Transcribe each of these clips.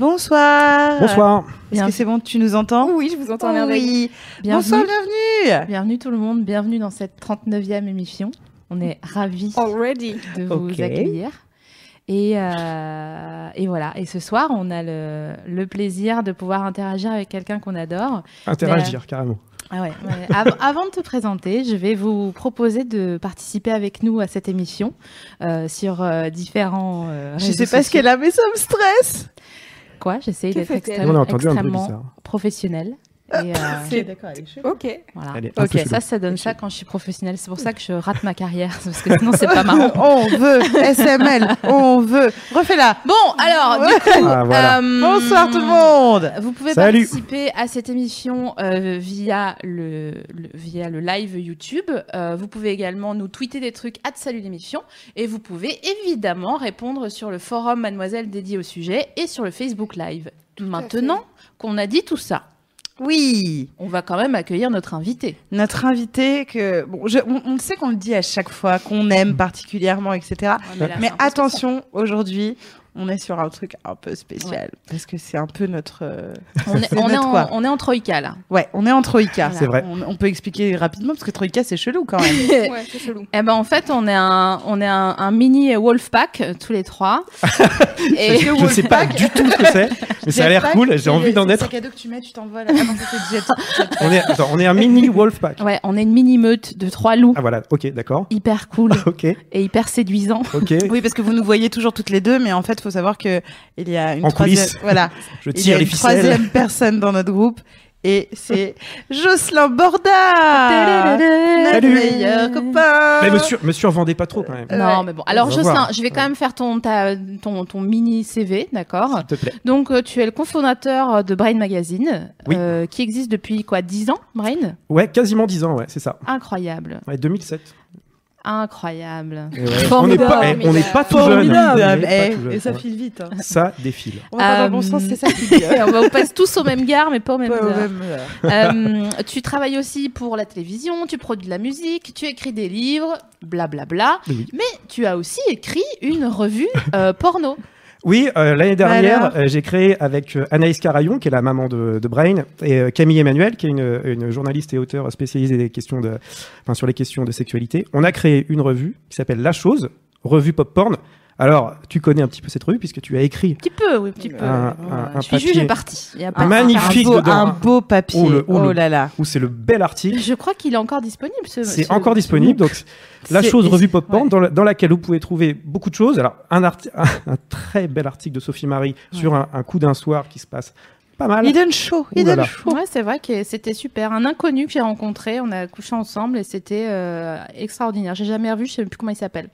Bonsoir. Bonsoir. Est-ce que c'est bon, tu nous entends? Oui, je vous entends bien. Oui. Bienvenue. Bonsoir, bienvenue. Bienvenue tout le monde, bienvenue dans cette 39e émission. On est ravis Already. de vous accueillir. Et, euh, et voilà, et ce soir, on a le, le plaisir de pouvoir interagir avec quelqu'un qu'on adore. Interagir, carrément. Ah ouais, ouais. Av- avant de te présenter, je vais vous proposer de participer avec nous à cette émission euh, sur euh, différents. euh, Je sais pas ce qu'elle a, mais ça me stresse. Quoi. J'essaye d'être extrêmement, bizarre. Et, euh, C'est d'accord, elle est chouette. ok. Voilà. Elle est un Ok, ça, ça donne ça quand je suis professionnelle. C'est pour ça que je rate ma carrière, parce que sinon c'est pas marrant. on veut SML, on veut. Refais-la. Bon, alors, du coup, Ah, voilà. euh, Bonsoir tout le monde. Vous pouvez Salut. participer à cette émission euh, via, le, le- via le live YouTube. Euh, vous pouvez également nous tweeter des trucs à salut l'émission. Et vous pouvez évidemment répondre sur le forum Mademoiselle dédié au sujet et sur le Facebook Live. Maintenant qu'on a dit tout ça, Oui, on va quand même accueillir notre invité. notre invité que bon, je- on, on sait qu'on le dit à chaque fois qu'on aime particulièrement, etc. Mais attention, aujourd'hui, on est sur un truc un peu spécial parce que c'est un peu notre. euh, On est, on est en, on est en Troïka là. Ouais, on est en Troïka. Voilà. C'est vrai. On, on peut expliquer rapidement parce que Troïka c'est chelou quand même. Ouais, c'est chelou. Eh ben en fait, on est un, on est un, un mini Wolfpack euh, tous les trois. Et Je sais pas du tout ce que c'est, mais ça a l'air cool. J'ai envie d'en être. C'est à dos que tu mets, tu t'envoles. Ah. On est, attends, on est un mini Wolfpack. ouais, on est une mini meute de trois loups Ah voilà, ok, d'accord. hyper cool Ok, et hyper séduisants. ok. Oui, parce que vous nous voyez toujours toutes les deux, mais en fait, il faut savoir que il y a une En troisième, coulisses. voilà, Je il y a tire les une ficelles. troisième personne dans notre groupe, et c'est Jocelyn Borda, notre Salut. meilleur copain. Mais monsieur, me survendez pas trop quand même. Non, Ouais. mais bon. Alors va Jocelyn, voir. je vais quand même faire ton ta, ton, ton mini CV, d'accord S'il te plaît. Donc euh, tu es le cofondateur de Brain Magazine, Oui. euh, qui existe depuis quoi 10 ans, Brain? Ouais, quasiment 10 ans, ouais, c'est ça. Incroyable, Ouais, 2007. Incroyable. Ouais, on n'est Formidable. pas, eh, on n'est pas tout jeune. Formidable. On n'est pas Eh, tout jeune. et ça file vite. hein. Ça défile. On va pas dans le bon Euh, sens, c'est ça qui dit. Et on vous passe tous au même gare, mais pas au même Pas au heure. même, euh, Euh, tu travailles aussi pour la télévision, tu produis de la musique, tu écris des livres, blablabla. Oui. Mais tu as aussi écrit une revue euh, porno. Oui, euh, l'année Alors dernière, euh, j'ai créé avec euh, Anaïs Carayon, qui est la maman de, de Brain, et Camille Emmanuel, qui est une, une journaliste et auteure spécialisée des questions de, enfin, sur les questions de sexualité. On a créé une revue qui s'appelle La Chose, revue pop porn. Alors, tu connais un petit peu cette revue puisque tu as écrit Un petit peu, oui, un petit peu. un, Voilà. un- un je suis juge et papier partie. Il y a pas- Un magnifique un beau, dedans. un beau papier. Oh, Oh, oh, le- là là. où c'est le bel article. Je crois qu'il est encore disponible. Ce, C'est ce- encore disponible. Donc, la chose revue pop porn ouais. dans, la- dans laquelle vous pouvez trouver beaucoup de choses. Alors, un, arti- un, un très bel article de Sophie Marie sur un, un coup d'un soir qui se passe pas mal. Il donne chaud. Il donne là. chaud. Ouais, c'est vrai que c'était super. Un inconnu que j'ai rencontré, on a couché ensemble et c'était euh, extraordinaire. J'ai jamais revu, je sais plus comment il s'appelle.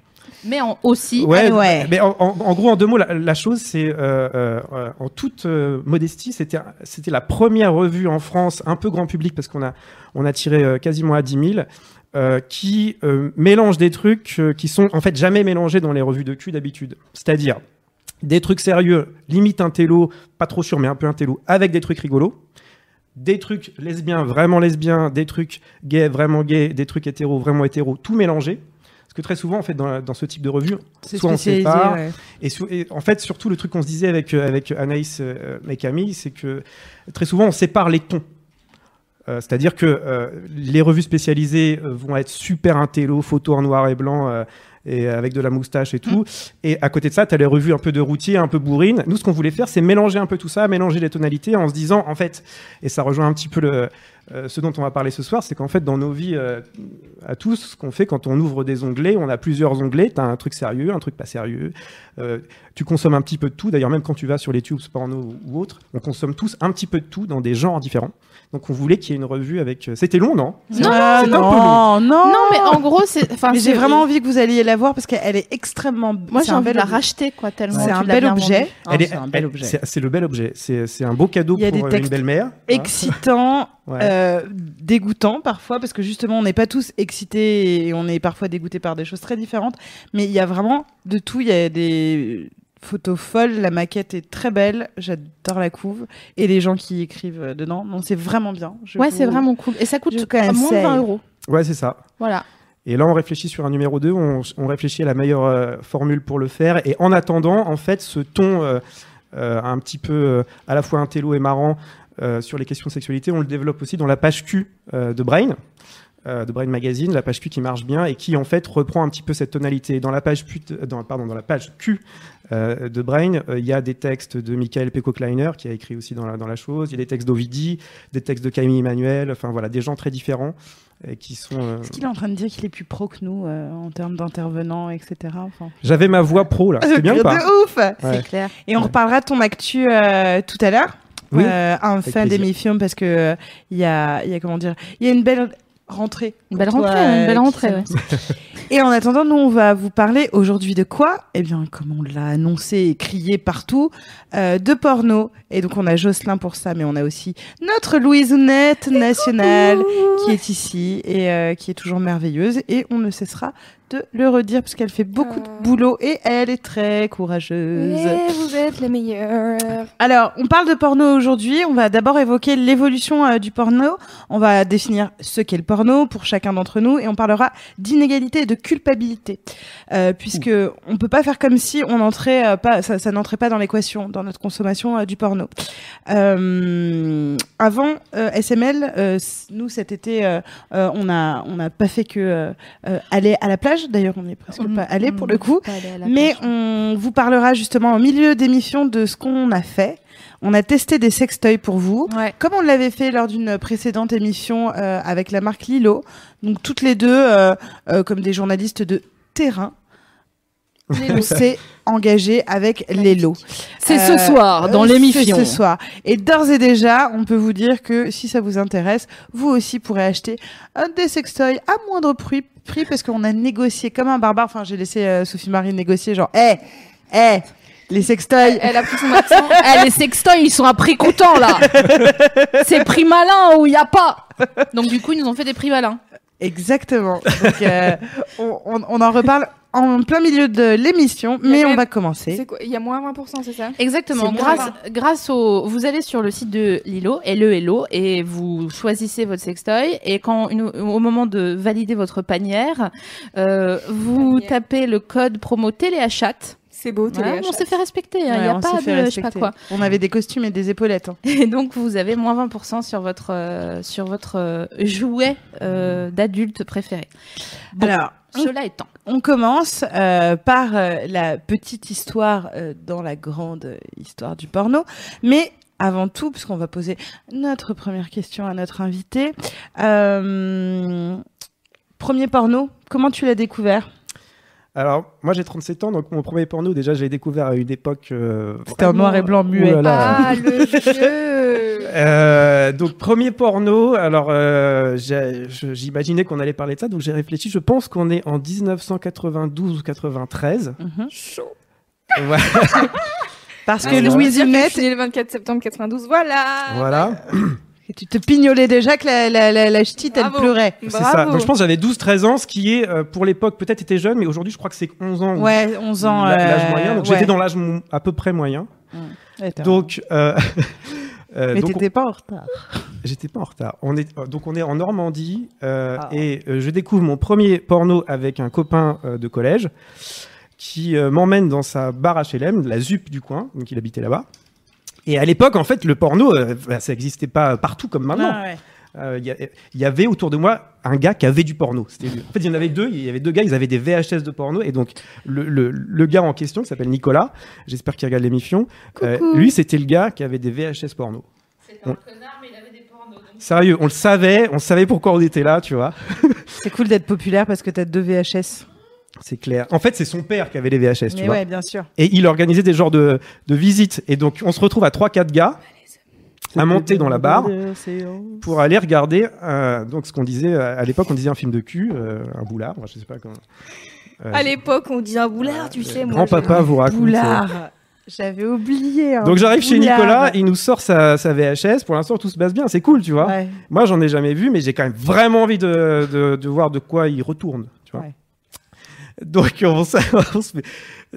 Mais en, aussi, Ouais, ouais. mais en, en- en gros, en deux mots, la, la chose, c'est euh, euh, en toute euh, modestie, c'était c'était la première revue en France, un peu grand public, parce qu'on a on a tiré quasiment à 10 000, euh, qui mélange des trucs qui sont en fait jamais mélangés dans les revues de cul d'habitude. C'est-à-dire des trucs sérieux, limite un télo, pas trop sûr, mais un peu un télo, avec des trucs rigolos. Des trucs lesbiens, vraiment lesbiens, des trucs gays, vraiment gays, des trucs hétéros, vraiment hétéros, tout mélangé. Parce que très souvent, en fait, dans, dans ce type de revue, C'est soit on sépare, ouais. et, en fait, surtout, le truc qu'on se disait avec, euh, avec Anaïs euh, et Camille, c'est que très souvent, on sépare les tons. Euh, C'est-à-dire que euh, les revues spécialisées vont être super intello, photos en noir et blanc, et avec de la moustache et tout. Et à côté de ça, tu as les revues un peu de routier, un peu bourrine. Nous, ce qu'on voulait faire, c'est mélanger un peu tout ça, mélanger les tonalités en se disant, en fait, et ça rejoint un petit peu le, euh, ce dont on va parler ce soir, c'est qu'en fait, dans nos vies euh, à tous, ce qu'on fait quand on ouvre des onglets, on a plusieurs onglets. Tu as un truc sérieux, un truc pas sérieux. Euh, tu consommes un petit peu de tout. D'ailleurs, même quand tu vas sur les tubes porno ou autres, on consomme tous un petit peu de tout dans des genres différents. Donc, on voulait qu'il y ait une revue avec. C'était long, non? Non, C'était un peu long. non, non, Non, mais en gros, c'est. J'ai vraiment envie que vous alliez la voir parce qu'elle est extrêmement. Moi, j'ai envie de la racheter, quoi, tellement. C'est un bel objet. Elle est- c'est un bel objet. C'est le bel objet. C'est c'est un beau cadeau Il y a pour des euh, textes une belle-mère. hein. excitant, Ouais. euh, dégoûtant parfois, parce que justement, on n'est pas tous excités et on est parfois dégoûtés par des choses très différentes. Mais il y a vraiment de tout. Il y a des photos folles, la maquette est très belle, j'adore la couve et les gens qui écrivent euh, dedans. Non, c'est vraiment bien. Je Ouais, vous- c'est vraiment cool. Et ça coûte je à moins de 20 conseille. euros. Ouais, c'est ça. Voilà. Et là, on réfléchit sur un numéro 2, on, on réfléchit à la meilleure euh, formule pour le faire. Et en attendant, en fait, ce ton euh, euh, un petit peu euh, à la fois intello et marrant euh, sur les questions de sexualité, on le développe aussi dans la page Q euh, de Brain. Euh, de Brain Magazine, la page Q qui marche bien et qui en fait reprend un petit peu cette tonalité. Dans la page, Q, dans, pardon, dans la page Q euh, de Brain, euh, il y a des textes de Michael Pecco Kleiner qui a écrit aussi dans la, dans la chose, il y a des textes d'Ovidi, des textes de Camille Emmanuel, enfin voilà, des gens très différents et qui sont. euh, Est-ce qu'il est en train de dire qu'il est plus pro que nous euh, en termes d'intervenants, etc. Enfin, J'avais ma voix pro là, c'était bien ou pas? De ouf Ouais. C'est clair. Et on reparlera de ton actu euh, tout à l'heure. Oui, euh, en fin plaisir. d'émission parce que euh, il y a, y a comment dire, il y a une belle rentrée. Une belle rentrée, une euh, belle rentrée, ouais. Et en attendant, nous on va vous parler aujourd'hui de quoi? Eh bien, comme on l'a annoncé et crié partout, euh, de porno. Et donc on a Jocelyn pour ça, mais on a aussi notre Louisounette nationale qui est ici et euh, qui est toujours merveilleuse. Et on ne cessera de le redire parce qu'elle fait beaucoup de Euh. boulot et elle est très courageuse. Et vous êtes les meilleurs. Alors, on parle de porno aujourd'hui. On va d'abord évoquer l'évolution euh, du porno. On va définir ce qu'est le porno pour chacun d'entre nous et on parlera d'inégalité et de culpabilité, Euh, puisque on peut pas faire comme si on entrait euh, pas, ça, ça n'entrait pas dans l'équation dans notre consommation du porno. Euh, avant euh, SML, euh, nous cet été, on a on n'a pas fait que aller à la plage. D'ailleurs, on n'y est presque pas allé pour le coup. Mais on vous parlera justement au milieu d'émission de ce qu'on a fait. On a testé des sextoys pour vous, Ouais. comme on l'avait fait lors d'une précédente émission euh, avec la marque Lilo. Donc toutes les deux, euh, euh, comme des journalistes de terrain, on s'est engagé avec Lélo. C'est Euh, ce soir, dans Euh, l'émission. C'est ce soir. Et d'ores et déjà, on peut vous dire que si ça vous intéresse, vous aussi pourrez acheter un des sextoys à moindre prix, prix parce qu'on a négocié comme un barbare. Enfin, j'ai laissé euh, Sophie Marie négocier, genre, hé, hé, les sextoys. Elle a pris son accent. Eh, les sextoys, ils sont à prix coûtant, là. C'est prix malin ou il n'y a pas. Donc, du coup, ils nous ont fait des prix malins. Exactement. Donc, euh, on, on- on en reparle en plein milieu de l'émission, mais on même- va commencer. C'est quoi? Il y a moins 20%, c'est ça? Exactement. Grâce, grâce au, vous allez sur le site de Lilo, LE Hello, et vous choisissez votre sextoy. Et quand, une- au moment de valider votre panière, euh, vous Panière. tapez le code promo téléachat. C'est beau, Voilà, on s'est fait respecter. hein. Il Ouais, n'y a on pas de, je sais pas quoi. On avait des costumes et des épaulettes. hein. Et donc, vous avez moins 20% sur votre, euh, sur votre euh, jouet euh, d'adulte préféré. Bon, Alors, cela étant. On commence euh, par euh, la petite histoire euh, dans la grande histoire du porno. Mais avant tout, puisqu'on va poser notre première question à notre invité, premier porno, comment tu l'as découvert? Alors, moi j'ai 37 ans, donc mon premier porno, déjà, j'ai découvert à une époque. euh, C'était en noir et blanc muet. Là là. Ah, le jeu Euh, donc premier porno, alors euh, j'imaginais qu'on allait parler de ça, donc j'ai réfléchi, je pense qu'on est en 1992 ou 93. Mhm. Chaud. Ouais, Parce Ah, que Louise née le 24 septembre 92, voilà voilà, et tu te pignolais déjà que la, la, la, la ch'tite, elle pleurait. c'est ça. Donc je pense que j'avais 12-13 ans, ce qui est euh, pour l'époque peut-être était jeune, mais aujourd'hui je crois que c'est 11 ans. ou Ouais, 11 ans. la- l'âge euh, moyen, donc ouais. j'étais dans l'âge à peu près moyen. Ouais, t'as- Donc, euh, euh, Mais t'étais pas en retard. J'étais pas en retard. On est, donc on est en Normandie euh, Ah. et euh, je découvre mon premier porno avec un copain euh, de collège qui euh, m'emmène dans sa bar HLM, la ZUP du coin, donc il habitait là-bas. Et à l'époque, en fait, le porno, euh, bah, ça n'existait pas partout comme maintenant. Ah ouais. Euh, Il y, il avait autour de moi un gars qui avait du porno. En fait, il y en avait deux. Il y avait deux gars. Ils avaient des VHS de porno. Et donc, le, le- le gars en question, qui s'appelle Nicolas, j'espère qu'il regarde l'émission, euh, lui, c'était le gars qui avait des VHS porno. C'est un connard, mais il avait des pornos. Sérieux, on le savait, on savait pourquoi on était là, tu vois. C'est cool d'être populaire parce que t'as deux VHS. C'est clair. En fait, c'est son père qui avait les VHS, tu vois. ouais, bien sûr. Et il organisait des genres de, de visites. Et donc, on se retrouve à 3-4 gars à monter dans la barre pour aller regarder euh, donc ce qu'on disait euh, à l'époque on disait un film de cul euh, un boulard moi, je sais pas comment euh, À l'époque, on disait un boulard, tu sais. moi, grand papa vous raconte Boulard. J'avais oublié. hein. donc j'arrive chez. Nicolas il nous sort sa, sa VHS pour l'instant tout se passe bien c'est cool tu vois Ouais. moi j'en ai jamais vu mais j'ai quand même vraiment envie de, de, de voir de quoi il retourne tu vois Ouais. donc on, se met-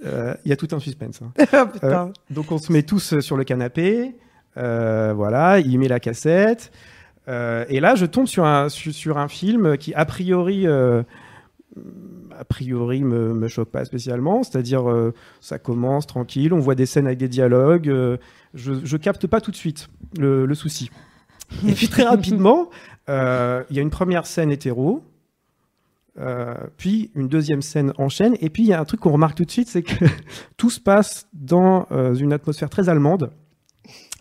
euh, il y a tout un suspense hein. Oh, putain. Donc on se met tous euh, sur le canapé, euh, voilà, il met la cassette, euh, et là je tombe sur un sur, sur un film qui a priori euh, a priori me, me choque pas spécialement, c'est-à-dire euh, ça commence tranquille, on voit des scènes avec des dialogues, euh, je, je capte pas tout de suite le, le souci. Et puis très rapidement, euh, il y a une première scène hétéro. Euh, puis une deuxième scène enchaîne, et puis il y a un truc qu'on remarque tout de suite, c'est que tout se passe dans euh, une atmosphère très allemande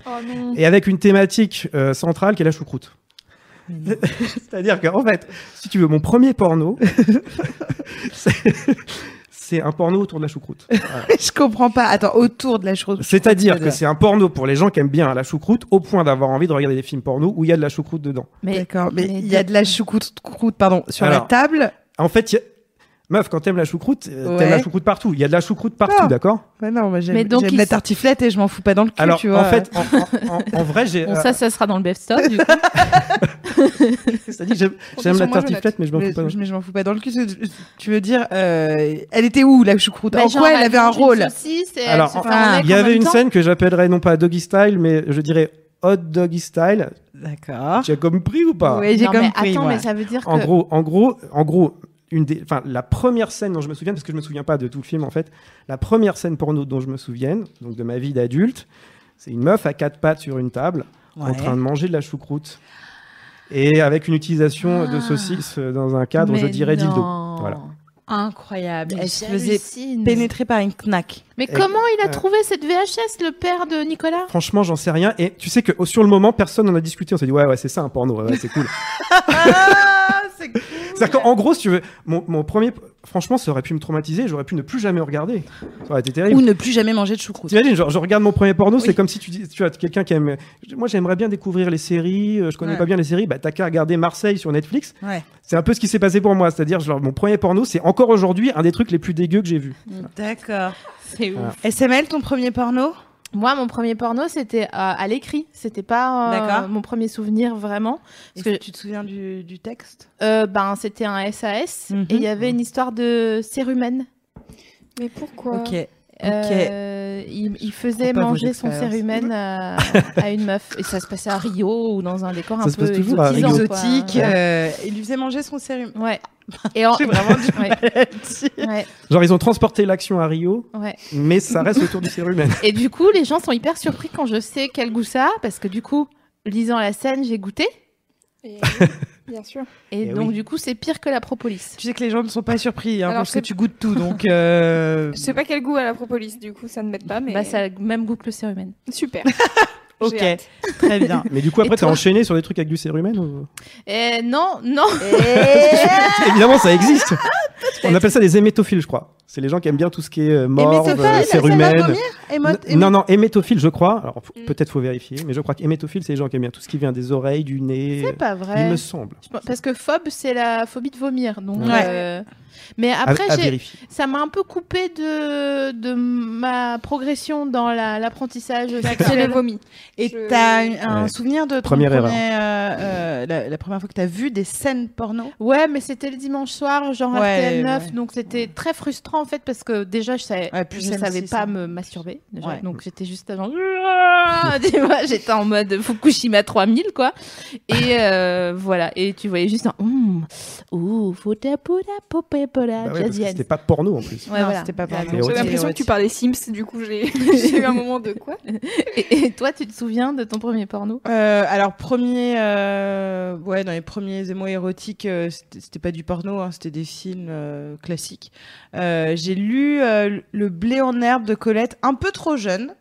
Oh et avec une thématique euh, centrale qui est la choucroute. C'est-à-dire qu'en fait, si tu veux, mon premier porno, c'est- un porno autour de la choucroute. Voilà. Je comprends pas. Attends, autour de la chose. C'est-à-dire que c'est un porno pour les gens qui aiment bien la choucroute, au point d'avoir envie de regarder des films porno où il y a de la choucroute dedans. Mais, D'accord, mais il y a de la choucroute pardon, sur la table. En fait, il y a- meuf, quand t'aimes la choucroute, euh, Ouais. t'aimes la choucroute partout. Il y a de la choucroute partout, Ah. d'accord? Ouais, non, moi j'aime Mais donc, j'aime il la s- tartiflette et je m'en fous pas dans le cul, Alors, tu vois. en fait, en, en- en- en vrai, j'ai. bon, euh, ça, ça sera dans le best-of, du coup. c'est-à-dire que j'aime- j'aime la moi, je tartiflette, mais je m'en mais, fous pas. mais je m'en fous pas dans le cul. Tu- Tu veux dire, euh, elle était où la choucroute? Bah, En genre, quoi elle avait un mange une rôle? saucisse et elle Alors, se fait un mec Il y en avait même une temps. scène que j'appellerais non pas doggy style, mais je dirais hot doggy style. D'accord. Tu as compris ou pas? Oui, j'ai Non, mais compris. attends, moi. mais ça veut dire En que. gros, en gros, en gros, une des, enfin, la première scène dont je me souviens, parce que je me souviens pas de tout le film en fait, la première scène porno dont je me souviens, donc de ma vie d'adulte, c'est une meuf à quatre pattes sur une table, en train de manger de la choucroute, et avec une utilisation de Ah. saucisse euh, dans un cadre, je dirais dildo. Voilà. Incroyable. Mais Elle se faisait pénétrer par une knack. Mais Et- comment il a euh, trouvé cette VHS, le père de Nicolas? Franchement, j'en sais rien. Et tu sais que sur le moment, personne n'en a discuté. On s'est dit ouais, ouais, c'est ça un porno, ouais, ouais, c'est cool. C'est cool. C'est-à-dire qu'en gros, si tu veux, mon, mon premier, franchement, ça aurait pu me traumatiser. J'aurais pu ne plus jamais regarder. Ça aurait été terrible. Ou ne plus jamais manger de choucroute. T'imagines, genre, je regarde mon premier porno, c'est comme si tu dis, tu as quelqu'un qui aime. Moi, j'aimerais bien découvrir les séries. euh, Je connais Ouais. pas bien les séries. Bah, t'as qu'à regarder Marseille sur Netflix. Ouais. C'est un peu ce qui s'est passé pour moi. C'est-à-dire, genre, mon premier porno, c'est encore aujourd'hui un des trucs les plus dégueux que j'ai vu. D'accord. C'est Voilà. SML, ton premier porno? Moi, mon premier porno, c'était euh, à l'écrit. C'était pas euh, mon premier souvenir vraiment. Est-ce Parce que tu te souviens du, du texte? Euh, ben, c'était un SAS Mhm. et il y avait une histoire de cérumen. Mais pourquoi? Ok. Euh, il, il faisait manger son cérumen à, à une meuf. Et ça se passait à Rio ou dans un décor Ça un peu. Exotique. Euh, il lui faisait manger son sérum. Ouais. Et en... J'ai vraiment du ouais. ouais, Genre, ils ont transporté l'action à Rio, ouais. mais ça reste autour du cérumen. Et du coup, les gens sont hyper surpris quand je sais quel goût ça a, parce que du coup, lisant la scène, j'ai goûté. Et Bien sûr. Et, Eh donc, oui. du coup, c'est pire que la propolis. Tu sais que les gens ne sont pas surpris hein, Alors, parce que tu goûtes tout, donc. euh, Je sais pas quel goût a la propolis, du coup, ça ne m'aide pas, mais Bah, ça a le même goût que le cérumen. super. Ok, très bien. Mais du coup, après, t'as enchaîné sur des trucs avec du cérumen ou... Et non, non. Évidemment, ça existe. On appelle ça des hémétophiles, je crois. C'est les gens qui aiment bien tout ce qui est euh, Hémétophile, euh, cérumen. Non, non, hémétophile, je crois. Alors, Mm. peut-être faut vérifier, mais je crois qu'hémétophile, c'est les gens qui aiment bien tout ce qui vient des oreilles, du nez. C'est pas Il vrai. me semble. Pense- Parce que phobe, c'est la phobie de vomir. Donc, Ouais. euh, Mais À- après, à, vérifier. ça m'a un peu coupé de, de ma progression dans la- l'apprentissage J'ai sexuel. vomi. Et Je- t'as un, un Ouais. souvenir de ton Première erreur. premier, euh, euh, la, la première fois que t'as vu des scènes porno? Ouais, mais c'était le dimanche soir, genre Ouais, RTL 9, ouais. donc c'était très frustrant en fait parce que déjà je savais, Ouais, plus je M6, savais pas hein. me masturber, déjà. Ouais. donc j'étais juste genre, j'étais en mode Fukushima 3000 quoi, et euh, voilà, et tu voyais juste un, Hum, ouh, Bah ouais, c'était pas porno en plus. Ouais, Non, voilà. c'était pas Voilà, porno. J'ai l'impression que tu parlais Sims, du coup, j'ai eu un moment de quoi Et, et toi, tu te souviens de ton premier porno? Euh, alors premier, euh, ouais, dans les premiers émois érotiques, euh, c'était c'était pas du porno, hein, c'était des films euh, classiques. Euh, J'ai lu euh, Le blé en herbe de Colette, un peu trop jeune.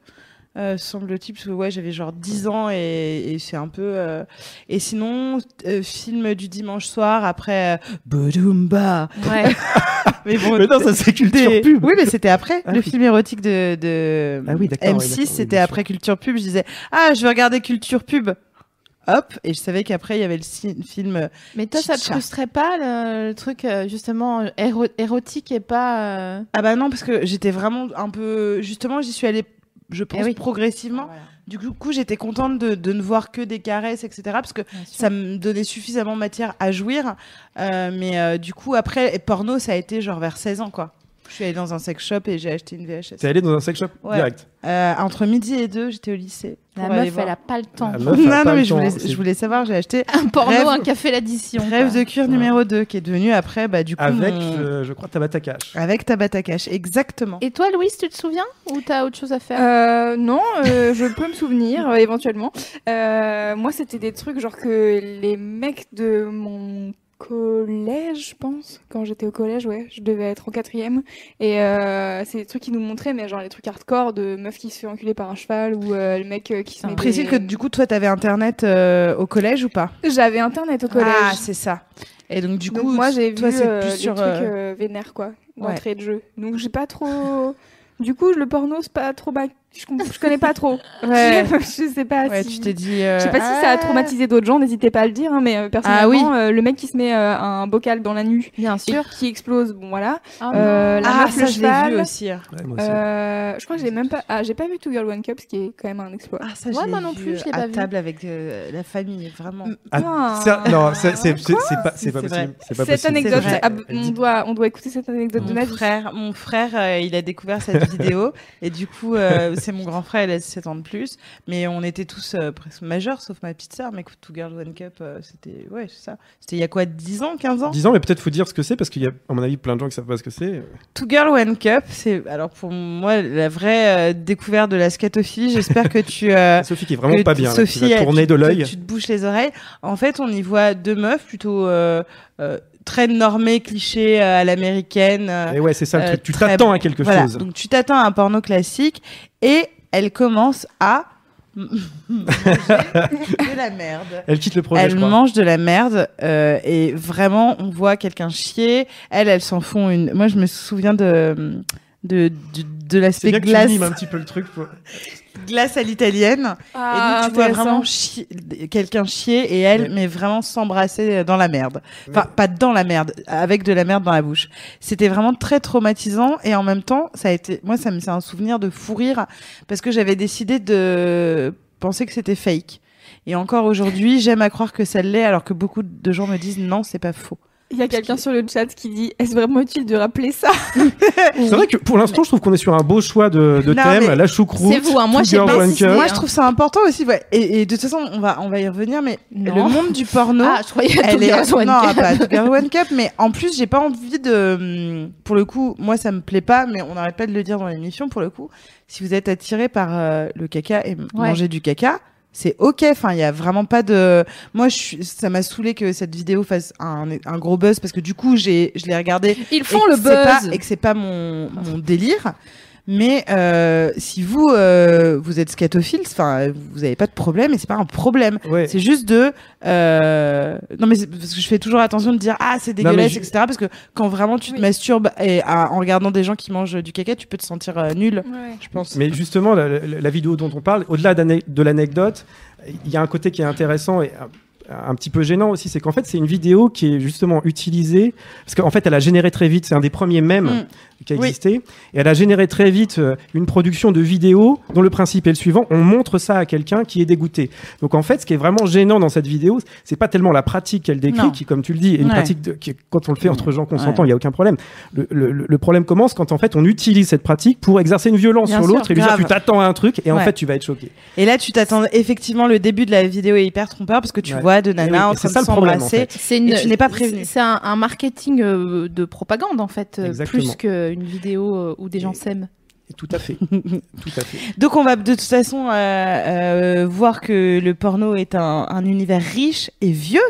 euh, semble-t-il, parce que ouais, j'avais genre 10 ans et, et c'est un peu. euh, Et sinon, euh, film du dimanche soir après euh, Bodoumba. Ouais. Mais bon, Mais non, ça c'est culture des- pub. Oui, mais c'était après. Ah le oui. film érotique de, de Ah oui, d'accord, oui, M6, d'accord, oui, c'était après Culture Pub. Je disais, ah, je vais regarder Culture Pub. Hop, et je savais qu'après il y avait le film. euh, Mais toi, ça te frustrait pas le, le truc euh, justement éro- érotique et pas. euh, Ah bah non, parce que j'étais vraiment un peu. Justement, j'y suis allée, je pense, Eh oui. progressivement. Du coup, j'étais contente de, de ne voir que des caresses, etc. Parce que ça me donnait suffisamment matière à jouir. Euh, mais euh, du coup, après, porno, ça a été genre vers 16 ans, quoi. Je suis allée dans un sex shop et j'ai acheté une VHS. T'es allé dans un sex shop Ouais. direct. Euh, entre midi et deux, j'étais au lycée. La meuf, elle a pas le temps. Meuf non, non, mais je voulais, c'est- je voulais savoir, j'ai acheté Un porno, Rêve- un café l'addition. Rêve de cuir numéro 2, qui est devenu après, bah, du coup, Avec, mon- euh, je crois, Tabata Cash. avec Tabata Cash, exactement. Et toi, Louise, tu te souviens Ou t'as autre chose à faire? Euh, non, euh, je peux me souvenir euh, éventuellement. Euh, moi, c'était des trucs genre que les mecs de mon collège, je pense, quand j'étais au collège, ouais, je devais être en quatrième. Et euh, c'est des trucs qui nous montraient, mais genre les trucs hardcore de meuf qui se fait enculer par un cheval ou euh, le mec euh, qui se met Précise des- que du coup, toi, t'avais internet au collège ou pas? J'avais internet au collège. Ah, c'est ça. Et donc, du Donc coup, moi j'ai vu plus des sur. trucs vénères quoi, ouais. d'entrée de jeu. Donc j'ai pas trop. Du coup le porno c'est pas trop ma... je, je connais pas trop. Ouais. je sais pas. Ouais, si... tu t'es dit. euh, Je sais pas si ça a ah. traumatisé d'autres gens, n'hésitez pas à le dire, hein, mais euh, personnellement, oui. euh, le mec qui se met euh, un bocal dans la nuit Bien sûr. qui explose, bon voilà. Ah, Euh, la Ah, meuf, ça, le je l'ai vu aussi. hein. Ouais, moi aussi. Euh, je crois que j'ai même pas, ah, j'ai pas vu Two Girl One Cup, ce qui est quand même un exploit. Ah, ça, Ouais, je l'ai moi non vu, plus, je l'ai à pas vu. table avec euh, la famille, vraiment. Ah, Ah. non, c'est pas, c'est pas possible. Cette anecdote, ah, on doit, on doit écouter cette anecdote de Nadia. frère, mon frère, il a découvert cette vidéo et du coup, c'est mon grand frère, il a 7 ans de plus, mais on était tous euh, presque majeurs, sauf ma petite sœur. Mais écoute, Two Girls One Cup, euh, c'était ouais, c'est ça. C'était il y a quoi, 10 ans, 15 ans? 10 ans, mais peut-être faut dire ce que c'est parce qu'il y a, à mon avis, plein de gens qui savent pas ce que c'est. Two Girl One Cup, c'est alors pour moi la vraie euh, découverte de la scatophilie. J'espère que tu Sophie qui est vraiment pas bien. là, qui Sophie, va tourner de l'œil. Tu, te bouches les oreilles. En fait, on y voit deux meufs plutôt euh, très normées, clichés euh, à l'américaine. euh, Et ouais, c'est ça le euh, truc. Tu très t'attends à quelque voilà. chose. Donc tu t'attends à un porno classique et elle commence à manger de la merde. Elle quitte le projet, je Elle crois. mange de la merde euh, et vraiment on voit quelqu'un chier. Elle, elle s'en font une. Moi, je me souviens de de de, de C'est l'aspect bien que tu glace un petit peu le truc. pour- glace à l'italienne. Ah, et donc tu vois vraiment chier- quelqu'un chier et elle, Ouais. mais vraiment s'embrasser dans la merde. Enfin, pas dans la merde, avec de la merde dans la bouche. C'était vraiment très traumatisant et en même temps, ça a été, moi, ça me c'est un souvenir de fou rire parce que j'avais décidé de penser que c'était fake. Et encore aujourd'hui, j'aime à croire que ça l'est, alors que beaucoup de gens me disent non, c'est pas faux. Il y a quelqu'un sur le chat qui dit Est-ce vraiment utile de rappeler ça C'est vrai que pour l'instant, je trouve qu'on est sur un beau choix de, de Non, thème. La choucroute, c'est vous, hein, moi, pas. Cup. Moi, je trouve ça important aussi. Ouais. Et, et de toute façon, on va, on va y revenir, mais Non. le monde du porno. Ah, je croyais à elle est One non Cup. pas Girls One Cup mais en plus j'ai pas envie de pour le coup moi ça me plaît pas mais on n'arrête pas de le dire dans l'émission pour le coup si vous êtes attiré par euh, le caca et Ouais. manger du caca c'est ok enfin il y a vraiment pas de moi je suis... ça m'a saoulé que cette vidéo fasse un, un gros buzz parce que du coup j'ai je l'ai regardé Ils font le c'est pas- buzz. et que c'est pas mon, mon délire. Mais euh, si vous euh, vous êtes scatophile, enfin vous avez pas de problème et c'est pas un problème. Ouais. C'est juste de euh... non mais c'est parce que je fais toujours attention de dire ah c'est dégueulasse je- etc parce que quand vraiment tu te Oui. masturbes et à- en regardant des gens qui mangent du caca tu peux te sentir euh, nul je pense. Mais justement, la, la- la vidéo dont on parle, au-delà de l'anecdote, il y a un côté qui est intéressant et un, petit peu gênant aussi, c'est qu'en fait, c'est une vidéo qui est justement utilisée, parce qu'en fait, elle a généré très vite, c'est un des premiers mèmes Mm. qui a Oui. existé, et elle a généré très vite euh, une production de vidéo dont le principe est le suivant, on montre ça à quelqu'un qui est dégoûté. Donc en fait, ce qui est vraiment gênant dans cette vidéo, c'est pas tellement la pratique qu'elle décrit, Non. qui, comme tu le dis, est une Ouais. pratique de- qui, quand on le fait entre gens Ouais. consentants, il y a aucun problème. Le, le- le problème commence quand en fait on utilise cette pratique pour exercer une violence Bien sur l'autre et lui dire tu t'attends à un truc et en Ouais. fait tu vas être choqué. Et là tu t'attends effectivement le début de la vidéo est hyper trompeur parce que tu Ouais. vois deux Et nanas oui, en train de en s'embrasser. fait. C'est une- tu n'es pas prévenu. C'est un, un marketing euh, de propagande en fait, euh, Exactement. plus qu'une vidéo euh, où des gens s'aiment. Tout à fait. tout à fait. Donc on va de toute façon euh, euh, voir que le porno est un, un univers riche et vieux.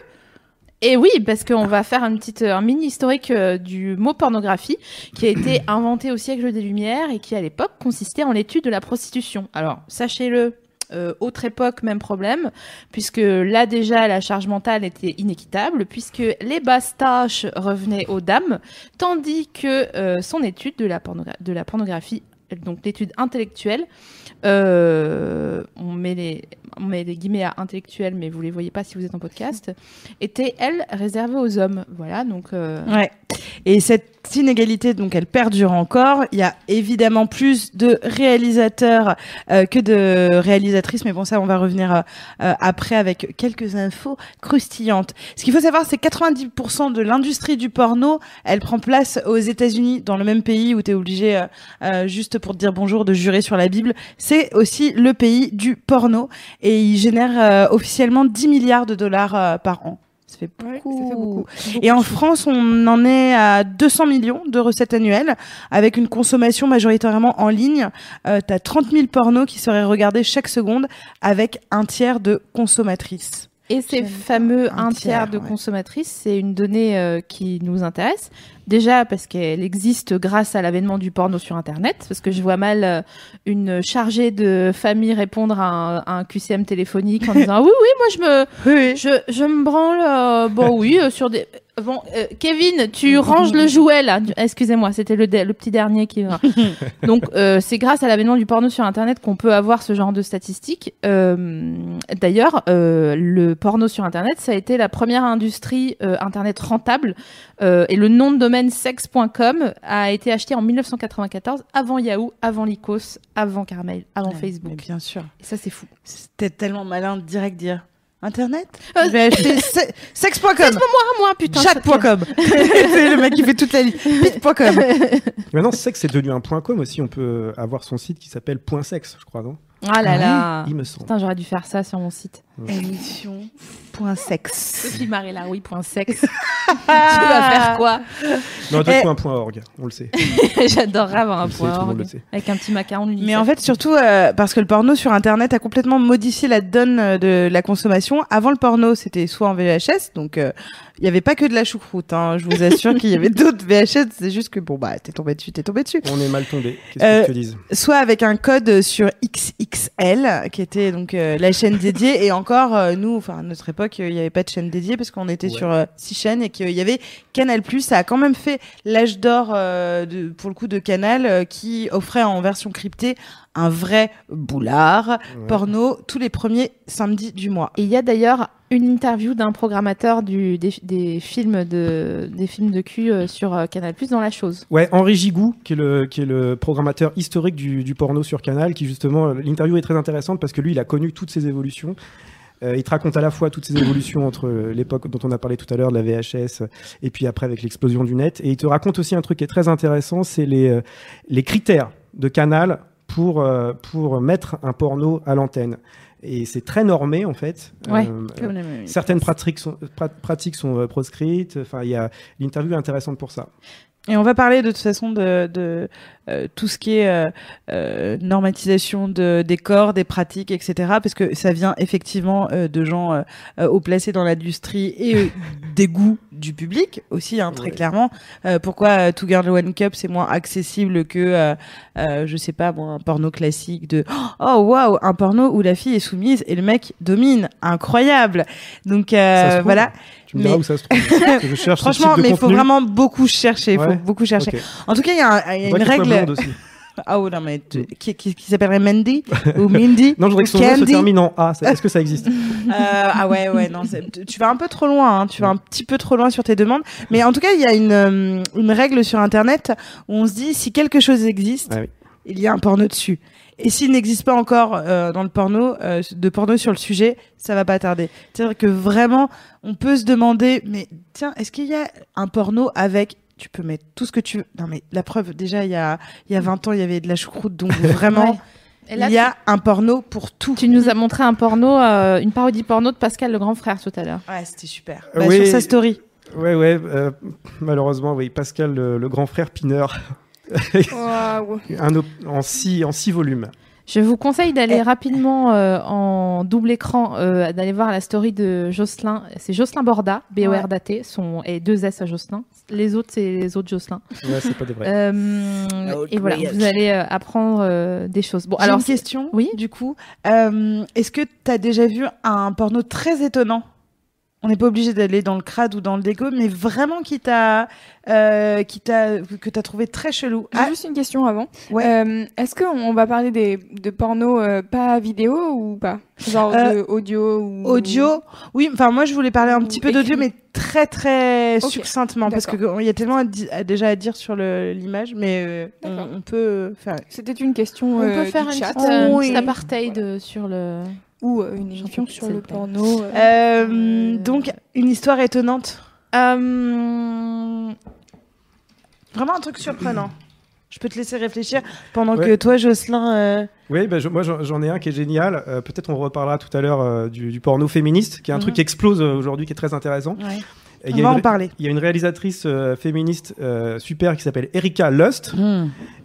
Et oui, parce qu'on va faire un petit, un mini historique euh, du mot pornographie, qui a été inventé au siècle des Lumières et qui à l'époque consistait en l'étude de la prostitution. Alors, sachez-le, euh, autre époque, même problème, puisque là déjà la charge mentale était inéquitable, puisque les basses tâches revenaient aux dames, tandis que euh, son étude de la, pornogra- de la pornographie, donc l'étude intellectuelle, euh, on, met les, on met les guillemets à intellectuelle, mais vous les voyez pas si vous êtes en podcast, était elle réservée aux hommes. Voilà, donc euh, Ouais. Et cette inégalité, donc, elle perdure encore. Il y a évidemment plus de réalisateurs euh, que de réalisatrices, mais bon, ça, on va revenir euh, euh, après avec quelques infos croustillantes. Ce qu'il faut savoir, c'est que 90% de l'industrie du porno, elle prend place aux États-Unis, dans le même pays où tu es obligé, euh, euh, juste pour te dire bonjour, de jurer sur la Bible. C'est aussi le pays du porno et il génère euh, officiellement 10 milliards de dollars euh, par an. Ça fait Ouais, beaucoup. ça fait beaucoup. Et en France, on en est à 200 millions de recettes annuelles, avec une consommation majoritairement en ligne. Euh, T'as 30 000 pornos qui seraient regardés chaque seconde, avec un tiers de consommatrices. Et ces fameux un un tiers, tiers, de ouais. consommatrices, c'est une donnée euh, qui nous intéresse. Déjà parce qu'elle existe grâce à l'avènement du porno sur Internet, parce que je vois mal euh, une chargée de famille répondre à un, à un QCM téléphonique en disant oui oui moi je me Oui, je, je me branle euh, bon oui sur des bon euh, Kevin tu ranges le jouet là. Excusez-moi c'était le, petit dernier qui donc euh, c'est grâce à l'avènement du porno sur internet qu'on peut avoir ce genre de statistiques. Euh, d'ailleurs le porno sur internet ça a été la première industrie internet rentable. Et le nom de domaine sex.com a été acheté en 1994 avant Yahoo avant Lycos avant Carmail avant Ouais, Facebook. bien sûr. et ça c'est fou. C'était tellement malin de direct dire Internet Euh, Je vais acheter se- sex.com, ah moi putain chat.com. C'est le mec qui fait toute la liste. Bit.com. Maintenant, sexe c'est devenu un point com aussi. On peut avoir son site qui s'appelle Point Sexe, je crois, non? Ah là là Il me semble. Putain, j'aurais dû faire ça sur mon site. Émission.sex. Sophie Marie Laroui, point sexe. tu vas faire quoi? Non, du Eh. coup, un point org, on le sait. J'adorerais avoir On un sait, point tout le monde org le sait. avec un petit macaron. Mais en fait, surtout euh, parce que le porno sur Internet a complètement modifié la donne euh, de la consommation. Avant le porno, c'était soit en VHS, donc euh, il n'y avait pas que de la choucroute. Hein. Je vous assure qu'il y avait d'autres VHS. C'est juste que bon bah t'es tombé dessus, t'es tombé dessus. On est mal tombé. Qu'est-ce Euh, que tu dises? Soit avec un code sur XXL, qui était donc euh, la chaîne dédiée. Et encore, euh, nous, enfin à notre époque, euh, il n'y avait pas de chaîne dédiée parce qu'on était Ouais. sur euh, six chaînes et qu'il y avait Canal+. Ça a quand même fait l'âge d'or euh, pour le coup de Canal, euh, qui offrait en version cryptée un vrai boulard Ouais. porno tous les premiers samedis du mois. Et il y a d'ailleurs une interview d'un programmateur du, des, des films de des films de cul euh, sur euh, Canal Plus dans la chose. Ouais, Henri Gigou, qui est le, qui est le programmateur historique du, du porno sur Canal, qui justement, l'interview est très intéressante parce que lui, il a connu toutes ces évolutions. Euh, il te raconte à la fois toutes ces évolutions entre euh, l'époque dont on a parlé tout à l'heure, de la VHS, euh, et puis après avec l'explosion du net. Et il te raconte aussi un truc qui est très intéressant, c'est les, les critères de Canal pour, pour mettre un porno à l'antenne. Et c'est très normé, en fait. Ouais, Euh, Certaines pratiques sont, pra- pratiques sont proscrites. Enfin, il y a l'interview est intéressante pour ça. Et on va parler de toute façon de, de euh, tout ce qui est euh, euh, normatisation de, des corps, des pratiques, etc. Parce que ça vient effectivement euh, de gens euh, euh, haut placés dans l'industrie et des goûts du public aussi, hein, très Ouais. clairement. Euh, pourquoi euh, Two Girl One Cup c'est moins accessible que, euh, euh, je sais pas, moi, un porno classique de oh waouh, un porno où la fille est soumise et le mec domine, incroyable. Donc Ça se euh, voilà. Tu me diras Mais- où ça se trouve. Je cherche ce Franchement, type de mais il faut vraiment beaucoup chercher. Il faut beaucoup chercher. En tout cas, il y a, un- il y a Faudrait une règle. Ah oh, non, mais tu- qui, qui, qui s'appellerait Mandy ou Mindy Non, je voudrais que son nom se termine en A. Ça- Est-ce que ça existe Euh, ah ouais, ouais, non, tu- vas un peu trop loin. hein, tu vas un petit peu trop loin sur tes demandes. Mais en tout cas, il y a une, euh, une règle sur Internet où on se dit si quelque chose existe, Ah oui. il y a un porno dessus. Et s'il n'existe pas encore euh, dans le porno, euh, de porno sur le sujet, ça va pas tarder. C'est-à-dire que vraiment, on peut se demander, mais tiens, est-ce qu'il y a un porno avec tu peux mettre tout ce que tu veux. Non mais la preuve, déjà il y a il y a 20 ans, il y avait de la choucroute, donc vraiment Ouais. Et là, il y a un porno pour tout. tu, nous as montré un porno, euh, une parodie porno de Pascal le grand frère tout à l'heure. Ouais, c'était super. Euh, Bah, oui. Sur sa story. Ouais, ouais. euh, malheureusement, oui. Pascal, le, le grand frère Pineur, Waouh. un en six en six volumes. Je vous conseille d'aller rapidement euh, en double écran, euh, d'aller voir la story de Jocelyn. C'est Jocelyn Borda, B-O-R-D-A-T, son, et deux S à Jocelyn. Les autres, c'est les autres Jocelyn. Ouais, c'est pas des vrais. Euh, et voilà, vous allez euh, apprendre euh, des choses. Bon, alors, une question. Oui. Du coup, Euh, est-ce que tu as déjà vu un porno très étonnant? On n'est pas obligé d'aller dans le crade ou dans le déco, mais vraiment qui t'a, euh, qui t'a, que t'as trouvé très chelou. J'ai Ah, juste une question avant. Ouais. Euh, Est-ce qu'on va parler des, de porno euh, pas vidéo ou pas? Genre Euh, de audio ou... audio. Oui, enfin moi je voulais parler un petit peu d'audio, mais très très succinctement parce que il y a tellement à di- à- déjà à dire sur le- l'image, mais euh, on, peut faire C'était une question on euh, peut faire du une chat. petite, Oui. petite apartheid sur le. Ou euh, une émission sur le porno. euh. Euh, donc une histoire étonnante, Euh, vraiment un truc surprenant. Je peux te laisser réfléchir pendant Ouais. que toi, Jocelyn. euh, Oui, bah, je- moi j'en ai un qui est génial. Euh, Peut-être on reparlera tout à l'heure euh, du, du porno féministe, qui est un Mhm. truc qui explose aujourd'hui, qui est très intéressant. Et On y a va une- en parler. Il y a une réalisatrice euh, féministe euh, super qui s'appelle Erika Lust.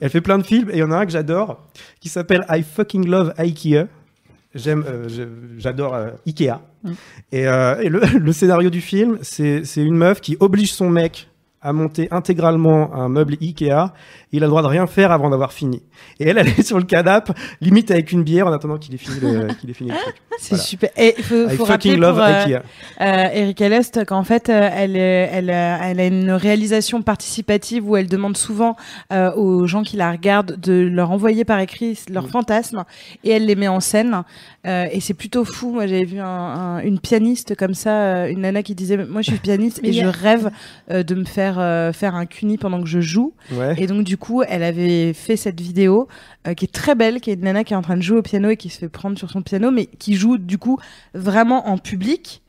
Elle fait plein de films et il y en a un que j'adore qui s'appelle I fucking love IKEA. J'aime, euh, j'adore euh, Ikea. Mm. Et, euh, et le, le scénario du film, c'est une meuf qui oblige son mec à monter intégralement un meuble Ikea. Il a le droit de rien faire avant d'avoir fini. Et elle, elle est sur le canapé, limite avec une bière en attendant qu'il ait fini le, qu'il ait fini le truc. C'est Voilà. super. Et faut, faut fucking love pour, euh, Ikea. euh, Erika Lust qu'en fait, euh, elle, euh, elle, euh, elle a une réalisation participative où elle demande souvent euh, aux gens qui la regardent de leur envoyer par écrit leurs Mm. fantasmes et elle les met en scène. Euh, et c'est plutôt fou. Moi, j'avais vu un- un- une pianiste comme ça, euh, une nana qui disait Moi, je suis pianiste Mais et je a- rêve euh, de me faire euh, faire un cuni pendant que je joue. Ouais. Et donc, du coup, elle avait fait cette vidéo euh, qui est très belle, qui est une nana qui est en train de jouer au piano et qui se fait prendre sur son piano, mais qui joue du coup vraiment en public.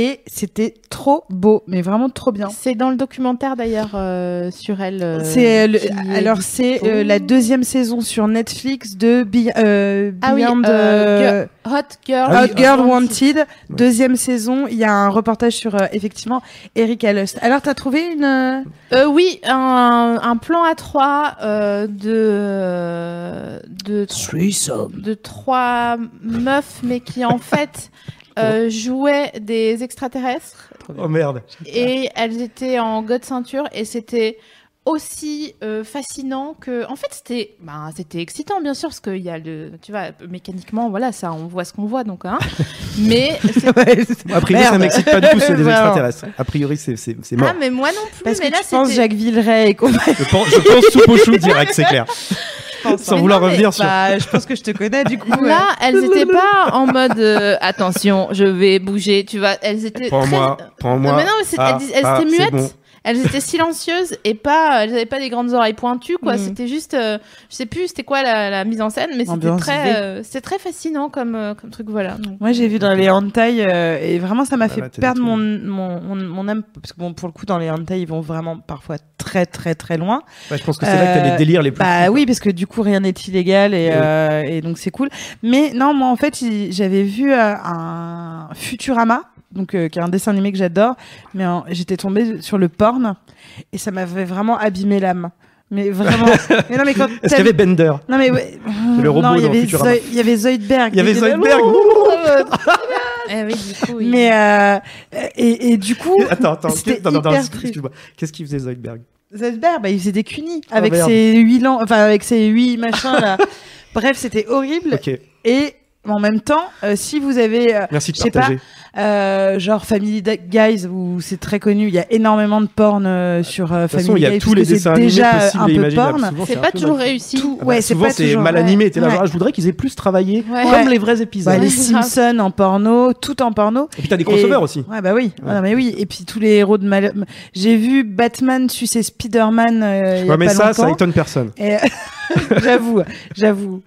Et c'était trop beau, mais vraiment trop bien. C'est dans le documentaire d'ailleurs euh, sur elle. euh, c'est euh, alors c'est euh, la deuxième saison sur Netflix de Be- euh, Ah oui, Beyond euh, Hot Girl, Ah Hot Girl Wanted. Ouais. Deuxième saison, il y a un reportage sur euh, effectivement Erika Lust. Alors t'as trouvé une oui, un, un plan à trois euh, de de de trois meufs, mais qui en fait euh, jouaient des extraterrestres Oh merde. et elles étaient en god ceinture et c'était aussi euh, fascinant que en fait c'était bah, c'était excitant bien sûr parce qu'il y a le tu vois mécaniquement voilà ça on voit ce qu'on voit donc hein mais c'est- A priori, ça Merde. m'excite pas du tout, c'est des extraterrestres. A priori, c'est c'est- c'est mort. ah mais moi non plus parce mais que là tu penses Jacques Villeray et compagnie. Je pense, je pense chou direct, c'est clair. Sans Mais vouloir non, mais- revenir sur. Bah, je pense que je te connais du coup. Là, elles étaient pas en mode euh, attention, je vais bouger, tu vois. Elles étaient Prends-moi, très... prends-moi. Non, mais non, mais Ah, elles, elles ah, étaient c'est muettes. Elles étaient silencieuses et pas, elles avaient pas des grandes oreilles pointues, quoi. Mm. C'était juste, euh, je sais plus, c'était quoi la, la mise en scène, mais c'était très, euh, c'était très fascinant comme, euh, comme truc, voilà. Donc, Moi, j'ai vu dans les hentai euh, et vraiment, ça m'a Ah fait bah, perdre mon, mon, mon, mon âme. Parce que, bon, pour le coup, dans les hentai, ils vont vraiment parfois très, très, très loin. Ouais, je pense que c'est là que t'as Euh, les délires les plus. Bah fous, oui, parce que du coup, rien n'est illégal et, Oui. euh, et donc c'est cool. Mais non, moi, en fait, j'avais vu euh, un Futurama. Donc, euh, qui est un dessin animé que j'adore, mais euh, j'étais tombée sur le porn et ça m'avait vraiment abîmé l'âme. Mais vraiment. mais non, mais quand Est-ce qu'il y avait Bender Non mais ouais. Le robot non, il y dans avait il y avait Zoidberg. Il y avait Zoidberg. eh oui, du coup, oui. Mais euh, et, et du coup, Attends, attends, excuse-moi. Qu'est-ce qu'il faisait Zoidberg? Zoidberg, bah, il faisait des cunis avec merde. ses huit enfin avec ses huit machins là. Bref, c'était horrible. Ok, Et en même temps, euh, si vous avez euh, merci de pas, partager. Euh, genre Family Guys où c'est très connu, il y a énormément de porn euh, sur euh, De toute façon, Family il y a tous les dessins c'est animés déjà possibles un et peu porn. Souvent, c'est un pas toujours réussi. Tout, Ah bah, ouais, c'est souvent, c'est toujours mal ouais. animé. T'es là, Ouais. genre, ah, je voudrais qu'ils aient plus travaillé Ouais. comme Ouais. les vrais épisodes. Bah, les. Simpsons en porno, tout en porno. Et puis t'as des Et- crossovers aussi. Ouais, bah oui. Ouais. Ouais, mais oui. Et puis tous les héros de mal. J'ai vu Batman sucer Spider-Man euh, il y a Ouais, mais pas ça, ça longtemps. étonne personne. Et j'avoue, j'avoue.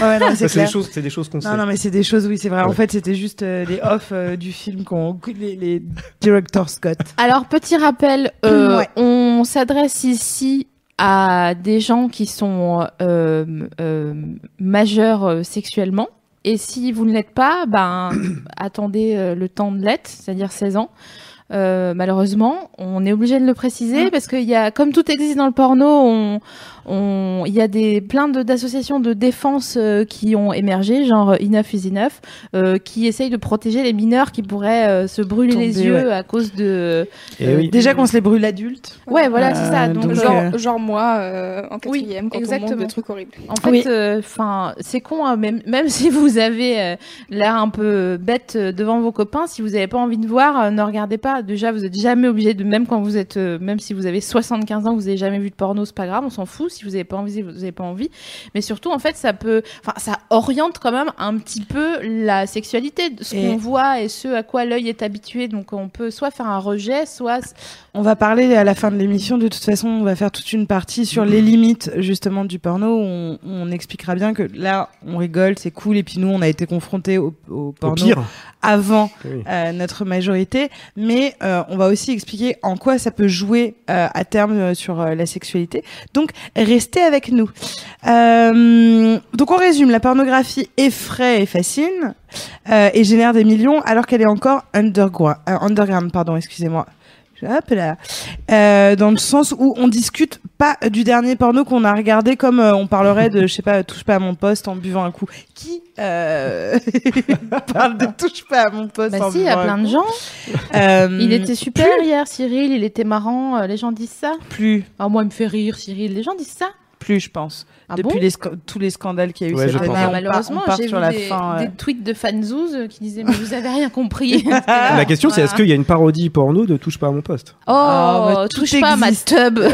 Ouais, non, c'est C'est des choses, c'est des choses qu'on sait. Non, non, mais c'est des choses, oui, c'est vrai. En fait, c'était juste euh, les off euh, du film qu'on, les, les directors Scott. Alors, petit rappel, euh, Ouais. on s'adresse ici à des gens qui sont euh, euh, majeurs euh, sexuellement. Et si vous ne l'êtes pas, ben, attendez euh, le temps de l'être, c'est-à-dire 16 ans. Euh, malheureusement, on est obligé de le préciser Mm. parce qu'il y a, comme tout existe dans le porno, on, il y a des plein de- d'associations de défense euh, qui ont émergé, genre Enough is Enough, euh, qui essayent de protéger les mineurs qui pourraient euh, se brûler les yeux ouais. à cause de. Et Euh, oui. Déjà qu'on se les brûle adultes. Ouais, voilà, c'est ça. Donc, donc, genre, euh, moi euh, en Oui, quatrième quand on exactement. montre des trucs horribles. En fait, Oui. enfin, c'est con, hein, même, même si vous avez euh, l'air un peu bête devant vos copains, si vous n'avez pas envie de voir, euh, ne regardez pas. Déjà, vous êtes jamais obligé de, même quand vous êtes, euh, même si vous avez 75 ans, vous n'avez jamais vu de porno, c'est pas grave, on s'en fout. Si vous n'avez pas envie, vous n'avez pas envie. Mais surtout, en fait, ça peut, enfin, ça oriente quand même un petit peu la sexualité, ce Et- qu'on voit et ce à quoi l'œil est habitué. Donc, on peut soit faire un rejet, soit On va parler à la fin de l'émission. De toute façon, on va faire toute une partie sur les limites justement du porno. où On, on expliquera bien que là, on rigole, c'est cool. Et puis nous, on a été confrontés au, au Au porno pire. avant Oui. euh, notre majorité, mais euh, on va aussi expliquer en quoi ça peut jouer euh, à terme euh, sur euh, la sexualité. Donc, restez avec nous. Euh, donc, on résume. La pornographie effraie et fascine euh, et génère des millions alors qu'elle est encore underground. euh, underground, pardon, excusez-moi. Hop là. Euh, dans le sens où on discute pas du dernier porno qu'on a regardé comme euh, on parlerait de, je sais pas, touche pas à mon poste en buvant un coup. Qui euh, parle de touche pas à mon poste bah en si, il y a plein de gens. Il était super hier, Cyril. Il était marrant. les gens disent ça. plus, Ah, moi, il me fait rire, Cyril. Les gens disent ça. Plus, je pense. Ah Depuis bon les sca- tous les scandales qu'il y a eu Ouais, cette je année, on Ah, part- malheureusement, j'ai sur vu la des, fin. des tweets de fanzouz euh, qui disaient mais vous avez rien compris. La question, c'est est-ce qu'il y a une parodie porno de Touche pas à mon poste? Oh, Ah, bah, touche pas à ma tub.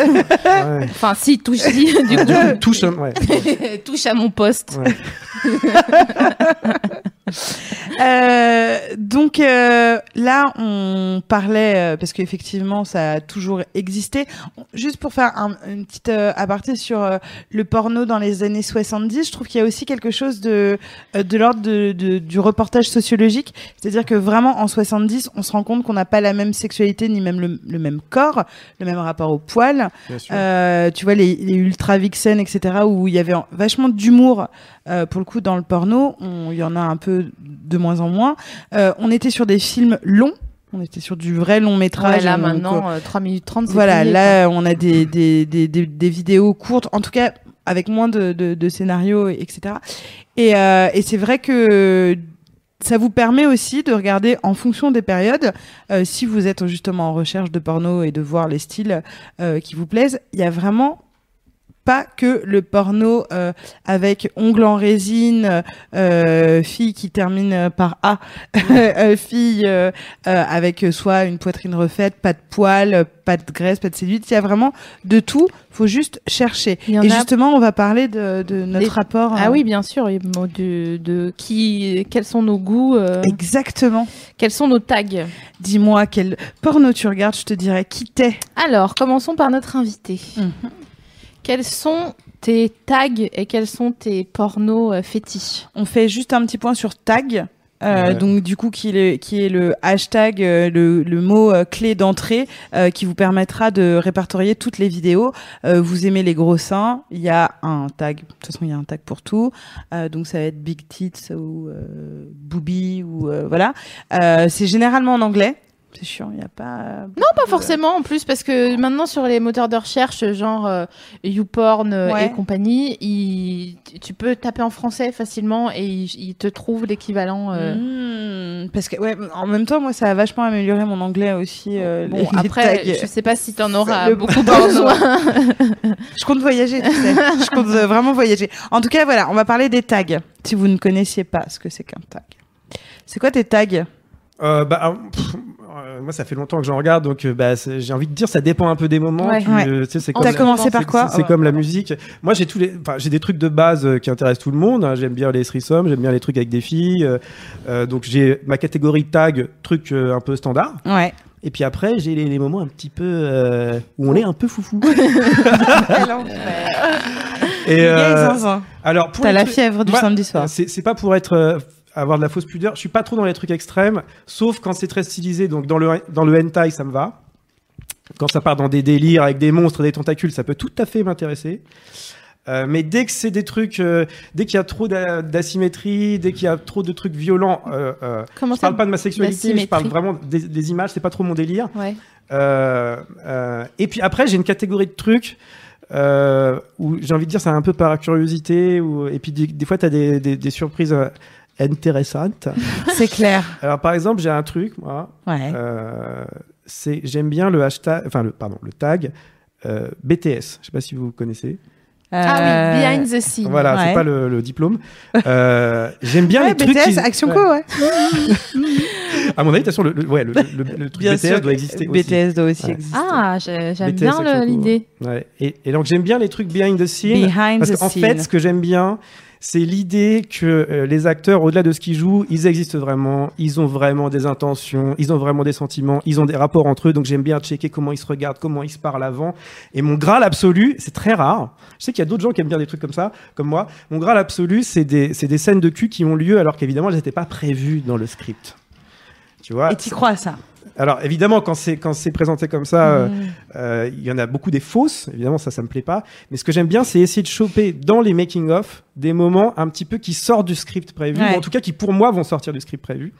Ouais. enfin, si, touche si, du Du coup. touche, ouais. touche à mon poste. Euh, donc euh, là, on parlait euh, parce qu'effectivement, ça a toujours existé. Juste pour faire un, une petite aparté sur le porno dans les années 70, je trouve qu'il y a aussi quelque chose de de l'ordre de, de- du reportage sociologique, c'est-à-dire que vraiment en 70, on se rend compte qu'on n'a pas la même sexualité ni même le, le même corps, le même rapport au poil. Tu vois les, les ultra vixen etc où il y avait en- vachement d'humour euh, pour le coup dans le porno on- il y en a un peu de moins en moins. Euh, on était sur des films longs. On était sur du vrai long métrage. Ouais, là, donc, maintenant, euh, 3 minutes 30, c'est voilà là on a des, des, des, des, des vidéos courtes. En tout cas avec moins de, de, de scénarios etc et, euh, et c'est vrai que ça vous permet aussi de regarder en fonction des périodes, euh, si vous êtes justement en recherche de porno et de voir les styles euh, qui vous plaisent, il y a vraiment pas que le porno euh, avec ongles en résine, euh, fille qui termine par A, euh, fille euh, avec soit une poitrine refaite, pas de poils, pas de graisse, pas de séduite. Il y a vraiment de tout. Faut juste chercher. Et a- justement, on va parler de, de notre rapport. Ah oui, bien sûr. De, de qui, quels sont nos goûts, Exactement. quels sont nos tags. Dis-moi quel porno tu regardes, je te dirais qui t'es. Alors, commençons par notre invité. Mhm. Quels sont tes tags et quels sont tes pornos euh, fétiches? On fait juste un petit point sur tag. Euh, Ouais. Donc du coup qui est le, qui est le hashtag, euh, le, le mot euh, clé d'entrée euh, qui vous permettra de répertorier toutes les vidéos. Euh, vous aimez les gros seins, il y a un tag. De toute façon il y a un tag pour tout. Euh, donc ça va être big tits ou euh, booby ou euh, voilà. Euh, c'est généralement en anglais. C'est chiant, il n'y a pas. Non, pas forcément en plus, parce que maintenant sur les moteurs de recherche, genre euh, YouPorn euh, Ouais. et compagnie, tu peux taper en français facilement et ils, te trouvent l'équivalent. euh. Mmh, parce que ouais, en même temps moi ça a vachement amélioré mon anglais aussi. euh, Bon, les- les après, tags. je sais pas si t'en auras Le beaucoup besoin. Je compte voyager, tu sais. Je compte euh, vraiment voyager. En tout cas, voilà, on va parler des tags. Si vous ne connaissiez pas ce que c'est qu'un tag. C'est quoi tes tags? Euh, bah, pff, euh, moi, ça fait longtemps que j'en regarde, donc euh, bah, j'ai envie de dire, ça dépend un peu des moments. Ouais. Tu, Ouais. euh, tu sais, T'as commencé par quoi C'est Ouais. comme la musique. Moi, j'ai tous les, enfin, j'ai des trucs de base qui intéressent tout le monde. hein. J'aime bien les threesomes, j'aime bien les trucs avec des filles. donc j'ai ma catégorie tag, truc un peu standard. Ouais. Et puis après, j'ai les, les moments un petit peu euh, où on est un peu foufou. Et euh, alors pour T'as les la fièvre du moi, samedi soir. c'est pas pour être avoir de la fausse pudeur. Je suis pas trop dans les trucs extrêmes, sauf quand c'est très stylisé. Donc dans le dans le hentai, ça me va. Quand ça part dans des délires avec des monstres, des tentacules, ça peut tout à fait m'intéresser. Euh, mais dès que c'est des trucs, euh, dès qu'il y a trop d'a- d'asymétrie, dès qu'il y a trop de trucs violents, euh, euh, Comment je parle pas de ma sexualité, je parle vraiment des, des images. C'est pas trop mon délire. Ouais. Euh, euh, et puis après, j'ai une catégorie de trucs euh, où j'ai envie de dire, c'est un peu par curiosité, ou, et puis des, des fois, tu as des, des, des surprises euh, intéressantes. C'est clair. Alors, par exemple, j'ai un truc, moi, Ouais. euh, c'est j'aime bien le hashtag, enfin, le, pardon, le tag euh, BTS. Je sais pas si vous connaissez. Ah oui, Euh, behind the scene. Voilà, Ouais. c'est pas le, le diplôme. Euh, j'aime bien ouais, les trucs. BTS, qui- Action. Co, ouais. À mon avis, de toute façon, le, le- ouais, le, le- le truc Bien BTS sûr, doit exister aussi. BTS doit aussi Ouais. exister. Ah, j'ai- j'aime BTS bien l'idée. Ouais. Et, et donc j'aime bien les trucs behind the scene. Behind Parce the qu'en scene. fait, ce que j'aime bien, c'est l'idée que euh, les acteurs, au-delà de ce qu'ils jouent, ils existent vraiment, ils ont vraiment des intentions, ils ont vraiment des sentiments, ils ont des rapports entre eux. Donc j'aime bien checker comment ils se regardent, comment ils se parlent avant. Et mon graal absolu, c'est très rare. Je sais qu'il y a d'autres gens qui aiment bien des trucs comme ça, comme moi. Mon graal absolu, c'est des, c'est des scènes de cul qui ont lieu alors qu'évidemment, elles n'étaient pas prévues dans le script. Tu vois Et t'y crois, ça Alors évidemment, quand c'est quand c'est présenté comme ça, euh, Mmh. euh, il y en a beaucoup des fausses. Évidemment, ça, ça me plaît pas. Mais ce que j'aime bien, c'est essayer de choper dans les making of des moments un petit peu qui sortent du script prévu, Ouais. ou en tout cas qui pour moi vont sortir du script prévu.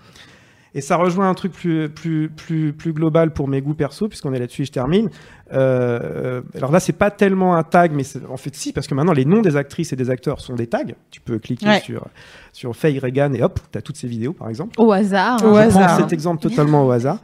Et ça rejoint un truc plus plus plus plus global pour mes goûts perso, puisqu'on est là-dessus. et Je termine. Euh, alors là, c'est pas tellement un tag, mais en fait si, parce que maintenant les noms des actrices et des acteurs sont des tags. Tu peux cliquer Ouais. sur sur Faye Regan et hop, t'as toutes ces vidéos, par exemple. Au hasard. Au hein. Je prends cet exemple totalement au hasard.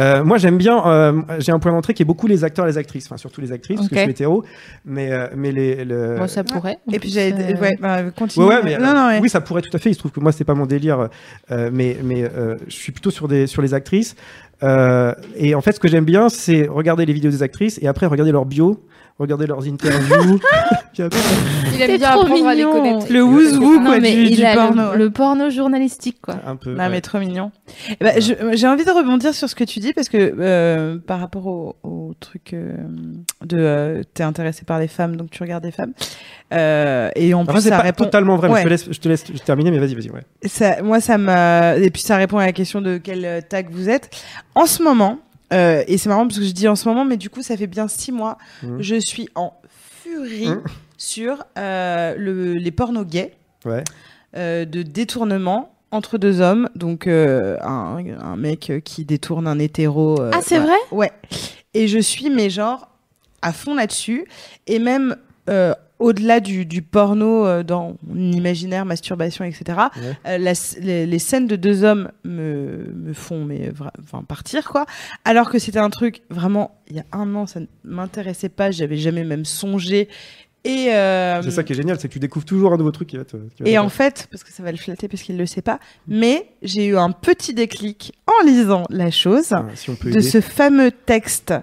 Euh, moi, j'aime bien. euh, j'ai un point d'entrée qui est beaucoup les acteurs et les actrices, enfin surtout les actrices, parce que je suis hétéro. Mais euh, mais les. le- Bon, ça pourrait. Et puis. Euh, Ouais, bah, continue. Ouais, ouais, mais, non, euh, non, oui, ça pourrait tout à fait. Il se trouve que moi, c'est pas mon délire, euh, mais mais euh, je suis plutôt sur des sur les actrices. Euh, et en fait, ce que j'aime bien, c'est regarder les vidéos des actrices et après regarder leur bio, regarder leurs interviews. Il aime bien trop apprendre à les mignon. connaître. Le who's who, Non, quoi, mais du, il du a le- porno. le, porno journalistique, quoi. un peu. Non, ouais. mais trop mignon. Eh ben, je- J'ai envie de rebondir sur ce que tu dis parce que euh, par rapport au, au truc euh, de euh, t'es intéressé par les femmes donc tu regardes des femmes euh, et en Enfin, plus c'est ça pas répond totalement vrai. Ouais. Je te laisse, je te laisse terminer, mais vas-y, vas-y. Ouais. ça, moi ça me et puis ça répond à la question de quel tag vous êtes en ce moment euh, et c'est marrant parce que je dis en ce moment mais du coup ça fait bien six mois Mhm. je suis en furie Mhm. sur euh, le, les pornos gays Ouais. euh, de détournement entre deux hommes, donc euh, un, un mec qui détourne un hétéro. euh, Ah, c'est ouais. vrai? Ouais. Et je suis, mais genre, à fond là-dessus. Et même euh, au-delà du, du porno euh, dans mon imaginaire, masturbation, etc., Ouais. euh, la- les, les scènes de deux hommes me, me font mais, enfin, partir, quoi. Alors que c'était un truc, vraiment, il y a un an, ça ne m'intéressait pas, j'avais jamais même songé. Et, euh, C'est ça qui est génial, c'est que tu découvres toujours un nouveau truc qui va te. qui va et en fait, parce que ça va le flatter parce qu'il le sait pas, mais j'ai eu un petit déclic en lisant la chose Ah, si de aider. ce fameux texte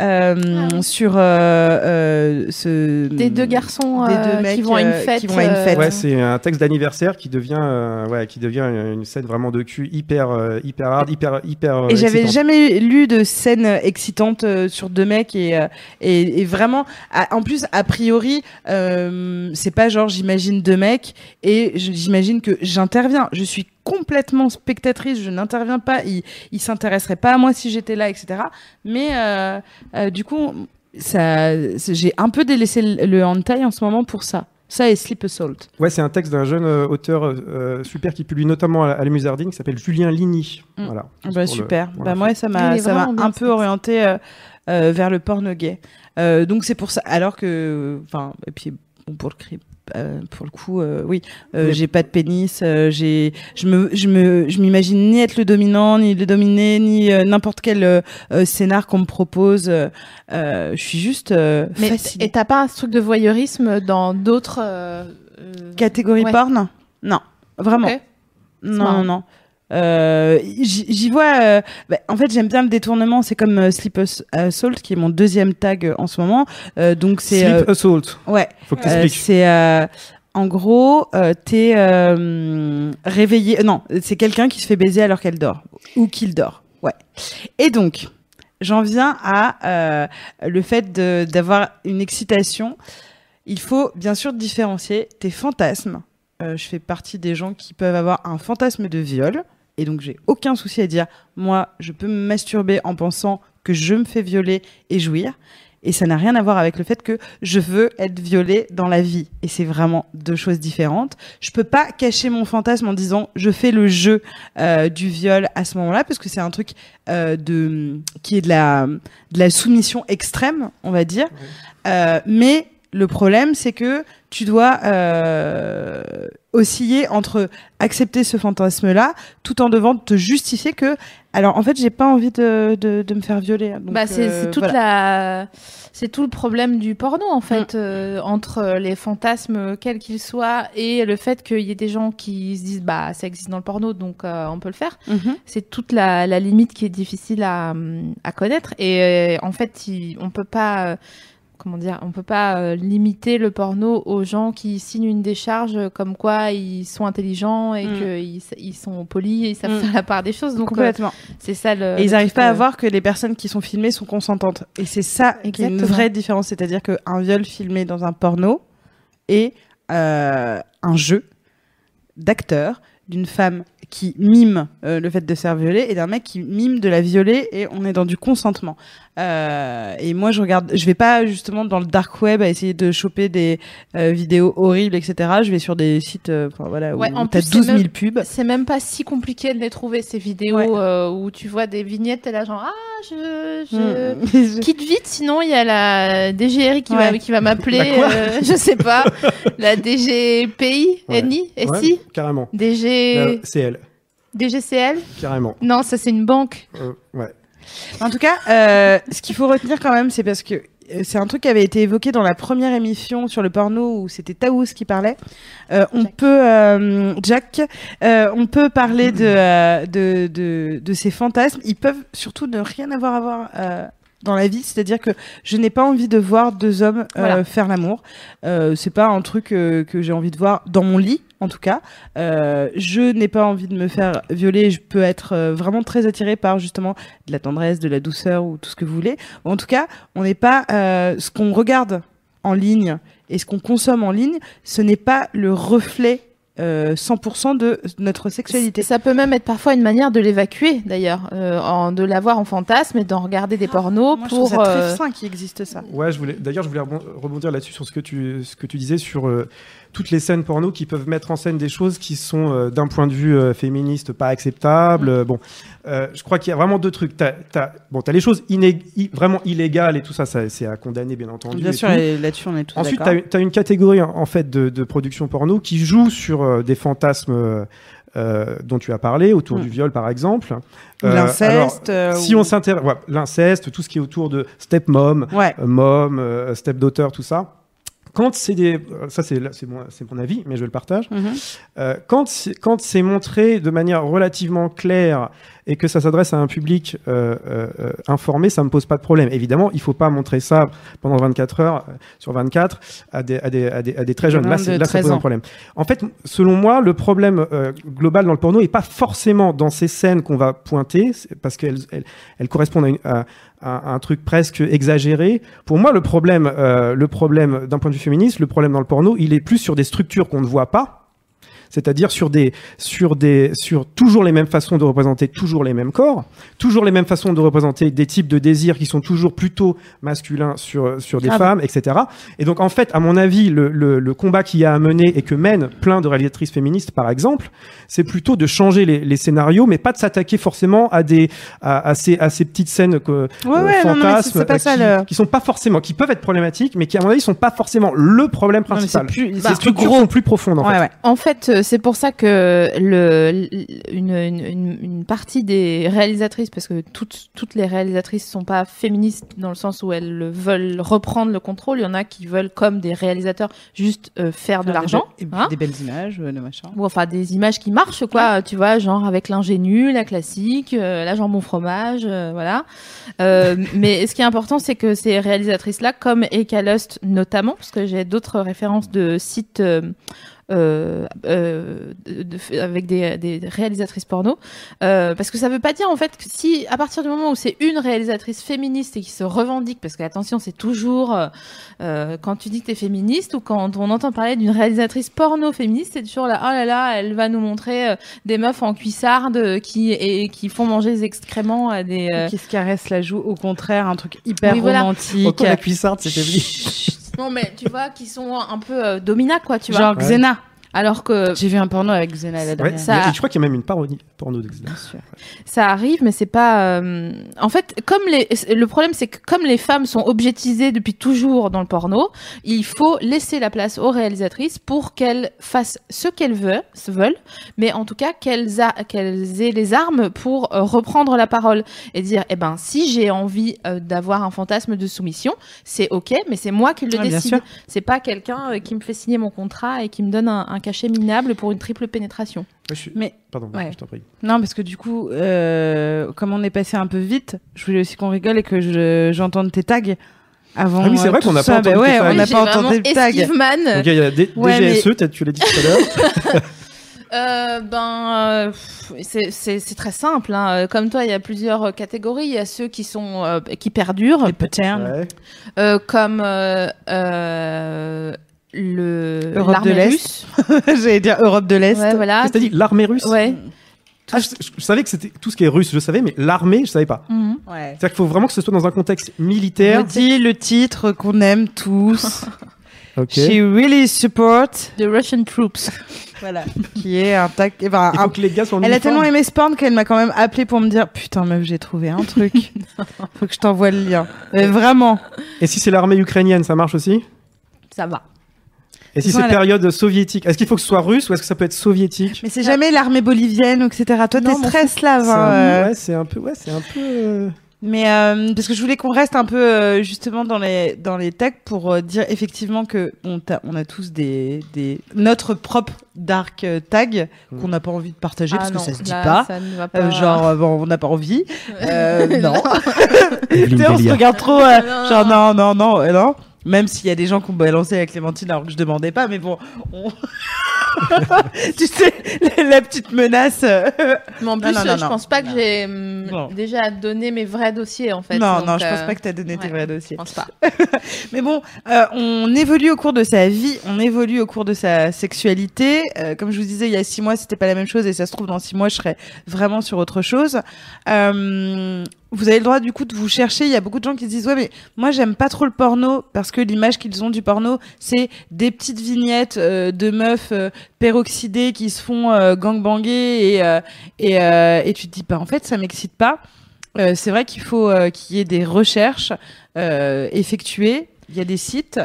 euh, Ah oui. sur euh, euh, ce Des deux garçons des euh, deux mecs, qui vont à une euh, fête. qui vont à une fête. Ouais, c'est un texte d'anniversaire qui devient, euh, ouais, qui devient une scène vraiment de cul hyper, euh, hyper hard, hyper, hyper. Et j'avais jamais lu de scène excitante sur deux mecs et, euh, et, et vraiment, à- en plus, a priori, euh, c'est pas genre j'imagine deux mecs et j'imagine que j'interviens. Je suis complètement spectatrice, je n'interviens pas. Il, il s'intéresserait pas à moi si j'étais là, etc. Mais euh, euh, du coup, ça, j'ai un peu délaissé le, le hentai en ce moment pour ça. Ça et Sleep Assault. Ouais, c'est un texte d'un jeune euh, auteur euh, super qui publie notamment à, à la Musardine qui s'appelle Julien Ligny. Mm. Voilà. Bah, Pour le- super. bah, moi, ça m'a, est ça un peu orienté euh, euh, vers le porno gay. Euh, donc c'est pour ça. Alors que, enfin, et puis bon, pour le cri- euh, pour le coup, euh, oui, euh, j'ai pas de pénis. j'ai, je me, je me, je m'imagine ni être le dominant, ni le dominé, ni n'importe quel scénar qu'on me propose. je suis juste Mais fascinée. et t'as pas ce truc de voyeurisme dans d'autres euh, euh, Catégorie ouais. porn? Non, vraiment. Ok. Non, non, non. Euh, J'y vois. euh, bah, en fait, j'aime bien le détournement. C'est comme euh, Sleep Ass- Assault, qui est mon deuxième tag euh, en ce moment. Donc c'est. Sleep Assault. ouais. Faut que t'expliques. c'est. en gros, t'es réveillé. Non, c'est quelqu'un qui se fait baiser alors qu'elle dort ou qu'il dort. Ouais. Et donc, j'en viens à le fait d'avoir une excitation. Il faut bien sûr différencier tes fantasmes. Euh, je fais partie des gens qui peuvent avoir un fantasme de viol. Et donc, j'ai aucun souci à dire, moi, je peux me masturber en pensant que je me fais violer et jouir. et ça n'a rien à voir avec le fait que je veux être violée dans la vie. Et c'est vraiment deux choses différentes. Je peux pas cacher mon fantasme en disant je fais le jeu euh, du viol à ce moment-là parce que c'est un truc euh, de qui est de la de la soumission extrême, on va dire. Euh, mais le problème, c'est que tu dois euh, osciller entre accepter ce fantasme-là, tout en devant te justifier que, alors en fait, j'ai pas envie de, de, de me faire violer. Donc, bah, c'est euh, c'est toute voilà. la c'est tout le problème du porno en fait Mm. euh, entre les fantasmes quels qu'ils soient et le fait qu'il y ait des gens qui se disent bah ça existe dans le porno donc on peut le faire Mhm. c'est toute la, la limite qui est difficile à, à connaître et en fait il- on peut pas comment dire on peut pas euh, limiter le porno aux gens qui signent une décharge comme quoi ils sont intelligents et Mm. qu'ils ils sont polis et ils savent faire la part des choses donc euh, Complètement. c'est ça le Et ils n'arrivent pas à euh, voir que les personnes qui sont filmées sont consentantes. Et c'est ça qui est une vraie différence. C'est-à-dire qu'un viol filmé dans un porno est euh, un jeu d'acteur d'une femme qui mime euh, le fait de se faire violer et d'un mec qui mime de la violer et on est dans du consentement. Euh, et moi je regarde, je vais pas justement dans le dark web à essayer de choper des euh, vidéos horribles etc. Je vais sur des sites, euh, enfin, voilà, Ouais, où t'as plus, c'est 12 000 même- pubs. C'est même pas si compliqué de les trouver ces vidéos Ouais. euh, où tu vois des vignettes, t'es là genre ah je, je... Je- quitte vite sinon il y a la DGRI qui va qui va m'appeler euh, je sais pas la DGPI Ouais. NI Ouais, SI carrément. DG elle, DGCL carrément. non ça c'est une banque Euh, ouais. En tout cas, euh, ce qu'il faut retenir quand même, c'est parce que c'est un truc qui avait été évoqué dans la première émission sur le porno où c'était Taous qui parlait. Euh, on Jack. peut, euh, Jack, euh, on peut parler de, euh, de, de, de ces fantasmes. Ils peuvent surtout ne rien avoir à voir. euh, dans la vie, c'est-à-dire que je n'ai pas envie de voir deux hommes euh, Voilà. faire l'amour. Euh, c'est pas un truc euh, que j'ai envie de voir dans mon lit, en tout cas. Euh, je n'ai pas envie de me faire violer. Je peux être euh, vraiment très attirée par justement de la tendresse, de la douceur ou tout ce que vous voulez. En tout cas, on n'est pas euh, ce qu'on regarde en ligne et ce qu'on consomme en ligne, ce n'est pas le reflet euh, 100% de notre sexualité. ça peut même être parfois une manière de l'évacuer d'ailleurs euh, de l'avoir en fantasme et d'en regarder des pornos Moi, je pour ça euh, très sain qu'il existe ça. Ouais, je voulais. D'ailleurs, je voulais rebon- rebondir là-dessus sur ce que tu ce que tu disais sur euh, toutes les scènes porno qui peuvent mettre en scène des choses qui sont euh, d'un point de vue euh, féministe pas acceptables. Euh, Bon, euh, je crois qu'il y a vraiment deux trucs. T'as as, bon, t'as les choses vraiment illégales et tout ça, ça c'est à condamner bien entendu. Bien sûr, là-dessus, on est tous Ensuite, d'accord. tu as, une catégorie en fait de, de production porno qui joue sur des fantasmes euh, dont tu as parlé, autour Mm. du viol par exemple. Euh, L'inceste. euh, si ou- on s'intéresse, ouais, l'inceste, tout ce qui est autour de stepmom, Ouais. mom, stepdaughter, tout ça. Quand c'est des, ça c'est mon, avis, mais je le partage. Mhm. Euh, quand c'est- montré de manière relativement claire et que ça s'adresse à un public euh, euh, informé, ça me pose pas de problème. Évidemment, il faut pas montrer ça pendant 24 heures sur 24 à des, à des, à des, à des très jeunes. Là, de ça 13 pose un problème. En fait, selon moi, le problème global dans le porno est pas forcément dans ces scènes qu'on va pointer, parce qu'elles elles, elles correspondent à, une- à- à un truc presque exagéré. Pour moi, le problème, euh, le problème d'un point de vue féministe, le problème dans le porno, il est plus sur des structures qu'on ne voit pas. C'est-à-dire sur des, sur des, sur toujours les mêmes façons de représenter toujours les mêmes corps, toujours les mêmes façons de représenter des types de désirs qui sont toujours plutôt masculins sur, sur des Grave. femmes, etc. Et donc, en fait, à mon avis, le, le, le combat qu'il y a à mener et que mènent plein de réalisatrices féministes, par exemple, c'est plutôt de changer les, les scénarios, mais pas de s'attaquer forcément à des, à, à ces, à ces petites scènes que, Ouais, euh, ouais, non, non, fantasmes c'est pas euh, ça, qui, le- qui sont pas forcément, qui peuvent être problématiques, mais qui, à mon avis, sont pas forcément le problème Non, principal. plus, c'est plus structures gros. sont plus profondes, en Ouais, fait. ouais. En fait, euh, c'est pour ça que le, une, une, une- une partie des réalisatrices, parce que toutes, toutes les réalisatrices sont pas féministes dans le sens où elles veulent reprendre le contrôle. Il y en a qui veulent, comme des réalisateurs, juste euh, faire de l'argent. Des, hein. des belles images, euh, machin. Ou enfin des images qui marchent, quoi. Tu vois, genre avec l'ingénu, la classique, euh, la jambon fromage, euh, voilà. Mais ce qui est important, c'est que ces réalisatrices-là, comme Eka Lust notamment, parce que j'ai d'autres références de sites euh, euh, de- de- avec des, des réalisatrices porno, euh, parce que ça veut pas dire en fait que si à partir du moment où c'est une réalisatrice féministe et qui se revendique, parce que attention, c'est toujours euh, euh, quand tu dis que t'es féministe ou quand on entend parler d'une réalisatrice porno féministe, c'est toujours là, oh là là, elle va nous montrer euh, des meufs en cuissarde qui et qui font manger des excréments à des euh, Qui se caresse la joue, au contraire, un truc hyper Oui, voilà. romantique. Autant la cuissarde, c'était. Non mais tu vois qui sont un peu euh, quoi tu vois Genre Xena. Alors que J'ai vu un porno avec Xena la Ouais, dernière. Ça- je crois qu'il y a même une parodie porno de Xena. Bien sûr. ça arrive mais c'est pas euh, en fait comme les le problème c'est que comme les femmes sont objetisées depuis toujours dans le porno il faut laisser la place aux réalisatrices pour qu'elles fassent ce qu'elles veulent mais en tout cas qu'elles a- qu'elles aient les armes pour euh, reprendre la parole et dire eh ben si j'ai envie euh, d'avoir un fantasme de soumission c'est ok mais c'est moi qui le Ouais, décide c'est pas quelqu'un qui me fait signer mon contrat et qui me donne un, un cachet minable pour une triple pénétration Ouais, je suis- Mais Pardon, ouais. je t'en prie. Non, parce que du coup, euh, comme on est passé un peu vite, je voulais aussi qu'on rigole et que je- j'entende tes tags avant. Ah oui, c'est euh, vrai qu'on n'a pas Bah entendu ouais, tes tags. on n'a pas entendu le tag. Donc il y a des Ouais, DGSE, peut-être tu l'as dit tout à l'heure. Euh, ben, euh, c'est- c'est c'est très simple. hein. Comme toi, il y a plusieurs catégories. Il y a ceux qui sont euh, qui perdurent, Les patterns. Ouais. euh, comme euh, euh, le Europe de l'armée l'Est. russe. J'allais dire Europe de l'Est. Ouais, voilà. Qu'est-ce que t'as dit L'armée russe Ouais. Ah, je, je- je savais que c'était tout ce qui est russe, je savais, mais l'armée, je savais pas. Mhm. Ouais. C'est-à-dire qu'il faut vraiment que ce soit dans un contexte On militaire. me dit le titre qu'on aime tous. She really support. The Russian troops. Voilà. qui est un tag. eh ben, un- les gars Elle a tellement aimé ce porn qu'elle m'a quand même appelé pour me dire Putain, meuf, j'ai trouvé un truc. Faut que je t'envoie le lien. Mais vraiment. Et si c'est l'armée ukrainienne, ça marche aussi? Ça va. Et si c'est la- période soviétique, est-ce qu'il faut que ce soit russe ou est-ce que ça peut être soviétique Mais c'est jamais l'armée bolivienne, etc. Toi, Non, t'es très slave. C'est hein, un- euh. Ouais, c'est un peu. Ouais, c'est un peu. euh, Mais euh, parce que je voulais qu'on reste un peu euh, justement dans les dans les tags pour euh, dire effectivement que on, t'a- on a tous des, des notre propre dark tag Mm. qu'on n'a pas envie de partager parce Ah que non, ça se dit là, pas. Ça ne va pas. Euh, genre bon, on n'a pas envie. Euh, non. Sais, on se regarde trop. euh, Non, genre non non non non. Même s'il y a des gens qui ont balancé avec Clémentine alors que je demandais pas, mais bon, on- tu sais, la, la petite menace. euh, Mais en plus, non, non, je non. pense pas que j'ai hum, déjà donné mes vrais dossiers en fait. non, donc, non, je pense euh, pas que tu as donné tes vrais Je dossiers. pense pas. Mais bon, euh, on évolue au cours de sa vie, on évolue au cours de sa sexualité. Euh, comme je vous disais, il y a six mois, c'était pas la même chose, et ça se trouve dans six mois, je serais vraiment sur autre chose. Vous avez le droit du coup de vous chercher. Il y a beaucoup de gens qui se disent ouais, mais moi j'aime pas trop le porno parce que l'image qu'ils ont du porno, c'est des petites vignettes euh, de meufs euh, peroxydées qui se font euh, gangbanger et euh, et, euh, et tu te dis bah en fait ça m'excite pas. C'est vrai qu'il faut qu'il y ait des recherches effectuées. Il y a des sites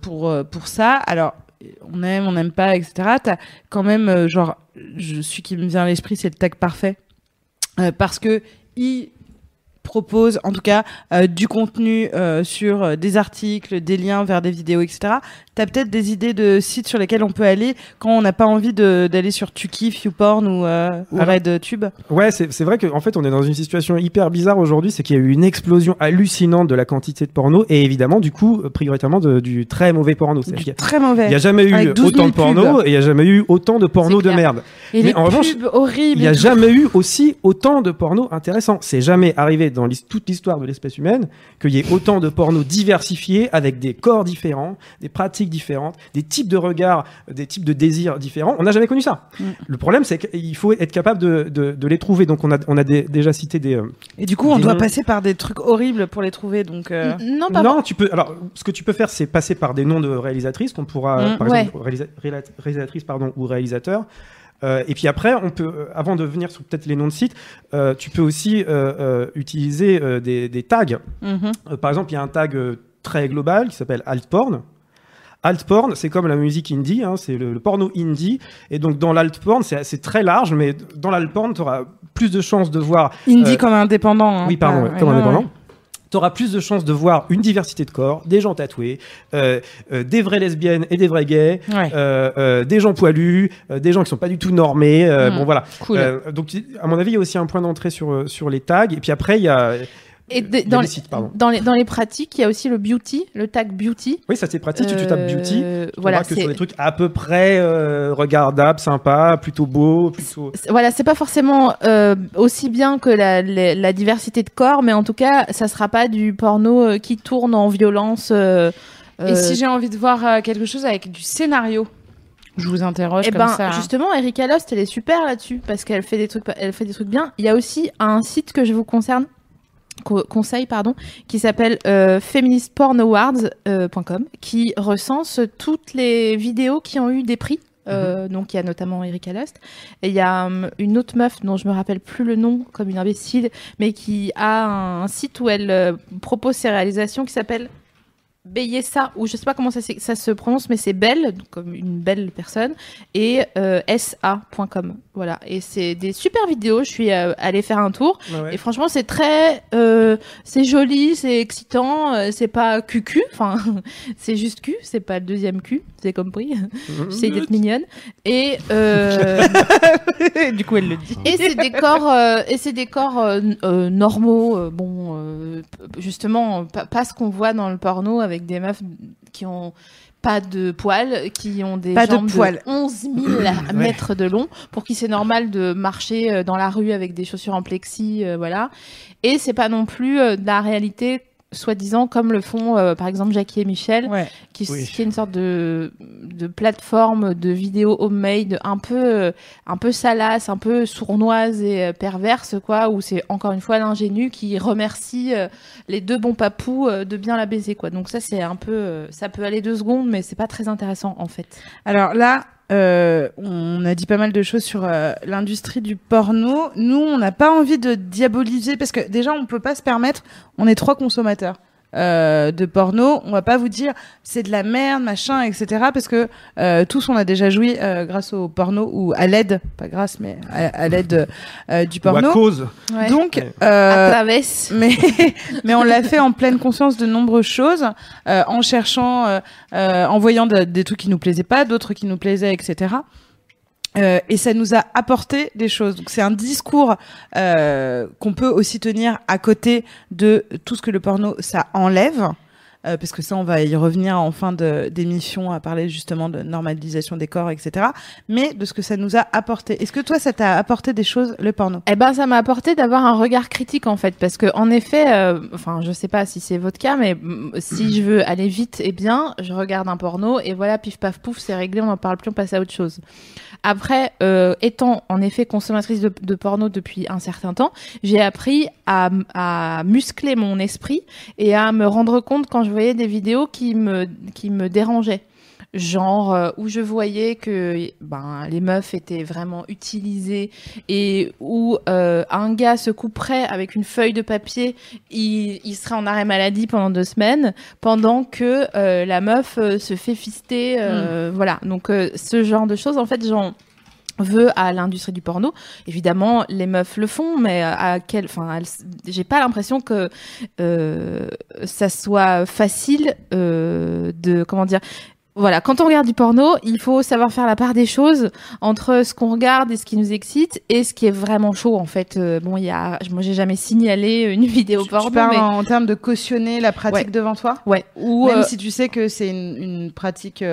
pour pour ça. Alors on aime, on n'aime pas, etc. T'as quand même genre, je celui qui me vient à l'esprit, c'est le tag parfait parce que il propose en tout cas euh, du contenu euh, sur euh, des articles, des liens vers des vidéos, etc. T'as peut-être des idées de sites sur lesquels on peut aller quand on n'a pas envie d'aller sur Tukif, YouPorn ou, euh, ou RedTube. Ouais, c'est vrai qu'en fait, on est dans une situation hyper bizarre aujourd'hui. C'est qu'il y a eu une explosion hallucinante de la quantité de porno et évidemment, du coup, euh, prioritairement de- du très mauvais porno. Y a- Très mauvais. Il n'y a jamais eu Avec 12 000 autant de porno et il n'y a jamais eu autant de porno de merde. Et mais les en revanche, horribles. Il n'y a jamais eu aussi autant de porno intéressant. C'est jamais arrivé dans toute l'histoire de l'espèce humaine qu'il y ait autant de porno diversifiés avec des corps différents, des pratiques différentes, des types de regards, des types de désirs différents. On n'a jamais connu ça. Mm. Le problème, c'est qu'il faut être capable de, de- de les trouver. Donc, on a, on a dé- déjà cité des. euh, Et du coup, on doit noms. passer par des trucs horribles pour les trouver. Donc, euh, Non, pas non, tu peux. Alors, ce que tu peux faire, c'est passer par des noms de réalisatrices qu'on pourra, Mm, par ouais. exemple, réalisa- réalisatrices pardon ou réalisateurs. Euh, et puis après, on peut, euh, avant de venir sur peut-être les noms de sites, euh, tu peux aussi euh, euh, utiliser euh, des, des tags. mhm. Euh, par exemple, il y a un tag euh, très global qui s'appelle altporn. Altporn, c'est comme la musique indie, hein, c'est le, le porno indie. Et donc, dans l'altporn, c'est c'est très large, mais dans l'altporn, tu auras plus de chances de voir Indie Euh, comme indépendant. hein, oui, pardon, pas- comme ouais, indépendant. ouais. Tu auras plus de chances de voir une diversité de corps, des gens tatoués, euh, euh, des vraies lesbiennes et des vrais gays, Ouais. des gens poilus, des gens qui sont pas du tout normés. euh, Mm. Bon voilà. Cool. Donc à mon avis, il y a aussi un point d'entrée sur sur les tags. Et puis après, il y a Et de- a dans, les, sites, pardon. dans, les, dans les pratiques, il y a aussi le beauty, le tag beauty. Oui, ça c'est pratique. Si tu tapes beauty, Euh, tu voilà, que c'est- sur des trucs à peu près euh, regardables, sympas, plutôt beaux, plutôt. voilà, c'est pas forcément euh, aussi bien que la, la, la diversité de corps, mais en tout cas, ça sera pas du porno euh, qui tourne en violence. euh, Et euh, si j'ai envie de voir euh, quelque chose avec du scénario, je vous interroge Eh comme ben, ça. hein. justement, Erika Lost, elle est super là-dessus parce qu'elle fait des trucs, elle fait des trucs bien. Il y a aussi un site que je vous concerne, co- conseille, pardon, qui s'appelle euh, feministpornawards.com, qui recense toutes les vidéos qui ont eu des prix. Euh, Donc il y a notamment Erika Lost et il y a hum, une autre meuf dont je me rappelle plus le nom comme une imbécile mais qui a un site où elle euh, propose ses réalisations qui s'appelle Beyessa ou je sais pas comment ça, se prononce mais c'est belle donc comme une belle personne et euh, sa.com voilà. Et c'est des super vidéos. Je suis euh, allée faire un tour. Ouais. et franchement c'est très euh, c'est joli c'est excitant c'est pas cucu. Enfin c'est juste cul c'est pas le deuxième cul c'est compris. J'essaie d'être mignonne. Et euh, du coup, elle le dit. et c'est des corps euh, et c'est des corps normaux bon euh, justement pas, pas ce qu'on voit dans le porno avec des meufs qui ont pas de poils, qui ont des Pas de jambes poils. 11 000 mètres de long, pour qui c'est normal de marcher euh, dans la rue avec des chaussures en plexi, euh, voilà. Et c'est pas non plus euh, de la réalité, soi-disant, comme le font euh, par exemple Jackie et Michel, Ouais. qui, Oui. qui est une sorte de, de plateforme de vidéos homemade un peu euh, un peu salace, un peu sournoise et euh, perverse quoi, où c'est encore une fois l'ingénu qui remercie euh, les deux bons papous euh, de bien la baiser quoi. Donc ça c'est un peu euh, ça peut aller deux secondes mais c'est pas très intéressant en fait. Alors là, euh, on a dit pas mal de choses sur euh, l'industrie du porno. Nous, on n'a pas envie de diaboliser parce que déjà, on peut pas se permettre. On est trois consommateurs. Euh, de porno, on va pas vous dire c'est de la merde, machin, etc. Parce que euh, tous on a déjà joui euh, grâce au porno ou à l'aide, pas grâce, mais à, à l'aide euh, du Ou à porno. cause. Donc, Ouais. euh, à travers. mais mais on l'a fait en pleine conscience de nombreuses choses, euh, en cherchant, euh, euh, en voyant de- des trucs qui nous plaisaient pas, d'autres qui nous plaisaient, etc. Euh, et ça nous a apporté des choses. Donc c'est un discours euh, qu'on peut aussi tenir à côté de tout ce que le porno ça enlève. Euh, parce que ça, on va y revenir en fin d'émission à parler justement de normalisation des corps, etc. Mais de ce que ça nous a apporté. Est-ce que toi, ça t'a apporté des choses, le porno? Eh ben, ça m'a apporté d'avoir un regard critique en fait, parce que en effet, euh, enfin, je sais pas si c'est votre cas, mais mm, si je veux aller vite et bien, je regarde un porno et voilà, pif paf pouf, c'est réglé, on n'en parle plus, on passe à autre chose. Après, euh, étant en effet consommatrice de, de porno depuis un certain temps, j'ai appris à, à muscler mon esprit et à me rendre compte quand je voyais des vidéos qui me qui me dérangeaient genre euh, où je voyais que ben les meufs étaient vraiment utilisées et où euh, un gars se couperait avec une feuille de papier, il, il serait en arrêt maladie pendant deux semaines, pendant que euh, la meuf se fait fister, euh, voilà. Donc ce genre de choses, en fait, j'en veux à l'industrie du porno. Évidemment, les meufs le font, mais à quel, enfin, j'ai pas l'impression que euh, ça soit facile euh, de, comment dire. Voilà, quand on regarde du porno, il faut savoir faire la part des choses entre ce qu'on regarde et ce qui nous excite et ce qui est vraiment chaud en fait. Euh, bon, il y a, moi j'ai jamais signalé une vidéo Tu- porno, tu parles mais en termes de cautionner la pratique Ouais. devant toi? Ouais, ou Même euh, si tu sais que c'est une, une pratique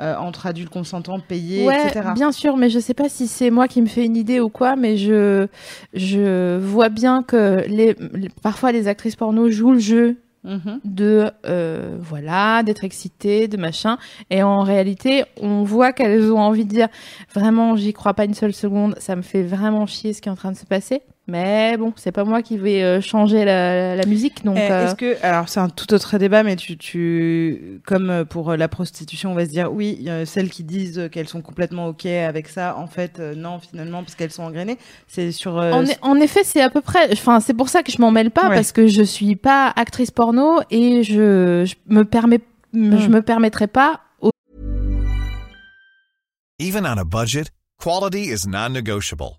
euh, entre adultes consentants, payés, Ouais, etc. bien sûr, mais je sais pas si c'est moi qui me fais une idée ou quoi, mais je je vois bien que les, les- parfois les actrices porno jouent le jeu Mhm. de euh, voilà d'être excitées de machin et en réalité on voit qu'elles ont envie de dire vraiment j'y crois pas une seule seconde ça me fait vraiment chier ce qui est en train de se passer mais bon c'est pas moi qui vais euh, changer la, la musique donc Eh, euh, Est-ce que alors c'est un tout autre débat, mais tu, tu comme euh, pour la prostitution, on va se dire oui, celles qui disent qu'elles sont complètement ok avec ça, en fait non finalement parce qu'elles sont engrainées. C'est sur En, e- en effet, c'est à peu près. Enfin, c'est pour ça que je m'en mêle pas Ouais. parce que je suis pas actrice porno et je, je me permets, je me permettrai pas. au- Even on a budget, quality is non-negotiable.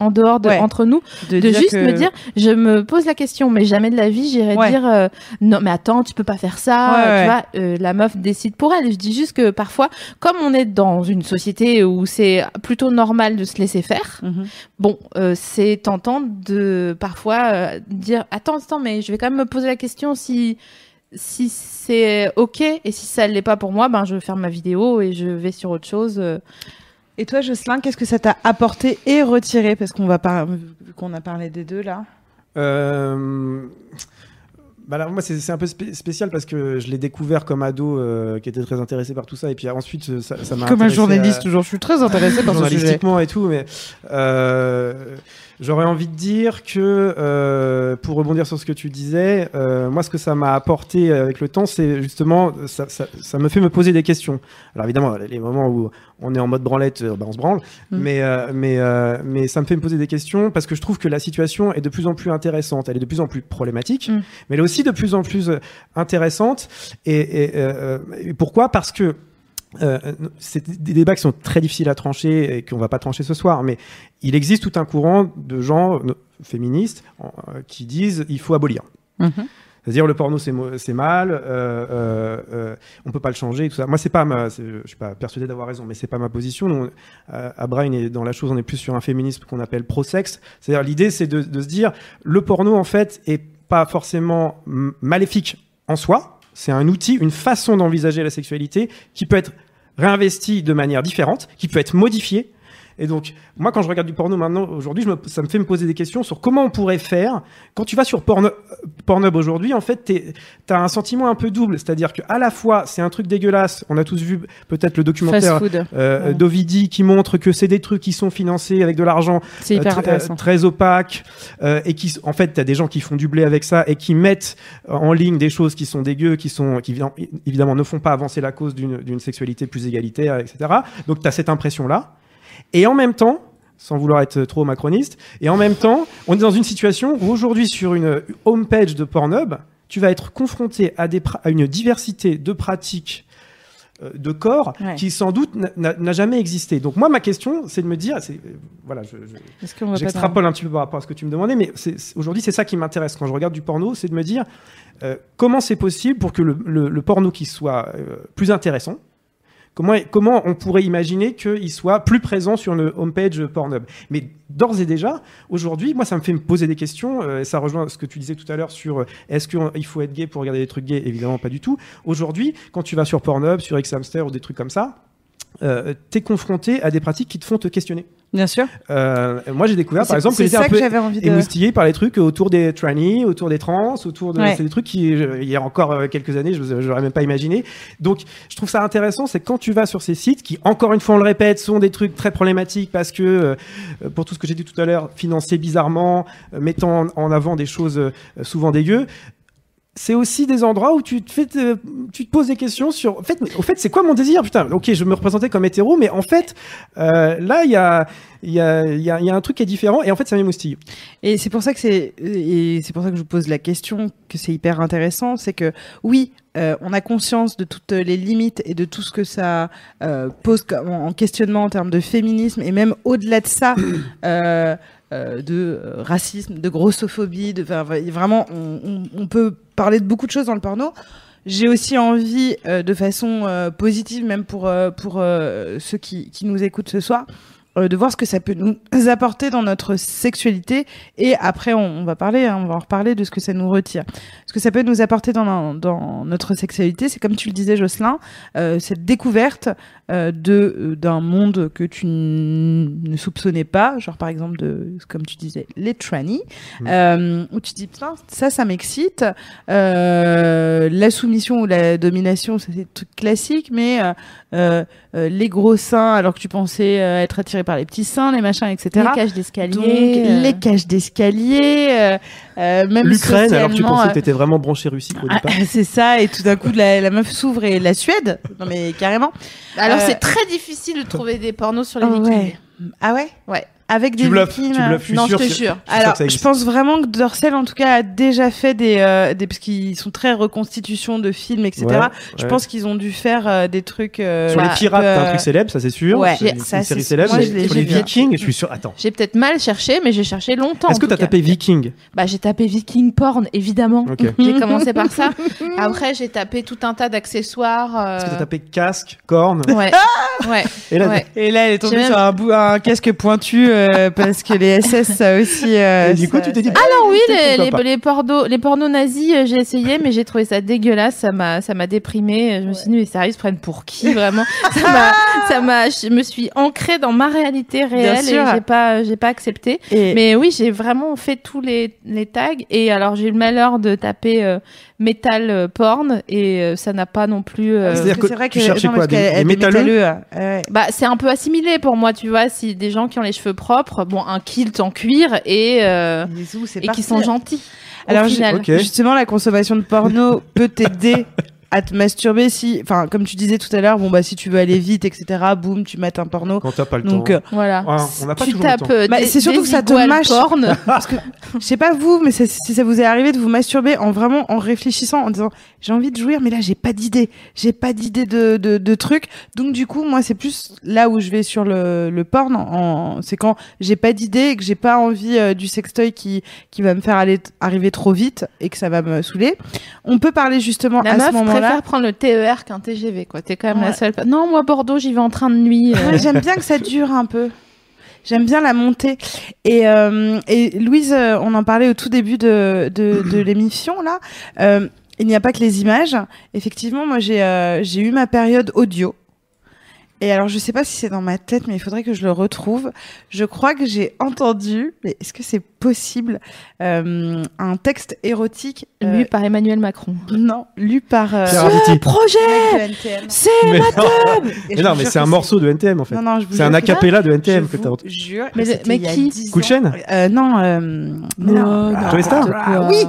En dehors de Ouais. entre nous de, juste que- me dire je me pose la question mais jamais de la vie j'irai Ouais. dire euh, non mais attends tu peux pas faire ça Ouais, tu vois euh, la meuf décide pour elle je dis juste que parfois comme on est dans une société où c'est plutôt normal de se laisser faire Mhm. bon euh, c'est tentant de parfois dire attends attends mais je vais quand même me poser la question si si c'est ok et si ça l'est pas pour moi ben je ferme ma vidéo et je vais sur autre chose. Et toi, Jocelyn, qu'est-ce que ça t'a apporté et retiré? Parce qu'on va par... vu qu'on a parlé des deux là. Euh, bah alors, moi, c'est c'est un peu spé- spécial parce que je l'ai découvert comme ado euh, qui était très intéressé par tout ça. Et puis ensuite, euh, ça m'a. Comme un intéressé journaliste, à- toujours, je suis très intéressée par ce sujet. journalistiquement et tout, mais euh, j'aurais envie de dire que euh, pour rebondir sur ce que tu disais, euh, moi ce que ça m'a apporté avec le temps, c'est justement ça, ça, ça me fait me poser des questions. Alors évidemment, les moments où on est en mode branlette, euh, bah, on se branle, Mm. mais euh, mais euh, mais ça me fait me poser des questions parce que je trouve que la situation est de plus en plus intéressante, elle est de plus en plus problématique, Mm. mais elle est aussi de plus en plus euh, intéressante. Et, euh, et pourquoi? Parce que euh, c'est des débats qui sont très difficiles à trancher et qu'on va pas trancher ce soir, mais il existe tout un courant de gens euh, féministes euh, qui disent il faut abolir. Mhm. C'est-à-dire le porno c'est mal, euh, euh, euh, on peut pas le changer, et tout ça. Moi c'est pas ma, je suis pas persuadé d'avoir raison, mais c'est pas ma position. Nous, à Brain et dans la chose, on est plus sur un féminisme qu'on appelle pro-sexe. C'est-à-dire l'idée c'est de, de se dire le porno en fait est pas forcément maléfique en soi. C'est un outil, une façon d'envisager la sexualité qui peut être réinvestie de manière différente, qui peut être modifiée. Et donc, moi, quand je regarde du porno maintenant, aujourd'hui, ça me fait me poser des questions sur comment on pourrait faire. Quand tu vas sur Porno- Pornhub aujourd'hui, en fait, tu as un sentiment un peu double. C'est-à-dire qu'à la fois, c'est un truc dégueulasse. On a tous vu peut-être le documentaire euh, Ouais. d'Ovidi qui montre que c'est des trucs qui sont financés avec de l'argent euh, euh, très opaque euh, et qui en fait t'as des gens qui font du blé avec ça et qui mettent euh, en ligne des choses qui sont dégueu qui sont qui évidemment- ne font pas avancer la cause d'une sexualité plus égalitaire etc donc t'as cette impression là et en même temps sans vouloir être trop macroniste et en même temps on est dans une situation où aujourd'hui sur une homepage de Pornhub tu vas être confronté à des pra- à une diversité de pratiques euh, de corps Ouais. qui sans doute n'a- jamais existé. Donc moi ma question c'est de me dire, euh, voilà, je, je- J'extrapole un petit peu par rapport à ce que tu me demandais, mais aujourd'hui, c'est ça qui m'intéresse quand je regarde du porno, c'est de me dire euh, comment c'est possible pour que le, le- le porno qui soit euh, plus intéressant, comment, on pourrait imaginer qu'il soit plus présent sur une homepage Pornhub? Mais d'ores et déjà, aujourd'hui, moi, ça me fait me poser des questions, euh, ça rejoint ce que tu disais tout à l'heure sur euh, est-ce qu'il faut être gay pour regarder des trucs gays? Évidemment, pas du tout. Aujourd'hui, quand tu vas sur Pornhub, sur Xhamster ou des trucs comme ça, euh, t'es confronté à des pratiques qui te font te questionner. Bien sûr. Euh, moi, j'ai découvert, par exemple, que j'étais un peu de. émoustillé par les trucs autour des trannies, autour des trans, autour de. Ouais. C'est des trucs qui, je- il y a encore euh, quelques années, je n'aurais même pas imaginé. Donc, je trouve ça intéressant, c'est quand tu vas sur ces sites qui, encore une fois, on le répète, sont des trucs très problématiques parce que, euh, pour tout ce que j'ai dit tout à l'heure, financés bizarrement, euh, mettant en, avant des choses souvent dégueu. C'est aussi des endroits où tu te, fais te- tu te poses des questions sur. En fait, au fait, c'est quoi mon désir? Putain, ok, je me représentais comme hétéro, mais en fait, euh, là, il y a, y, a, y, a, un truc qui est différent, et en fait, ça m'émoustille. Et c'est pour ça que c'est et c'est pour ça que je vous pose la question que c'est hyper intéressant, c'est que oui, euh, on a conscience de toutes les limites et de tout ce que ça euh, pose en questionnement en termes de féminisme et même au-delà de ça. euh, de euh, racisme, de grossophobie, de vraiment, on, peut parler de beaucoup de choses dans le porno. J'ai aussi envie, euh, de façon positive, même pour pour ceux qui, qui nous écoutent ce soir, de voir ce que ça peut nous apporter dans notre sexualité. Et après, on, va parler, hein, on va en reparler de ce que ça nous retire. Ce que ça peut nous apporter dans, dans notre sexualité, c'est comme tu le disais, Jocelyn, cette découverte de euh, d'un monde que tu ne soupçonnais pas, genre par exemple de, comme tu disais, les trannies, Mm. euh, où tu te dis putain, ça, ça m'excite. Euh, la soumission ou la domination, c'est des trucs classiques, mais euh, euh, euh, les gros seins, alors que tu pensais euh, être attiré par les petits seins, les machins, etc. les cages d'escalier euh. les cages d'escalier, euh, euh, même L'Ukraine, alors que tu pensais euh, que t'étais vraiment branché Russie au ah, départ. c'est ça, et tout d'un coup, la, la meuf s'ouvre et la Suède. Non, mais carrément. alors Euh, c'est très difficile de trouver des pornos sur les Oh, ouais. Ah ouais? Ouais. Avec des Tu bluffes, victimes. tu bluffes, je suis Non, je sûr te jure. sûr Alors, je pense vraiment que Dorcel, en tout cas, a déjà fait des, euh, des parce qu'ils sont très reconstitutions de films, etc. Ouais, Je pense qu'ils ont dû faire euh, des trucs. euh, Sur les bah, pirates, t'as un euh, truc célèbre, ça c'est sûr. ouais, c'est une, ça, série célèbre. moi, sur j'ai les. Vikings, je suis sûr. Attends. J'ai peut-être mal cherché, mais j'ai cherché longtemps. Est-ce que t'as tapé Viking? Bah, j'ai tapé Viking porn, évidemment. J'ai commencé par ça. Après, j'ai tapé tout un tas d'accessoires. Est-ce que t'as tapé casque, corne? Ouais. ouais. Et là, Ouais. Et là, elle est tombée sur un, bout, un casque pointu euh, parce que les SS, ça aussi. euh, Et du coup, tu t'es dit, Alors oui, les, les, les, pornos, les pornos nazis, euh, j'ai essayé, mais j'ai trouvé ça dégueulasse. Ça m'a, ça m'a déprimé. Je me suis dit, mais sérieux, ils se prennent pour qui vraiment? Ça m'a, ça m'a, je me suis ancrée dans ma réalité réelle et j'ai pas, j'ai pas accepté. Et- Mais oui, j'ai vraiment fait tous les, les tags. Et alors, j'ai eu le malheur de taper euh, métal euh, porn et euh, ça n'a pas non plus. euh, C'est-à-dire que c'est vrai tu que- cherchais non, quoi, des- métalleux métalleux, euh, ouais. Bah, c'est un peu assimilé pour moi, tu vois. Si des gens qui ont les cheveux propres, bon, un kilt en cuir et euh, et qui sont gentils. Alors, j'ai- final. Ok. justement, la consommation de porno peut t'aider à te masturber si, enfin, comme tu disais tout à l'heure, bon bah si tu veux aller vite, etc. Boum, tu mates un porno. Quand t'as pas le Donc, temps. euh, Voilà. Ah, on n'a pas tu toujours le tapes temps. euh, Bah, c'est surtout que ça te mâche. porn. parce que je sais pas vous, mais ça- si ça vous est arrivé de vous masturber en vraiment en réfléchissant, en disant j'ai envie de jouir, mais là j'ai pas d'idée, j'ai pas d'idée de, de, de truc. Donc du coup, moi c'est plus là où je vais sur le, le porn. En, c'est quand j'ai pas d'idée et que j'ai pas envie euh, du sextoy qui qui va me faire aller arriver trop vite et que ça va me saouler. On peut parler justement La à meuf ce moment-là. Préfère prendre le TER qu'un TGV, quoi. T'es quand même Ouais. la seule. Non, moi, Bordeaux, j'y vais en train de nuit. euh. J'aime bien que ça dure un peu. J'aime bien la montée. Et, euh, et Louise, euh, on en parlait au tout début de, de, de l'émission, là. Euh, il n'y a pas que les images. Effectivement, moi, j'ai j'ai eu ma période audio. Et alors, je sais pas si c'est dans ma tête, mais il faudrait que je le retrouve. Je crois que j'ai entendu, mais est-ce que c'est possible, euh, un texte érotique euh, Lu par Emmanuel Macron. Non, lu par euh, Arditi. Projet mec de NTM. C'est non, Et mais non, mais c'est un morceau de NTM en fait. Non, non, je vous C'est un acapella de NTM Je que t'as entendu. jure. Mais- qui 10 Coup de ans. chaîne Euh, Non, euh, mais non. Star. Ah, oui.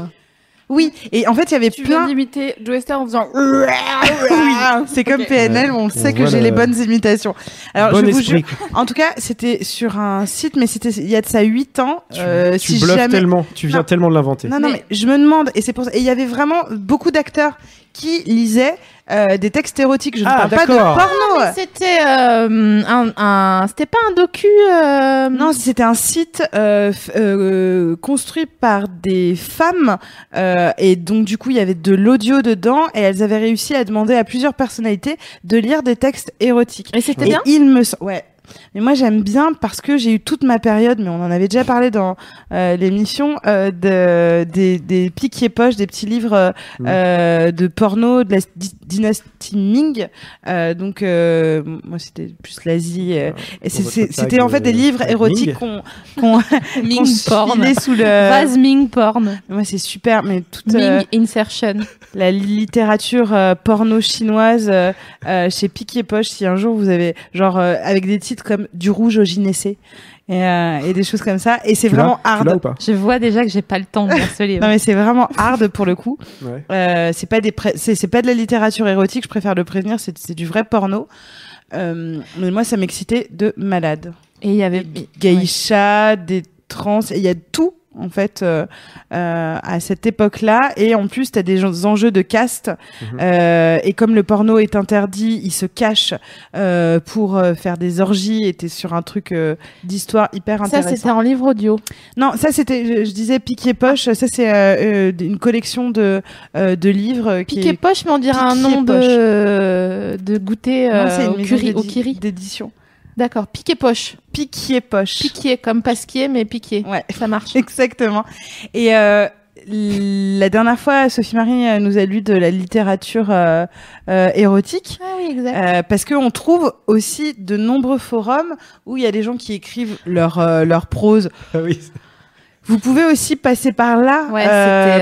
Oui, et en fait, il y avait Tu viens plein. d'imiter Joe Star en faisant. Oui, c'est comme. PNL, on sait On que j'ai le- les bonnes imitations. Alors, bon je vous esprit. jure. En tout cas, c'était sur un site, mais c'était il y a de ça 8 ans. Tu, euh, tu si bluffes jamais... tellement, tu viens Non. tellement de l'inventer. Non, non, Mais- mais je me demande, et c'est pour ça. Et il y avait vraiment beaucoup d'acteurs qui lisaient euh, des textes érotiques. Je ne Ah, parle pas de porno. C'était euh, un, un- c'était pas un docu. euh, Non, c'était un site euh, euh, construit par des femmes euh, et donc du coup il y avait de l'audio dedans et elles avaient réussi à demander à plusieurs personnalités de lire des textes érotiques. Et c'était Et bien? il me ouais. Mais moi j'aime bien parce que j'ai eu toute ma période, mais on en avait déjà parlé dans euh, l'émission, euh, de, des, des piquiers poches, des petits livres euh, euh, de porno de la dynastie Ming. Euh, donc euh, moi c'était plus l'Asie. euh, et c'était en fait des livres Ming. érotiques qu'on qu'on Ming qu'on porn. filait sous le. Vase Ming porn. Moi c'est super, mais toute Ming euh, insertion. la littérature euh, porno chinoise chez Piquet Poche, si un jour vous avez genre euh, avec des titres comme du rouge au gynécée et, euh, et des choses comme ça, et c'est vraiment hard. ou pas? Je vois déjà que j'ai pas le temps de lire ce livre. Non mais c'est vraiment hard pour le coup. Ouais. Euh, c'est pas des pré- c'est c'est pas de la littérature érotique, je préfère le prévenir, c'est c'est du vrai porno. Euh, mais moi ça m'excitait de malade. Et il y avait. Des geishas, des trans, et il y a tout en fait euh, euh, à cette époque-là. Et en plus tu as des enjeux de caste. Mhm. euh, et comme le porno est interdit ils se cachent euh, pour euh, faire des orgies. Et t'es sur un truc euh, d'histoire hyper Ça, intéressant. c'était en livre audio. non ça c'était je, je disais piqué poche. Ça c'est euh, euh, une collection de euh, de livres qui Piqué est poche, mais on dirait un nom de, de goûter Non, c'est euh, une au, kiri. d'édition D'accord, piqué poche. piqué poche Piqué, comme pasquier, mais piqué. ouais Ça marche. Exactement. Et euh, la dernière fois, Sophie Marie euh, nous a lu de la littérature euh, euh, érotique. Ah oui, exact. euh, parce qu'on trouve aussi de nombreux forums où il y a des gens qui écrivent leur, euh, leur prose. Ah oui. Vous pouvez aussi passer par là. Ouais, Euh,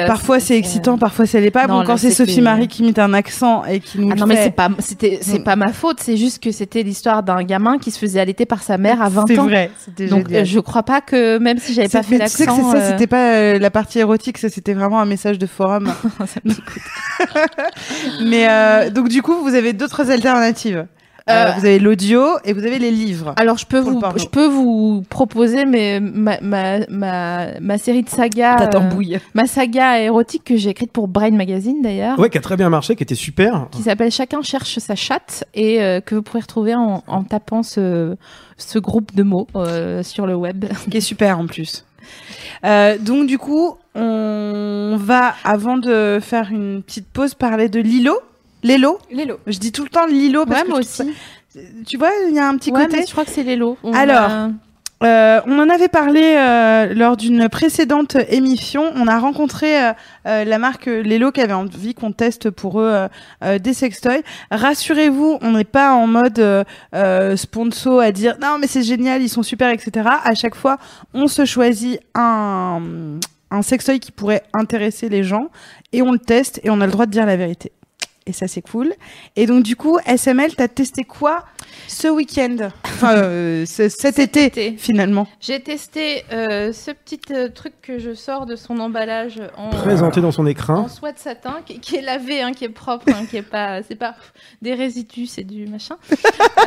euh, parfois c'est excitant, parfois ça l'est pas. non, bon, quand c'est Sophie Marie qui imite un accent et qui nous Ah non mais c'est pas c'était c'est Mm. pas ma faute, c'est juste que c'était l'histoire d'un gamin qui se faisait allaiter par sa mère à 20 c'est ans. vrai. C'était Donc génial. je crois pas que même si j'avais pas C'est- fait mais tu sais que l'accent c'est ça, euh, c'était pas euh, la partie érotique, ça c'était vraiment un message de forum. Mais euh, donc du coup, vous avez d'autres alternatives. Euh, vous avez l'audio et vous avez les livres. Alors je peux vous je peux vous proposer ma, ma, ma, ma série de sagas Ta euh, ma saga érotique que j'ai écrite pour Brain Magazine d'ailleurs Ouais, qui a très bien marché, qui était super. qui s'appelle Chacun cherche sa chatte et euh, que vous pourrez retrouver en, en tapant ce, ce groupe de mots euh, sur le web. qui est super en plus. Euh, donc du coup, on va avant de faire une petite pause parler de Lilo. Lélo Lélo. Je dis tout le temps Lilo parce Ouais, que moi aussi. ça- Tu vois, il y a un petit Ouais, côté. mais je crois que c'est Lélo. On Alors, a- Euh, on en avait parlé euh, lors d'une précédente émission. On a rencontré euh, euh, la marque Lelo qui avait envie qu'on teste pour eux euh, euh, des sextoys. Rassurez-vous, on n'est pas en mode euh, euh, sponsor à dire non mais c'est génial, ils sont super, etc. À chaque fois, on se choisit un un sextoy qui pourrait intéresser les gens et on le teste et on a le droit de dire la vérité. Et ça c'est cool. Et donc du coup, SML, t'as testé quoi ce week-end Enfin, euh, ce- cet, Cet été, été. finalement. J'ai testé euh, ce petit euh, truc que je sors de son emballage en, Présenté dans son en écrin. soie de satin, qui, qui est lavé, hein, qui est propre, hein, qui est pas, c'est pas des résidus, c'est du machin.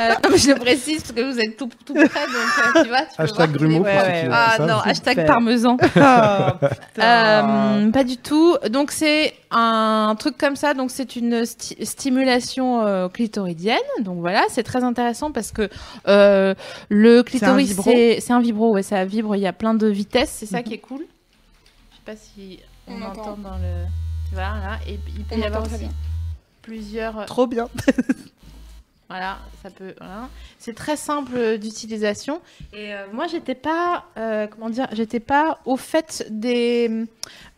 Euh, non, mais je le précise parce que vous êtes tout, tout près, donc euh, tu vois. Tu peux Hashtag Grumeau pour Ouais, ouais, Ah non, hashtag parmesan. Oh, Euh, pas du tout. Donc c'est un truc comme ça. Donc c'est une sti- stimulation euh, clitoridienne. Donc voilà, c'est très intéressant parce que euh, le clitoris c'est un vibro. Ouais, ça vibre. Il y a plein de vitesses. C'est ça Mhm. qui est cool. Je sais pas si on, On entend entend. dans le. Tu vois là. Et il peut On y avoir aussi bien. plusieurs. Trop bien. Voilà, ça peut. Voilà. C'est très simple d'utilisation. Et euh, moi, j'étais pas, euh, comment dire, j'étais pas au fait des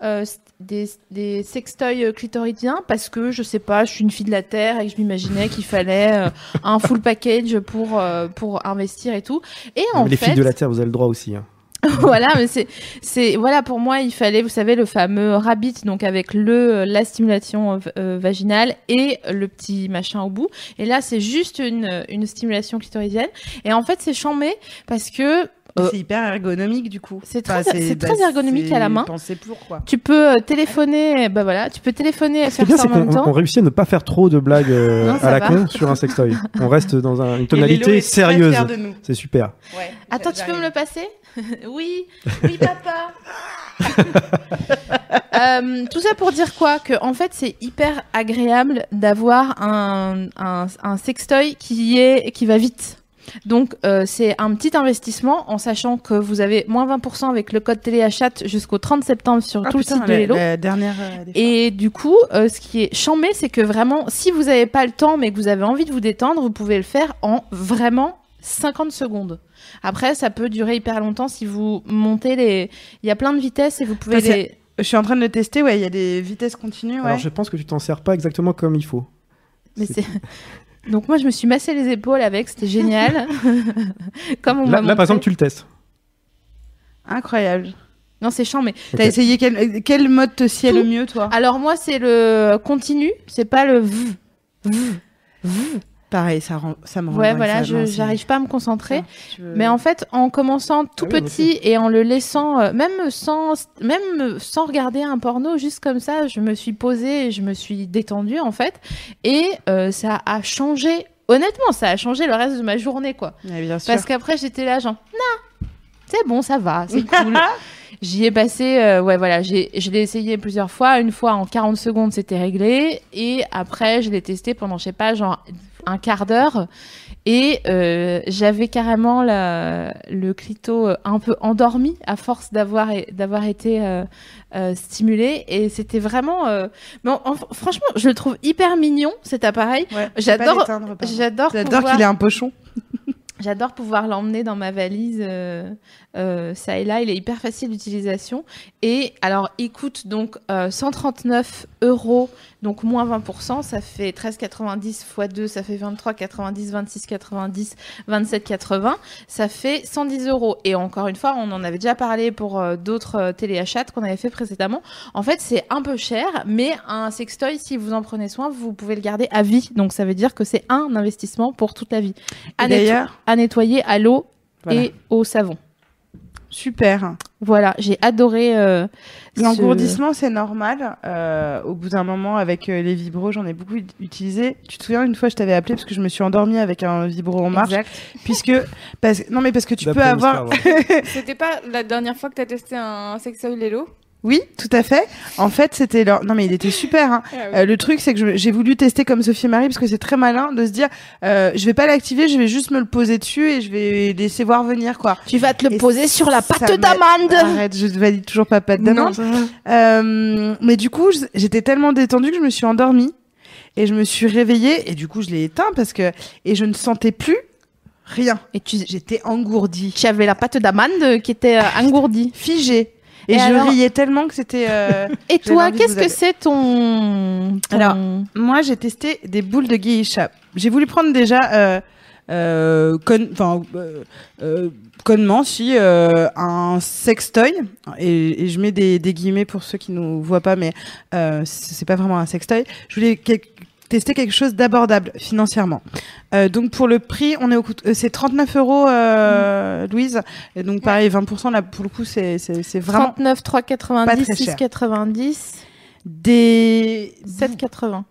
euh, des, des sextoys clitoridiens parce que je sais pas, je suis une fille de la terre et que je m'imaginais qu'il fallait euh, un full package pour euh, pour investir et tout. Et en Mais les fait, filles de la Terre, vous avez le droit aussi. hein. voilà, mais c'est, c'est, voilà, pour moi, il fallait, vous savez, le fameux rabbit, donc avec le, la stimulation euh, euh, vaginale et le petit machin au bout. Et là, c'est juste une, une stimulation clitoridienne. Et en fait, c'est chambé parce que Euh, C'est hyper ergonomique du coup. c'est très- c'est très ergonomique à la main. Pensez pour quoi. tu peux euh, téléphoner, bah voilà, tu peux téléphoner et Ce qui est faire bien, ça c'est en même qu'on on temps. réussit à ne pas faire trop de blagues euh, Non, à la va. con sur un sextoy. On reste dans un- une tonalité sérieuse. fier de nous. C'est super. Ouais, Attends, tu peux me le passer? Oui, oui, papa. Euh, tout ça pour dire quoi? Que en fait, c'est hyper agréable d'avoir un, un, un sextoy qui est qui va vite. Donc euh, c'est un petit investissement en sachant que vous avez moins 20% avec le code téléachat jusqu'au 30 septembre sur Ah, tout putain, le site de. La dernière. euh. Et du coup, euh, ce qui est chambé, c'est que vraiment, si vous n'avez pas le temps, mais que vous avez envie de vous détendre, vous pouvez le faire en vraiment 50 secondes. Après, ça peut durer hyper longtemps si vous montez les. Il y a plein de vitesses et vous pouvez les. Je suis en train de le tester. Ouais, il y a des vitesses continues. Ouais. Alors je pense que tu t'en sers pas exactement comme il faut. Mais c'est. Donc moi, je me suis massé les épaules avec, c'était génial. Comme on Là, là, par exemple, tu le testes. Incroyable. Non, c'est chiant, mais. T'as essayé quel, quel mode te sied le mieux, toi? Alors moi, c'est le continu, c'est pas le. v- v- v. Pareil, ça, rend, ça me rend Ouais, voilà, j'arrive pas à me concentrer. Veux- Mais en fait, en commençant tout Ah oui, petit et en le laissant, euh, même sans, même sans regarder un porno, juste comme ça, je me suis posée et je me suis détendue en fait. Et euh, ça a changé, honnêtement, ça a changé le reste de ma journée quoi. Ouais, bien sûr. Parce qu'après, j'étais là, genre, non, c'est bon, ça va, c'est cool. J'y ai passé, euh, ouais, voilà, j'ai, je l'ai essayé plusieurs fois. Une fois en 40 secondes, c'était réglé. Et après, je l'ai testé pendant, je sais pas, genre un quart d'heure. Et euh, j'avais carrément la, le clito euh, un peu endormi à force d'avoir, d'avoir été euh, euh, stimulé. Et c'était vraiment. euh, mais en- en- franchement, je le trouve hyper mignon, cet appareil. Ouais, j'adore-. J'adore, J'adore pouvoir- qu'il ait un pochon. J'adore pouvoir l'emmener dans ma valise, euh, euh, ça et là. Il est hyper facile d'utilisation. Et alors, il coûte donc euh, 139 euros, donc moins 20%. Ça fait 13,90 x 2, ça fait 23,90, 26,90, 27,80. Ça fait 110 euros. Et encore une fois, on en avait déjà parlé pour euh, d'autres euh, téléachats qu'on avait fait précédemment. En fait, c'est un peu cher, mais un sextoy, si vous en prenez soin, vous pouvez le garder à vie. Donc, ça veut dire que c'est un investissement pour toute la vie. À netto- D'ailleurs, à nettoyer à l'eau Voilà. et au savon. Super. Voilà, j'ai adoré. euh, ce- L'engourdissement, c'est normal. Euh, au bout d'un moment, avec euh, les vibros, j'en ai beaucoup ut- utilisé. Tu te souviens, une fois, je t'avais appelé parce que je me suis endormie avec un vibro en marche. Exact. Puisque, parce, non, mais parce que tu peux avoir. C'était pas la dernière fois que t'as testé un Lelo Oui, tout à fait. En fait, c'était leur. Non, mais il était super. Hein. Euh, le truc, c'est que j'ai voulu tester comme Sophie Marie parce que c'est très malin de se dire, euh, je vais pas l'activer, je vais juste me le poser dessus et je vais laisser voir venir, quoi. Tu vas te le Et poser sur la pâte d'amande. Arrête, je valide toujours pas pâte d'amande. Euh, mais du coup, j'étais tellement détendue que je me suis endormie et je me suis réveillée et du coup, je l'ai éteint parce que et je ne sentais plus rien. Et tu, J'étais engourdie, tu avais la pâte d'amande qui était euh, engourdie. figée. Et, Et je alors riais tellement que c'était. euh, Et toi, qu'est-ce que c'est ton, ton- Alors, Moi, j'ai testé des boules de geisha. J'ai voulu prendre déjà, euh, euh, con- enfin, euh, euh, connement, si, euh, un sextoy. Et, et je mets des, des guillemets pour ceux qui ne voient pas, mais euh, c'est pas vraiment un sextoy. Je voulais tester quelque chose d'abordable financièrement. Euh, donc pour le prix, on est au coût- euh, c'est 39 euros, euh, Louise. Et donc pareil, 20% là pour le coup, c'est c'est c'est vraiment 39, 3,90, Pas très cher. 6,90, des 7,80.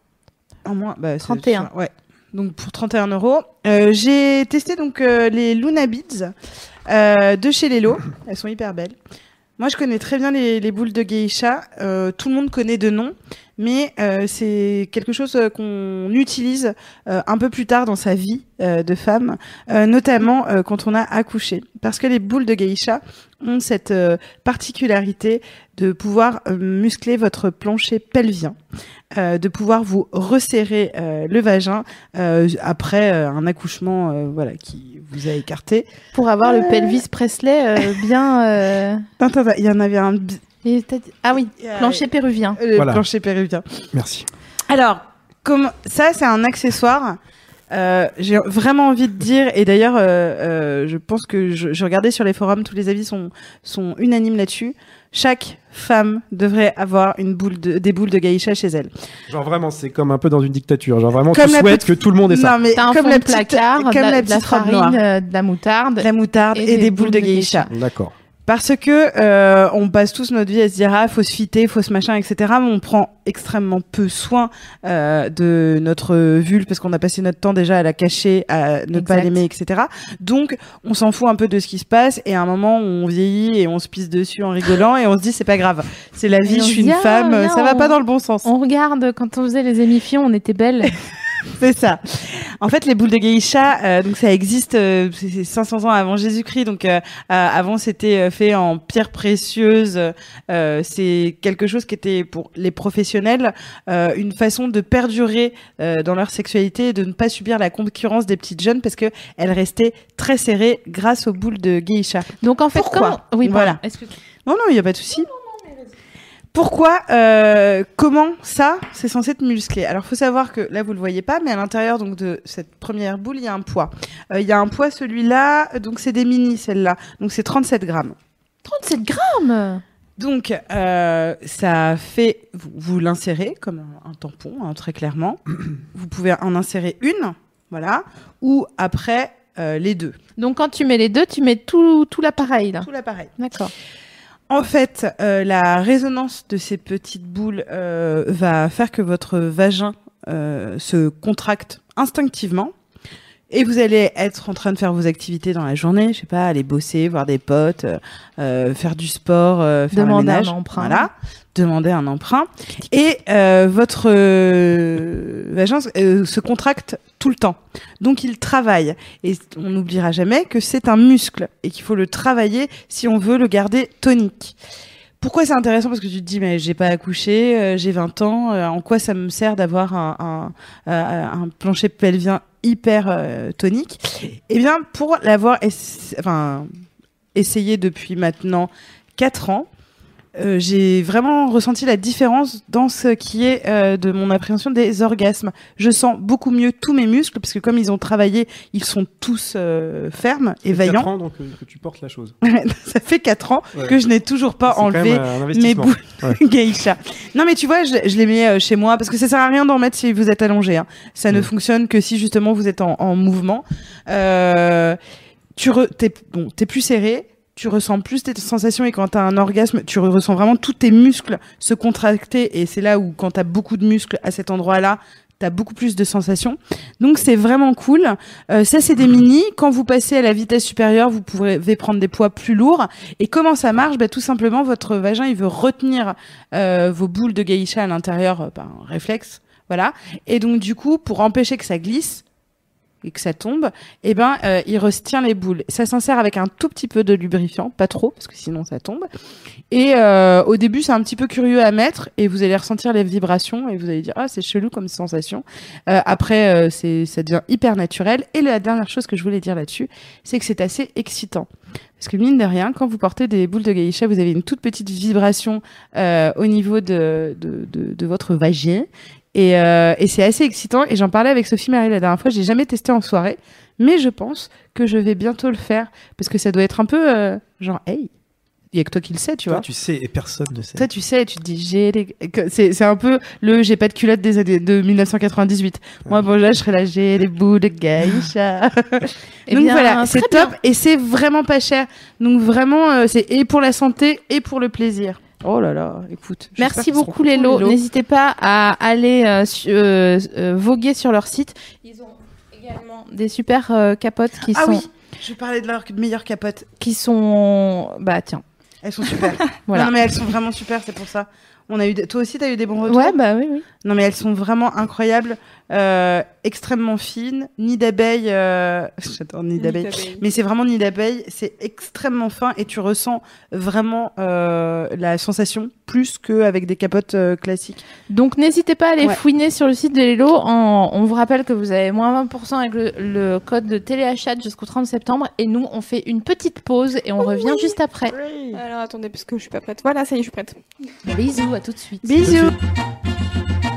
En moins, bah, c'est- 31. Ouais. Donc pour 31 euros. Euh, J'ai testé donc euh, les Luna Beads euh, de chez Lelo. Elles sont hyper belles. Moi, je connais très bien les, les boules de geisha. Euh, tout le monde connaît de nom, mais euh, c'est quelque chose euh, qu'on utilise euh, un peu plus tard dans sa vie euh, de femme, euh, notamment euh, quand on a accouché. Parce que les boules de geisha ont cette euh, particularité de pouvoir muscler votre plancher pelvien, euh, de pouvoir vous resserrer euh, le vagin euh, après un accouchement euh, voilà, qui vous a écarté. Pour avoir le pelvis Presley euh, bien. euh, Attends, attends, Il y en avait un... et Ah oui, plancher péruvien. Euh, le Voilà. plancher péruvien. Merci. Alors, comme ça, c'est un accessoire. Euh, j'ai vraiment envie de dire, et d'ailleurs, euh, euh, je pense que je, je regardais sur les forums, tous les avis sont, sont unanimes là-dessus. Chaque femme devrait avoir une boule de, des boules de geisha chez elle. Genre vraiment, c'est comme un peu dans une dictature. Genre vraiment, Comme tu souhaites petite- que tout le monde ait ça. Non, mais un comme fond la de petite, placard, comme de la, la de la petite robe farine, noire, euh, de la moutarde. la moutarde et, des, boules de geisha. D'accord. Parce que euh, on passe tous notre vie à se dire ah faut se fitter, faut se machin, etc. Mais on prend extrêmement peu soin euh, de notre vulve parce qu'on a passé notre temps déjà à la cacher, à ne pas l'aimer, etc. Donc on s'en fout un peu de ce qui se passe et à un moment on vieillit et on se pisse dessus en rigolant et on se dit c'est pas grave, c'est la vie, je suis une femme, ça va pas dans le bon sens. On regarde quand on faisait les émissions, on était belles. C'est ça. En fait, les boules de geisha, euh, donc ça existe, euh, c'est c'est 500 ans avant Jésus-Christ. Donc euh, euh, avant, c'était fait en pierre précieuse. C'est quelque chose qui était pour les professionnels une façon de perdurer dans leur sexualité et de ne pas subir la concurrence des petites jeunes parce que elles restaient très serrées grâce aux boules de geisha. Donc en fait, Pourquoi? comment... Oui, Voilà. que... Non, non, il n'y a pas de souci. Pourquoi euh, Comment ça C'est censé être musclé? Alors, faut savoir que là, vous le voyez pas, mais à l'intérieur donc de cette première boule, il y a un poids. Euh, Il y a un poids, celui-là, donc c'est des mini, celle-là. Donc c'est 37 grammes. 37 grammes Donc, euh, ça fait, vous, vous l'insérez comme un, un tampon, hein, très clairement. vous pouvez en insérer une, voilà, ou après euh, les deux. Donc quand tu mets les deux, tu mets tout, tout l'appareil là? Tout l'appareil. D'accord. En fait, euh, la résonance de ces petites boules euh, va faire que votre vagin euh, se contracte instinctivement. Et vous allez être en train de faire vos activités dans la journée, je sais pas, aller bosser, voir des potes, euh, euh, faire du sport, euh, faire Demander le ménage, un emprunt. Voilà, demander un emprunt. Et euh, votre euh, vagin euh, se contracte tout le temps. Donc il travaille. Et on n'oubliera jamais que c'est un muscle et qu'il faut le travailler si on veut le garder tonique. Pourquoi c'est intéressant? Parce que tu te dis, mais j'ai pas accouché, euh, j'ai 20 ans, euh, en quoi ça me sert d'avoir un, un, euh, un plancher pelvien hyper euh, tonique. Eh bien, pour l'avoir essayé depuis maintenant 4 ans, euh, j'ai vraiment ressenti la différence dans ce qui est euh, de mon appréhension des orgasmes. Je sens beaucoup mieux tous mes muscles parce que comme ils ont travaillé, ils sont tous euh, fermes et Ça fait quatre vaillants. ans, donc euh, que tu portes la chose. Ça fait 4 ans Ouais. que je n'ai toujours pas enlevé mes boules Ouais. geisha. Non mais tu vois, je, je les mets euh, chez moi parce que ça sert à rien d'en mettre si vous êtes allongé. hein. Ça ne Mm. fonctionne que si justement vous êtes en, en mouvement. Euh, tu re- t'es bon, t'es plus serré. Tu ressens plus tes sensations et quand tu un orgasme, tu ressens vraiment tous tes muscles se contracter et c'est là où quand tu as beaucoup de muscles à cet endroit-là, tu as beaucoup plus de sensations. Donc c'est vraiment cool. Euh, ça c'est des mini. Quand vous passez à la vitesse supérieure, vous pouvez prendre des poids plus lourds. Et comment ça marche? Bah, Tout simplement, votre vagin il veut retenir euh, vos boules de geisha à l'intérieur euh, par réflexe. Voilà. Et donc du coup, pour empêcher que ça glisse, et que ça tombe, eh ben, euh, il retient les boules. Ça s'insère avec un tout petit peu de lubrifiant, pas trop, parce que sinon ça tombe. Et euh, au début, c'est un petit peu curieux à mettre, et vous allez ressentir les vibrations, et vous allez dire, ah, c'est chelou comme sensation. Euh, après, c'est, ça devient hyper naturel. Et la dernière chose que je voulais dire là-dessus, c'est que c'est assez excitant. Parce que mine de rien, quand vous portez des boules de geisha, vous avez une toute petite vibration au niveau de, de, de, de votre vagin. Et, euh, et c'est assez excitant. Et j'en parlais avec Sophie Marie la dernière fois. J'ai jamais testé en soirée, mais je pense que je vais bientôt le faire parce que ça doit être un peu euh, genre hey. Il y a que toi qui le sais, tu Toi, vois. tu sais et personne ne sait. Toi, tu sais, tu te dis, j'ai les... que- C'est, c'est un peu le j'ai pas de culotte des années de 1998. Moi, bon, là, je serais là, j'ai les boules de geisha. Eh Donc bien, voilà, c'est top bien. et c'est vraiment pas cher. Donc vraiment, euh, c'est et pour la santé et pour le plaisir. Oh là là, écoute. Merci beaucoup les lots. N'hésitez pas à aller euh, su- euh, euh, voguer sur leur site. Ils ont également des super euh, capotes qui Ah sont oui, je parlais de leur meilleure capote. qui sont bah tiens. Elles sont super. Voilà. Non, mais elles sont vraiment super, c'est pour ça. On a eu des- Toi aussi, t'as eu des bons retours Ouais, bah oui oui. Non, mais elles sont vraiment incroyables, euh, extrêmement fines, nid d'abeille. Euh... J'adore nid d'abeille. Mais c'est vraiment nid d'abeille, c'est extrêmement fin et tu ressens vraiment euh, la sensation plus qu'avec des capotes euh, classiques. Donc n'hésitez pas à aller Ouais. fouiner sur le site de Lelo. En... On vous rappelle que vous avez moins 20% avec le, le code de téléachat jusqu'au 30 septembre. Et nous, on fait une petite pause et on revient juste après. Alors attendez, parce que je suis pas prête. Voilà, ça y est, je suis prête. Bisous, à tout de suite. Bisous ¿Qué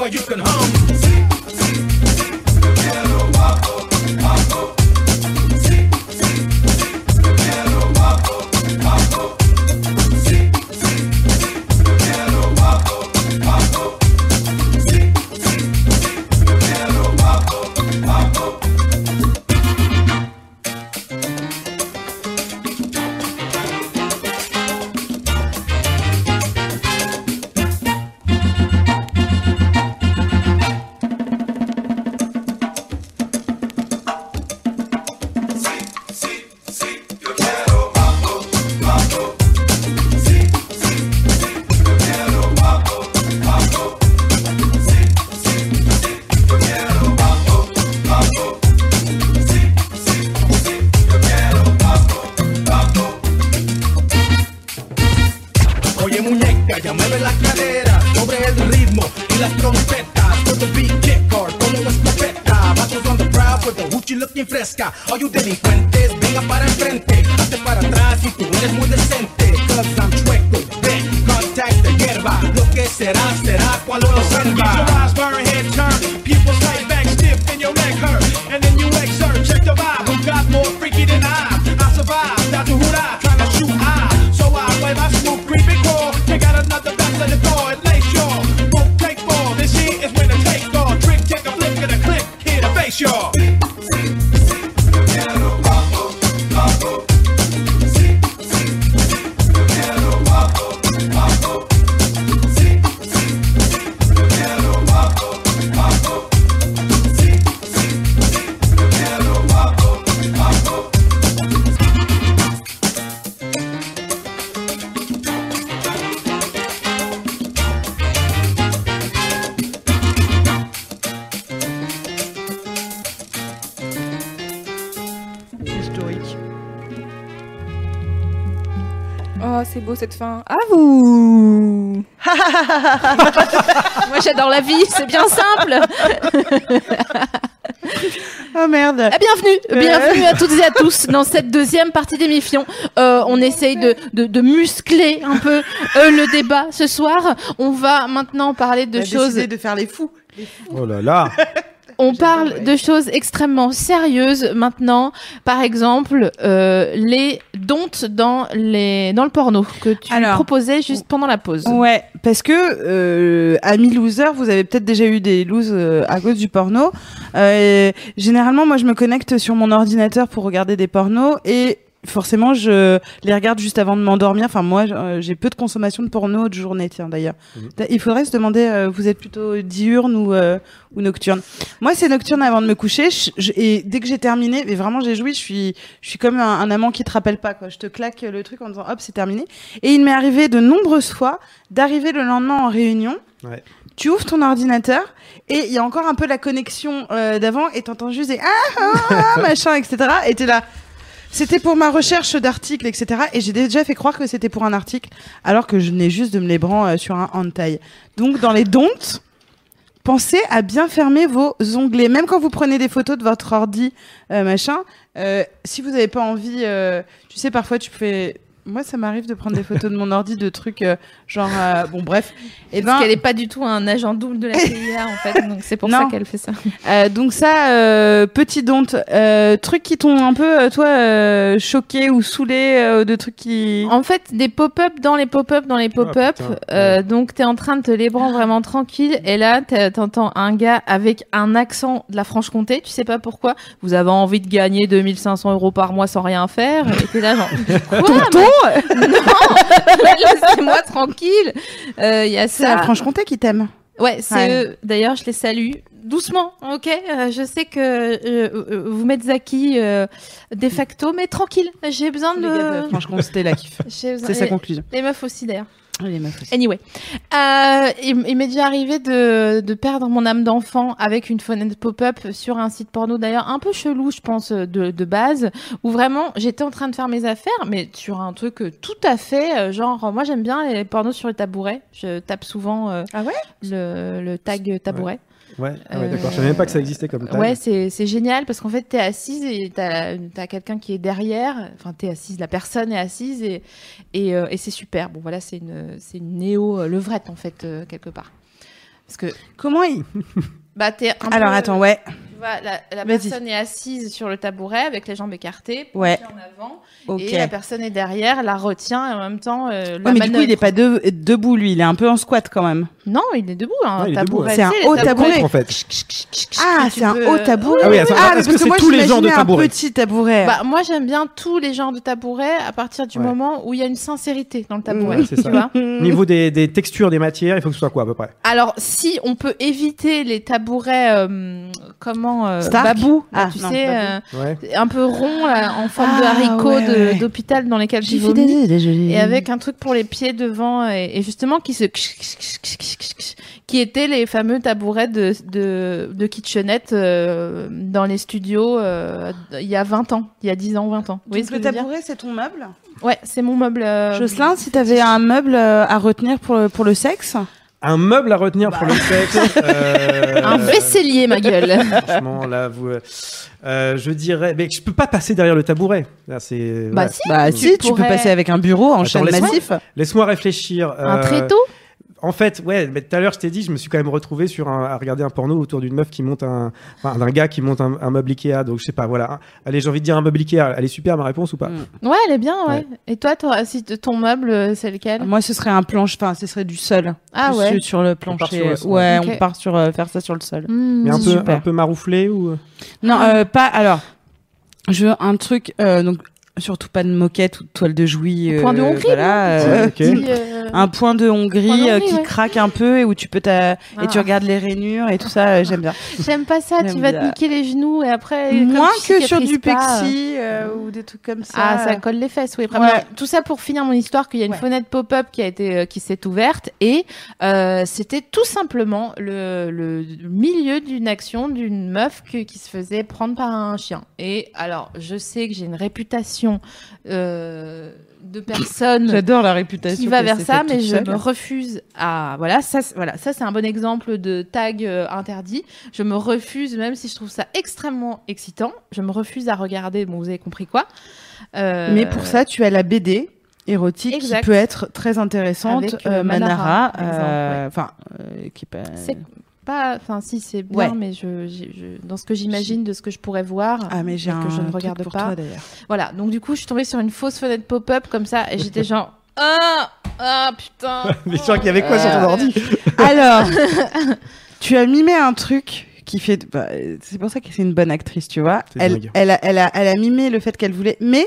or you can hum. Moi, j'adore la vie, c'est bien simple. Oh merde. Eh, bienvenue, bienvenue à toutes et à tous dans cette deuxième partie d'émission. Euh, on essaye de, de, de muscler un peu euh, le débat ce soir. On va maintenant parler de On a choses. de faire les fous. Oh là là. On parle de choses extrêmement sérieuses maintenant. Par exemple, euh, les dontes dans les dans le porno que tu Alors. proposais juste pendant la pause. Ouais, parce que euh, amis losers, vous avez peut-être déjà eu des loses euh, à cause du porno. Euh, généralement, moi, je me connecte sur mon ordinateur pour regarder des pornos et forcément, je les regarde juste avant de m'endormir. Enfin, moi, euh, j'ai peu de consommation de porno de journée, tiens d'ailleurs. Mhm. Il faudrait se demander, euh, vous êtes plutôt diurne ou euh, ou nocturne Moi, c'est nocturne avant de me coucher. je- je- et dès que j'ai terminé, mais vraiment j'ai joui, je suis je suis comme un, un amant qui te rappelle pas quoi. Je te claque le truc en disant hop, c'est terminé. Et il m'est arrivé de nombreuses fois d'arriver le lendemain en réunion. Ouais. Tu ouvres ton ordinateur et il y a encore un peu la connexion euh, d'avant et t'entends juste des ah, ah, ah, machin, etc. Et t'es là. C'était pour ma recherche d'articles, etc. Et j'ai déjà fait croire que c'était pour un article, alors que je venais juste de me les branler euh, sur un hentai. Donc, dans les don'ts, pensez à bien fermer vos onglets. Même quand vous prenez des photos de votre ordi, euh, machin, euh, si vous n'avez pas envie, tu sais, parfois tu fais. Moi, ça m'arrive de prendre des photos de mon ordi de trucs euh, genre. euh, bon, bref. Et Parce ben, qu'elle est pas du tout un agent double de la CIA en fait, donc c'est pour Non. ça qu'elle fait ça. Euh, donc ça, euh, petit don't, euh, trucs qui t'ont un peu, toi, euh, choqué ou saoulé, euh, de trucs qui... En fait, des pop-up dans les pop-up dans les pop-up. putain, euh, Donc, t'es en train de te les branler vraiment tranquille. Et là, t'entends un gars avec un accent de la Franche-Comté. Tu sais pas pourquoi. Vous avez envie de gagner 2500 euros par mois sans rien faire. Et t'es là, genre, quoi Tonton, Non Laissez-moi tranquille. Euh, Il y a c'est la ça. Franche-Comté qui t'aime. Ouais, c'est Ouais. eux. D'ailleurs, je les salue. Doucement, ok? Euh, Je sais que euh, euh, vous mettez Zaki euh, de facto, mais tranquille. J'ai besoin de de... Franche-Comté la kiff. j'ai besoin- C'est sa conclusion. Les meufs aussi, d'ailleurs. Les meufs aussi. Anyway, euh, il, il m'est déjà arrivé de, de perdre mon âme d'enfant avec une fenêtre pop-up sur un site porno d'ailleurs un peu chelou, je pense, de, de base, où vraiment j'étais en train de faire mes affaires, mais sur un truc euh, tout à fait, euh, genre moi j'aime bien les pornos sur le tabouret, je tape souvent euh, Ah ouais? le, le tag tabouret. Ouais, ah ouais Euh, d'accord. Je savais même pas que ça existait comme tag. Ouais, c'est c'est génial parce qu'en fait, t'es assise et t'as as, quelqu'un qui est derrière. Enfin, t'es assise, la personne est assise et, et, euh, et c'est super. Bon, voilà, c'est une, c'est une néo-levrette en fait, euh, quelque part. Parce que, Comment il... bah, t'es un Alors peu- attends, ouais. La, personne est assise sur le tabouret avec les jambes écartées, Ouais. penchée en avant, et la personne est derrière, la retient et en même temps euh, la Ouais, mais du coup, il est manœuvre. pas de- debout, lui. Il est un peu en squat quand même. Non, il est debout. Hein, Ouais, tabouret, C'est un haut tabouret. En fait. Ah, c'est un peux- haut tabouret. Ah oui, attends, ah, est-ce que parce c'est moi, tous les genres de j'imaginais un petit tabouret. Bah, moi, j'aime bien tous les genres de tabourets à partir du Ouais. moment où il y a une sincérité dans le tabouret. Ouais, c'est tu ça. vois Niveau des, des textures des matières, il faut que ce soit quoi à peu près? Alors, si on peut éviter les tabourets, euh, comment euh, babou, Ah, tu non, sais, babou. Ouais. euh, un peu rond, là, en forme de Ah, haricot ouais, de- ouais. d'hôpital dans lesquels j'ai J'ai fait vomi. Et avec un truc pour les pieds devant, et, et justement qui se qui étaient les fameux tabourets de, de, de kitchenette euh, dans les studios euh, il y a 20 ans, il y a 10 ans, 20 ans. Donc, ce que le tabouret, c'est ton meuble? Ouais, c'est mon meuble. euh, Jocelyn, si t'avais un meuble euh, à retenir pour le, pour le sexe? Un meuble à retenir pour le sexe. euh, Bah. Un vaisselier, ma gueule. Franchement, là, vous, euh, euh, je dirais, mais je peux pas passer derrière le tabouret. Là, c'est. Bah ouais. si, Bah tu si, tu peux pourrais- passer avec un bureau en Attends, chaîne massif. Laisse-moi réfléchir. Un tréteau? En fait, ouais, mais tout à l'heure, je t'ai dit, je me suis quand même retrouvé sur un, à regarder un porno autour d'une meuf qui monte un, enfin, d'un gars qui monte un, un meuble Ikea. Donc, je sais pas, voilà. Allez, j'ai envie de dire un meuble Ikea. Elle est super, ma réponse ou pas Mm. Ouais, elle est bien, ouais. Ouais. Et toi, si ton meuble, euh, c'est lequel Moi, ce serait un planche, enfin, ce serait du sol. Ah Plus ouais. sur- Sur le plancher. sur le sol. ouais, on part sur euh, faire ça sur le sol. Hmm. Mais un peu, super. un peu marouflé ou? Non, euh, pas. Alors, je veux un truc. euh, donc, surtout pas de moquette ou de toile de jouy. Point de euh, Hongrie, Voilà. non un point de Hongrie, Point de euh, Hongrie, qui ouais. craque un peu et où tu peux ta... et tu Ah. regardes les rainures et tout ça. euh, J'aime bien. J'aime pas ça, tu vas te niquer les genoux et après. Moins que sur du pas, pexi euh, ou des trucs comme ça. Ah, ça colle les fesses, oui. Tout ça pour finir mon histoire, qu'il y a une fenêtre pop-up qui a été, euh, qui s'est ouverte et euh, c'était tout simplement le, le milieu d'une action d'une meuf que- qui se faisait prendre par un chien. Et alors, je sais que j'ai une réputation euh, de personne J'adore la réputation. qui va vers ça, mais je seule. me refuse à voilà ça c'est- voilà ça c'est un bon exemple de tag euh, interdit. Je me refuse même si je trouve ça extrêmement excitant, je me refuse à regarder. Bon, vous avez compris quoi Euh, Mais pour ça, tu as la BD érotique Exact. qui peut être très intéressante. Avec, euh, Manara, Manara, par exemple, enfin, qui peut- pas, enfin si c'est bien, Ouais. mais je, dans ce que j'imagine de ce que je pourrais voir. Ah mais j'ai que je ne truc regarde pour pas. toi, d'ailleurs. Voilà, donc du coup, je suis tombée sur une fausse fenêtre pop-up comme ça, et j'étais genre ah ah putain. Mais je crois qu'il y avait quoi sur ton Euh, ordi Alors, tu as mimé un truc qui fait. bah, c'est pour ça que c'est une bonne actrice, tu vois. Elle, a, elle, a, elle a mimé le fait qu'elle voulait, mais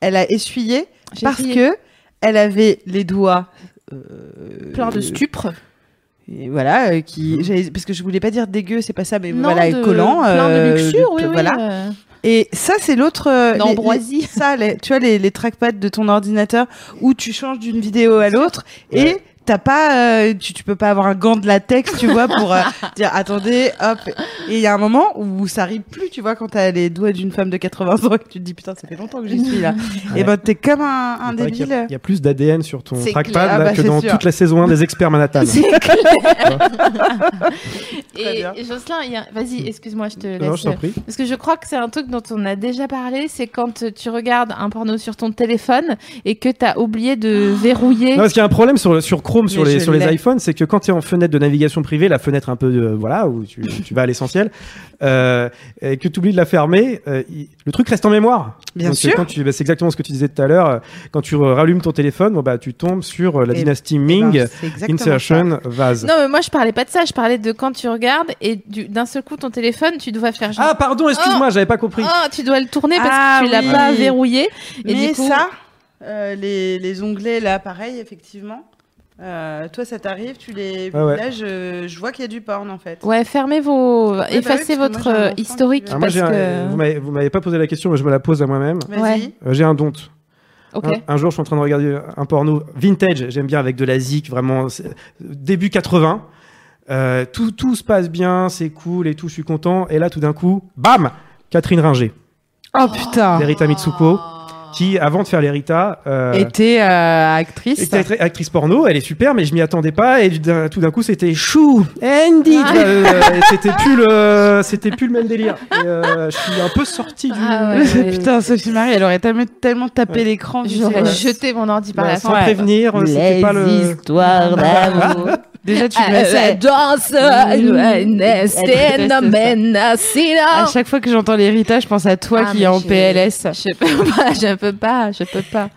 elle a essuyé parce essayé. que elle avait les doigts. euh, plein de stupres. Et voilà, euh, qui, j'allais- parce que je voulais pas dire dégueu, c'est pas ça, mais Non, voilà, de- collant. plein de euh, luxure, oui, oui. voilà. euh. Et ça, c'est l'autre. euh, les- D'ambroisie. les- Ça, les- tu vois, les, les trackpads de ton ordinateur où tu changes d'une vidéo à l'autre et t'as pas, euh, tu, tu peux pas avoir un gant de latex, tu vois, pour euh, dire attendez, hop. Et il y a un moment où ça arrive plus, tu vois, quand t'as les doigts d'une femme de 80 ans et que tu te dis putain, ça fait longtemps que j'y suis là. Et ben t'es comme un, débile. Il y a plus d'ADN sur ton trackpad clair. Ah là, bah, que dans sûr. toute la saison 1 des experts Manhattan. C'est clair. Et, Jocelyn, a- vas-y, excuse-moi, je te laisse. Non, je t'en prie. Parce que je crois que c'est un truc dont on a déjà parlé, c'est quand tu regardes un porno sur ton téléphone et que tu as oublié de verrouiller. Non, parce qu'il y a un problème sur, sur Chrome, sur les, sur les iPhones, c'est que quand tu es en fenêtre de navigation privée, la fenêtre un peu, de, voilà, où tu, tu vas à l'essentiel, euh, et que tu oublies de la fermer, euh, il- le truc reste en mémoire. Bien Donc, sûr. quand tu- bah, c'est exactement ce que tu disais tout à l'heure. euh, Quand tu euh, rallumes ton téléphone, bon, bah, tu tombes sur euh, la Et- dynastie ben, Ming, c'est exactement ça. Insertion, Vase. Non, mais moi je parlais pas de ça, je parlais de quand tu regardes et du- d'un seul coup ton téléphone, tu dois faire genre. Ah, pardon, excuse-moi, j'avais pas compris. Ah, tu dois le tourner parce Ah, que tu l'as oui. pas verrouillé. Et Mais du coup, ça, euh, les, les onglets là, pareil, effectivement. Euh, toi, ça t'arrive, tu les. Ah ouais. Là, je, je vois qu'il y a du porn en fait. Ouais, fermez vos, bah effacez oui, votre moi, j'ai un euh, historique qui Alors, moi, parce un- que. vous m'avez- pas posé la question, mais je me la pose à moi-même. Vas-y. Ouais. Euh, j'ai un don. Ok. Un, un jour, je suis en train de regarder un porno vintage. J'aime bien avec de la zik, vraiment c'est- début 80. Euh, tout, tout se passe bien, c'est cool et tout, je suis content. Et là, tout d'un coup, bam Catherine Ringer, Oh putain. l'Erita Mitsuko, qui, avant de faire l'Erita, euh, Était euh, actrice. était actri- actrice porno. Elle est super, mais je m'y attendais pas. Et tout d'un coup, c'était chou, Andy. Ah. Euh, c'était plus le, c'était plus le même délire. Et, euh, je suis un peu sorti du. Ah ouais, ouais. Putain, Sophie Marie, elle aurait tellement, tellement tapé Ouais. l'écran. J'aurais ouais. jeté mon ordi par Bah, la sans fenêtre. Ouais. prévenir, c'était pas le. histoires d'amour. Déjà, tu Ah, mets ça. euh, euh, À chaque fois que j'entends l'héritage, je pense à toi Ah, qui est en je- PLS. Je peux pas, je peux pas, je peux pas.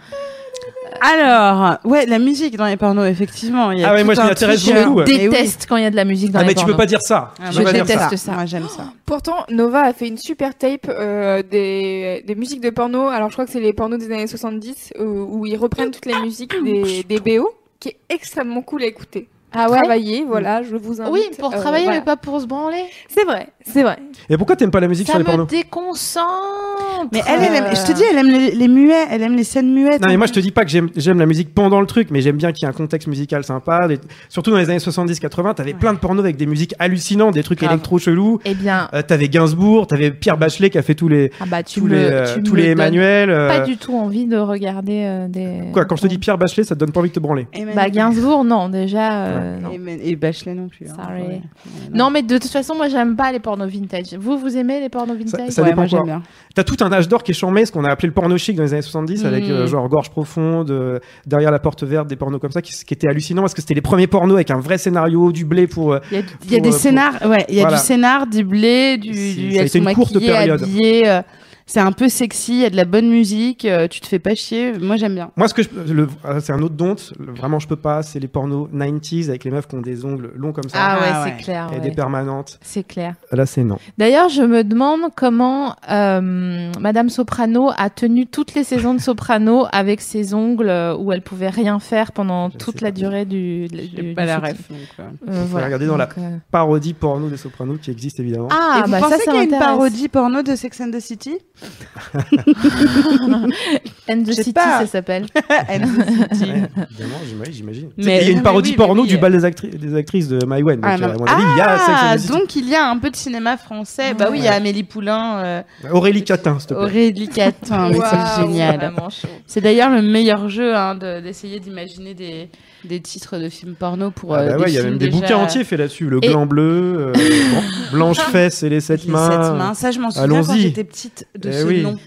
Alors, ouais, la musique dans les pornos, effectivement. il y a Ah ouais, moi, je un m'y intéresse truc, beaucoup, euh, ouais. Je oui. déteste quand il y a de la musique dans Ah, les mais tu peux pornos. pas dire ça. Ah, Tu moi, peux pas dire j'aime ça. déteste ça. Moi, j'aime ça. Pourtant, Nova a fait une super tape euh, des, des musiques de porno. Alors, je crois que c'est les pornos des années 70 où, où ils reprennent toutes les musiques des, des BO, qui est extrêmement cool à écouter. Ah ouais Travailler, voilà, je vous invite. Oui, pour euh, travailler, voilà. mais pas pour se branler. C'est vrai, c'est vrai. Et pourquoi t'aimes pas la musique Ça sur les me pornos? déconcentre. Mais elle, elle aime, je te dis, elle aime les, les muets, elle aime les scènes muettes. Non, mais moi je te dis pas que j'aime j'aime la musique pendant le truc, mais j'aime bien qu'il y ait un contexte musical sympa. Des- Surtout dans les années 70-80, t'avais plein de pornos avec des musiques hallucinantes, des trucs Grave. électro chelous. Eh bien, Euh, t'avais Gainsbourg, t'avais Pierre Bachelet qui a fait tous les ah bah tu tous me, les euh, tu tous me les Emmanuel. euh, Pas du tout envie de regarder euh, des. Quoi, quand je te dis Pierre Bachelet, ça te donne pas envie de te branler? Emmanuel. Bah Gainsbourg, non, déjà. Euh, non. Et, et Bachelet non plus. hein. Sorry. Ouais. Non, mais de toute façon, moi, j'aime pas les pornos vintage. Vous, vous aimez les pornos vintage ça Ouais, dépend moi j'aime quoi. bien. T'as tout un âge d'or qui est charmé, ce qu'on a appelé le porno chic dans les années 70, avec Mm. euh, genre gorge profonde, euh, derrière la porte verte, des pornos comme ça, qui, qui était hallucinant parce que c'était les premiers pornos avec un vrai scénario, du blé pour. euh, Il y a, il y a Pour, des euh, pour- scénars, ouais, il y a Voilà. du scénar, du blé, du, C'est- du ça elles sont une courte période. habillées, euh, c'est un peu sexy, il y a de la bonne musique, euh, tu te fais pas chier. Moi j'aime bien. Moi, ce que ah, c'est un autre don, le- vraiment je peux pas, c'est les pornos 90s avec les meufs qui ont des ongles longs comme ça Ah ouais, Ah c'est ouais. clair. et ouais. des permanentes. C'est clair. Là, c'est non. D'ailleurs, je me demande comment euh, Madame Soprano a tenu toutes les saisons de Soprano avec ses ongles euh, où elle pouvait rien faire pendant Je toute la pas. durée du. du- J'ai du pas la shooting. ref. donc, euh. Euh, voilà. regarder dans la- Donc, euh, Parodie porno des Sopranos qui existe évidemment. Ah, et vous bah pensez qu'il y a une parodie porno de Sex and the City? And the Je sais City, pas. ça s'appelle. Évidemment, j'imagine. Mais- Il y a une parodie oui, porno oui. du bal des, actri- des actrices de My Wen. Donc, Ah, euh, avis, il y a Sex Ah, donc il y a un peu de cinéma français. Bah oui, il y a Amélie Poulain, euh, Aurélie Catin, s'il te plaît. Aurélie Catin, c'est génial. C'est d'ailleurs le meilleur jeu hein, de- d'essayer d'imaginer des, des titres de films porno pour Ah euh, bah ouais, il y a même des déjà- bouquins entiers faits là-dessus. Le Et- gland bleu, euh, blanche fesse et les sept Les mains. sept mains. Ça, je m'en souviens quand j'étais petite de Eh ce oui. nom.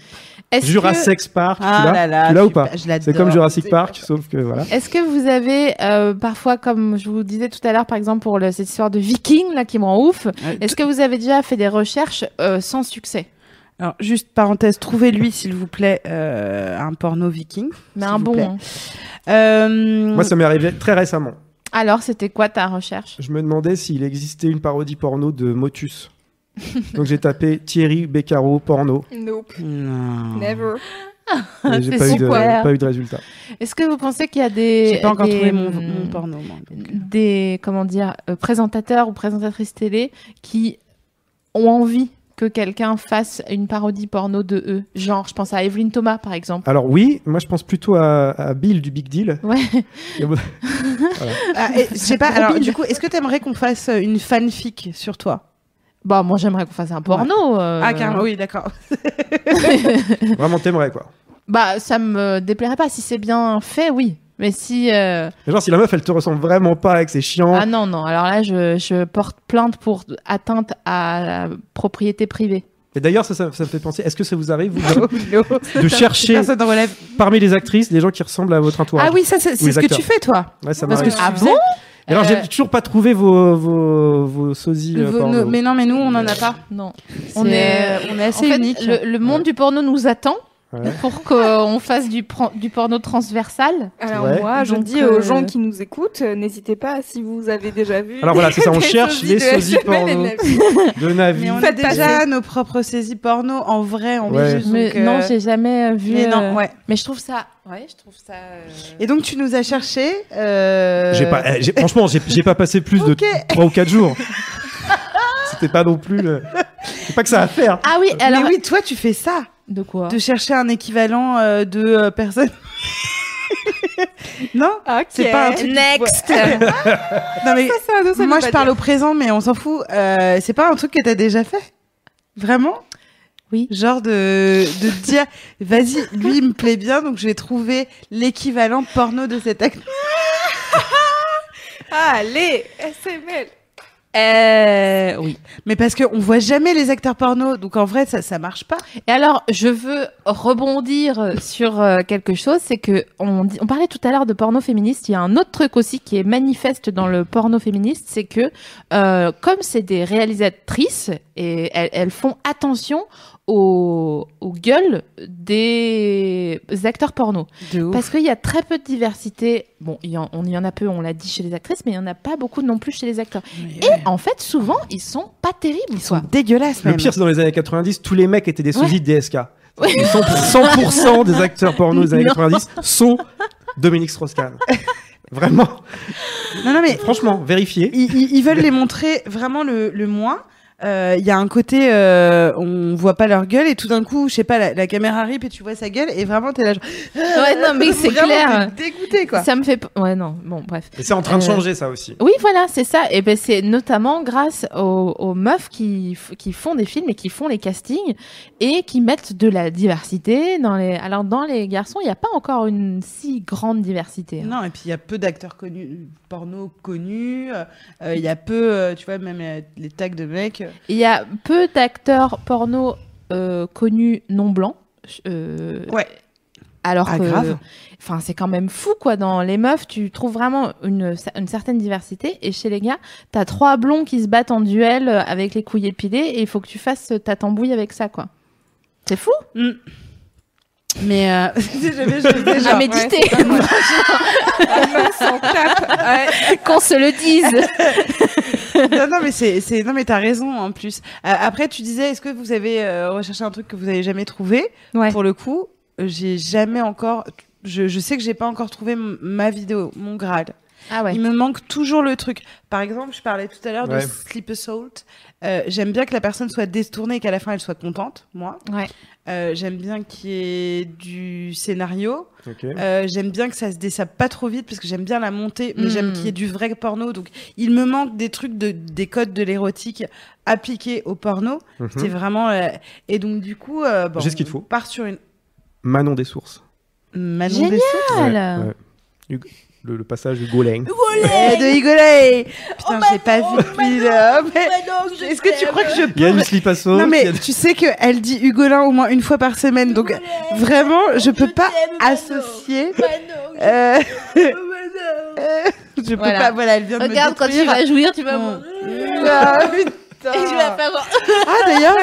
Est-ce que- Jurassic Park, Ah tu l'as là là, Tu l'as ou pas. C'est comme Jurassic Park, sauf que voilà. Est-ce que vous avez euh, parfois, comme je vous disais tout à l'heure, par exemple pour le- cette histoire de Viking là qui me rend ouf, Euh, est-ce que vous avez déjà fait des recherches euh, sans succès? Alors, juste parenthèse, trouvez-lui, s'il vous plaît, euh, un porno viking. Mais un bon. hein. Euh, Moi, ça m'est arrivé très récemment. Alors, c'était quoi ta recherche? Je me demandais s'il existait une parodie porno de Motus. Donc j'ai tapé Thierry Beccaro porno. Nope. Non. Never. J'ai pas, eu de- pas eu de résultat. Est-ce que vous pensez qu'il y a des J'ai pas encore des, trouvé mon, mon porno, moi. euh. des comment dire euh, présentateurs ou présentatrices télé qui ont envie que quelqu'un fasse une parodie porno de eux Genre, je pense à Evelyne Thomas par exemple. Alors oui, moi je pense plutôt à, à Bill du Big Deal. Ouais. Ah, et, je sais pas, alors du coup, est-ce que t'aimerais qu'on fasse une fanfic sur toi? Bah, moi j'aimerais qu'on fasse un porno. euh, Ah, carrément, oui, d'accord. Vraiment t'aimerais quoi. Bah, ça me déplairait pas. Si c'est bien fait, oui. Mais si. euh, genre si la meuf elle te ressemble vraiment pas avec ses chiants. Ah non, non. Alors là, je, je porte plainte pour atteinte à la propriété privée. Et d'ailleurs ça, ça, ça me fait penser, est-ce que ça vous arrive vous, de, de chercher en parmi les actrices des gens qui ressemblent à votre entourage? Ah oui, ça, c'est ce que tu fais, toi. Ouais, ça Parce que tu Ah faisais- bon? Et alors Euh, j'ai toujours pas trouvé vos, vos, vos sosies euh, Vos- porno. nos- mais non, mais nous, on en a pas. Non. On est, on est En assez fait, unique. le, le monde du porno nous attend Ouais. pour qu'on fasse du, porno transversal. Alors Ouais. moi, je Donc, dis aux euh, gens qui nous écoutent, euh, n'hésitez pas si vous avez déjà vu. Alors voilà, c'est ça, on cherche les de et porno. De Navi. Mais on a Faites déjà passer. nos propres saisies porno en vrai, en Ouais. juste. Mais euh, non, j'ai jamais vu. Mais non, ouais. Mais je trouve ça. Ouais, je trouve ça. euh, Et donc, tu nous as cherché. euh, J'ai pas, eh, franchement, j'ai pas passé plus de Ok. 3 ou 4 jours. C'était pas non plus. le- C'est pas que ça à faire. Ah oui, alors. Mais oui, toi, tu fais ça. De quoi De chercher un équivalent euh, de euh, personne. non Ok. C'est pas un truc. Next Non, mais Ça, ça, ça veut moi, pas je parle dire. au présent, mais on s'en fout. Euh, c'est pas un truc que t'as déjà fait? Vraiment? Oui. Genre de, de te dire, vas-y, lui, il me plaît bien, donc je vais trouver l'équivalent porno de cet acteur. Allez, SML. Euh, oui. Mais parce qu'on voit jamais les acteurs porno, donc en vrai, ça, ça marche pas. Et alors, je veux rebondir sur euh, quelque chose, c'est que on, on parlait tout à l'heure de porno féministe. Il y a un autre truc aussi qui est manifeste dans le porno féministe, c'est que euh, comme c'est des réalisatrices et elles, elles font attention aux, aux gueules des acteurs porno. Parce qu'il y a très peu de diversité. Bon, il y, en, on y en a peu, on l'a dit chez les actrices, mais il y en a pas beaucoup non plus chez les acteurs. Et en fait, souvent, ils sont pas terribles. Ils quoi. sont dégueulasses, Le même. pire, c'est dans les années 90, tous les mecs étaient des sosies de DSK. 100%, 100% des acteurs porno des années Non. 90 sont Dominique Strauss-Kahn. Vraiment. Non, non, mais Franchement, vérifiez. ils, ils- ils veulent les montrer vraiment le, le moins. Euh, il y a un côté, euh, on voit pas leur gueule et tout d'un coup, je sais pas, la, la caméra rip et tu vois sa gueule et vraiment t'es là. Genre, Ouais, non, mais c'est clair. t'es dégoûté quoi. Ça me fait. Ouais, non, bon, bref. Et c'est en train de Euh, changer ça aussi. Oui, voilà, c'est ça. Et ben c'est notamment grâce aux, aux meufs qui, qui font des films et qui font les castings et qui mettent de la diversité dans les. Alors dans les garçons, il n'y a pas encore une si grande diversité. hein. Non, et puis il y a peu d'acteurs connus, porno connus. euh, Il y a peu, tu vois, même les tags de mecs. Il y a peu d'acteurs porno euh, connus non blancs. euh, Ouais. Alors Ah, que, grave. enfin, c'est quand même fou, quoi. Dans les meufs, tu trouves vraiment une, une certaine diversité. Et chez les gars, t'as trois blonds qui se battent en duel euh, avec les couilles épilées et il faut que tu fasses ta tambouille avec ça, quoi. C'est fou Mais euh, à méditer. Ouais, s'en tape. Ouais. Qu'on se le dise. Non, non, mais c'est, c'est, non, mais t'as raison en plus. Euh, après, tu disais, est-ce que vous avez euh, recherché un truc que vous avez jamais trouvé? Ouais. Pour le coup, j'ai jamais encore. Je, je sais que j'ai pas encore trouvé ma vidéo, mon Graal. Ah ouais. Il me manque toujours le truc. Par exemple, je parlais tout à l'heure Ouais. de Sleep Assault. Euh, j'aime bien que la personne soit détournée et qu'à la fin elle soit contente, moi. Ouais. Euh, j'aime bien qu'il y ait du scénario. Euh, j'aime bien que ça se dessape pas trop vite parce que j'aime bien la montée, mais Mm. j'aime qu'il y ait du vrai porno. Donc, il me manque des trucs de des codes de l'érotique appliqués au porno. Mhm. C'est vraiment. euh, Et donc, du coup, euh, bon, J'ai ce qu'il on faut. part sur une Manon des sources. Manon Génial. des Sources. Ouais. Hugo- Le, le passage du Goleng. Eh, de Higolay Putain, j'ai pas vu depuis. Est-ce que tu crois que je Il y a peux du slip à saut. Non mais a- tu sais qu'elle dit Hugolin au moins une fois par semaine, donc vraiment je peux pas associer. Euh, je peux Voilà. pas. Voilà, elle vient de Regarde, me quand tu vas jouir, tu vas. Voir. Ah, putain. Et tu vas faire. Ah d'ailleurs,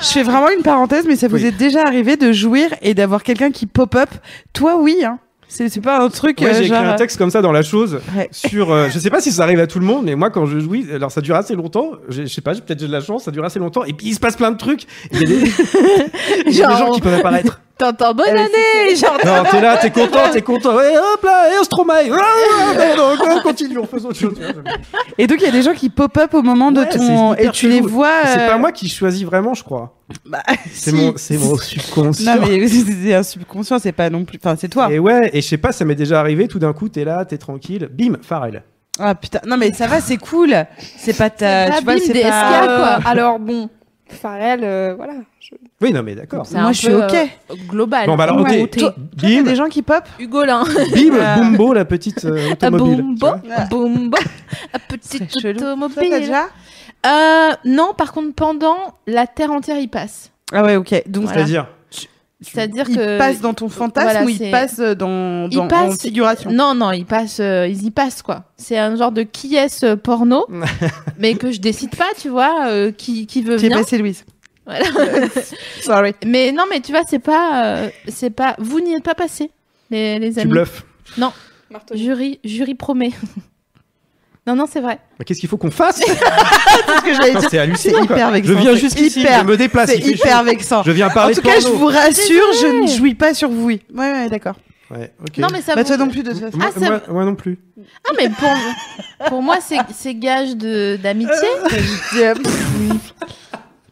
je fais vraiment une parenthèse, mais ça vous Oui. est déjà arrivé de jouir et d'avoir quelqu'un qui pop-up Toi, oui. Hein. C'est pas un truc Ouais, euh, j'ai écrit genre. un texte comme ça dans la chose Ouais. sur. euh, je sais pas si ça arrive à tout le monde, mais moi quand je jouis, alors ça dure assez longtemps. Je sais pas, j'ai- peut-être j'ai de la chance, ça dure assez longtemps. Et puis il se passe plein de trucs. Il y a des, il y a des Genre- gens qui peuvent apparaître. T'entends bonne Euh, année, genre. Non, t'es là, t'es content, t'es content. Ouais, hop là, et Stromae. Non, non, on continue, on fait autre chose. Et donc il y a des gens qui pop-up au moment de ton et tu les vois. C'est euh, pas moi qui choisis vraiment, je crois. bah, C'est si. mon, c'est mon subconscient. Non mais c'est un subconscient, c'est pas non plus. Enfin, c'est toi. Et ouais, et je sais pas, ça m'est déjà arrivé, tout d'un coup, t'es là, t'es tranquille, bim, Pharrell. Ah putain, non mais ça va, c'est cool. C'est pas ta, C'est pas tu vois, c'est pas. quoi. Euh, alors bon, Pharrell, euh, voilà. je- Oui, non, mais d'accord. C'est Moi, un je suis ok. euh, global. Bon, bah alors, Ouais. Toi- Il y a des gens qui pop. Hugolin. bim, Euh, Bumbo, la petite euh, automobile. Bumbo. Bumbo, la petite automobile. t'as déjà Euh, non, par contre, pendant la Terre entière, il passe. Ah ouais, ok. Donc Voilà. C'est-à-dire, C'est-à-dire il que. passe dans ton fantasme voilà, ou il passe dans, Il dans en figuration? Non, non, il passe, euh, ils y passent quoi. C'est un genre de qui est ce porno, mais que je décide pas, tu vois, euh, qui, qui veut J'ai bien. passé Louise. Voilà. Sorry. Mais non, mais tu vois, c'est pas, euh, c'est pas, vous n'y êtes pas passé, les, les tu amis. bluffes. Marteau. Jury, jury promet. non, non, c'est vrai. Mais qu'est-ce qu'il faut qu'on fasse C'est ce que j'allais dire. C'est hallucinant. quoi. hyper vexant. Je viens c'est jusqu'ici, hyper- je me déplace. C'est hyper vexant. Je viens En parler tout cas, je vous rassure, je ne jouis pas sur vous. Oui, ouais, ouais, d'accord. Ouais. Non, mais ça. Bah vous- toi non plus de toute façon. Moi, Ah, ça- moi- moi non plus. Ah, mais pour, pour moi, c'est, c'est gage de, d'amitié. Euh, oui.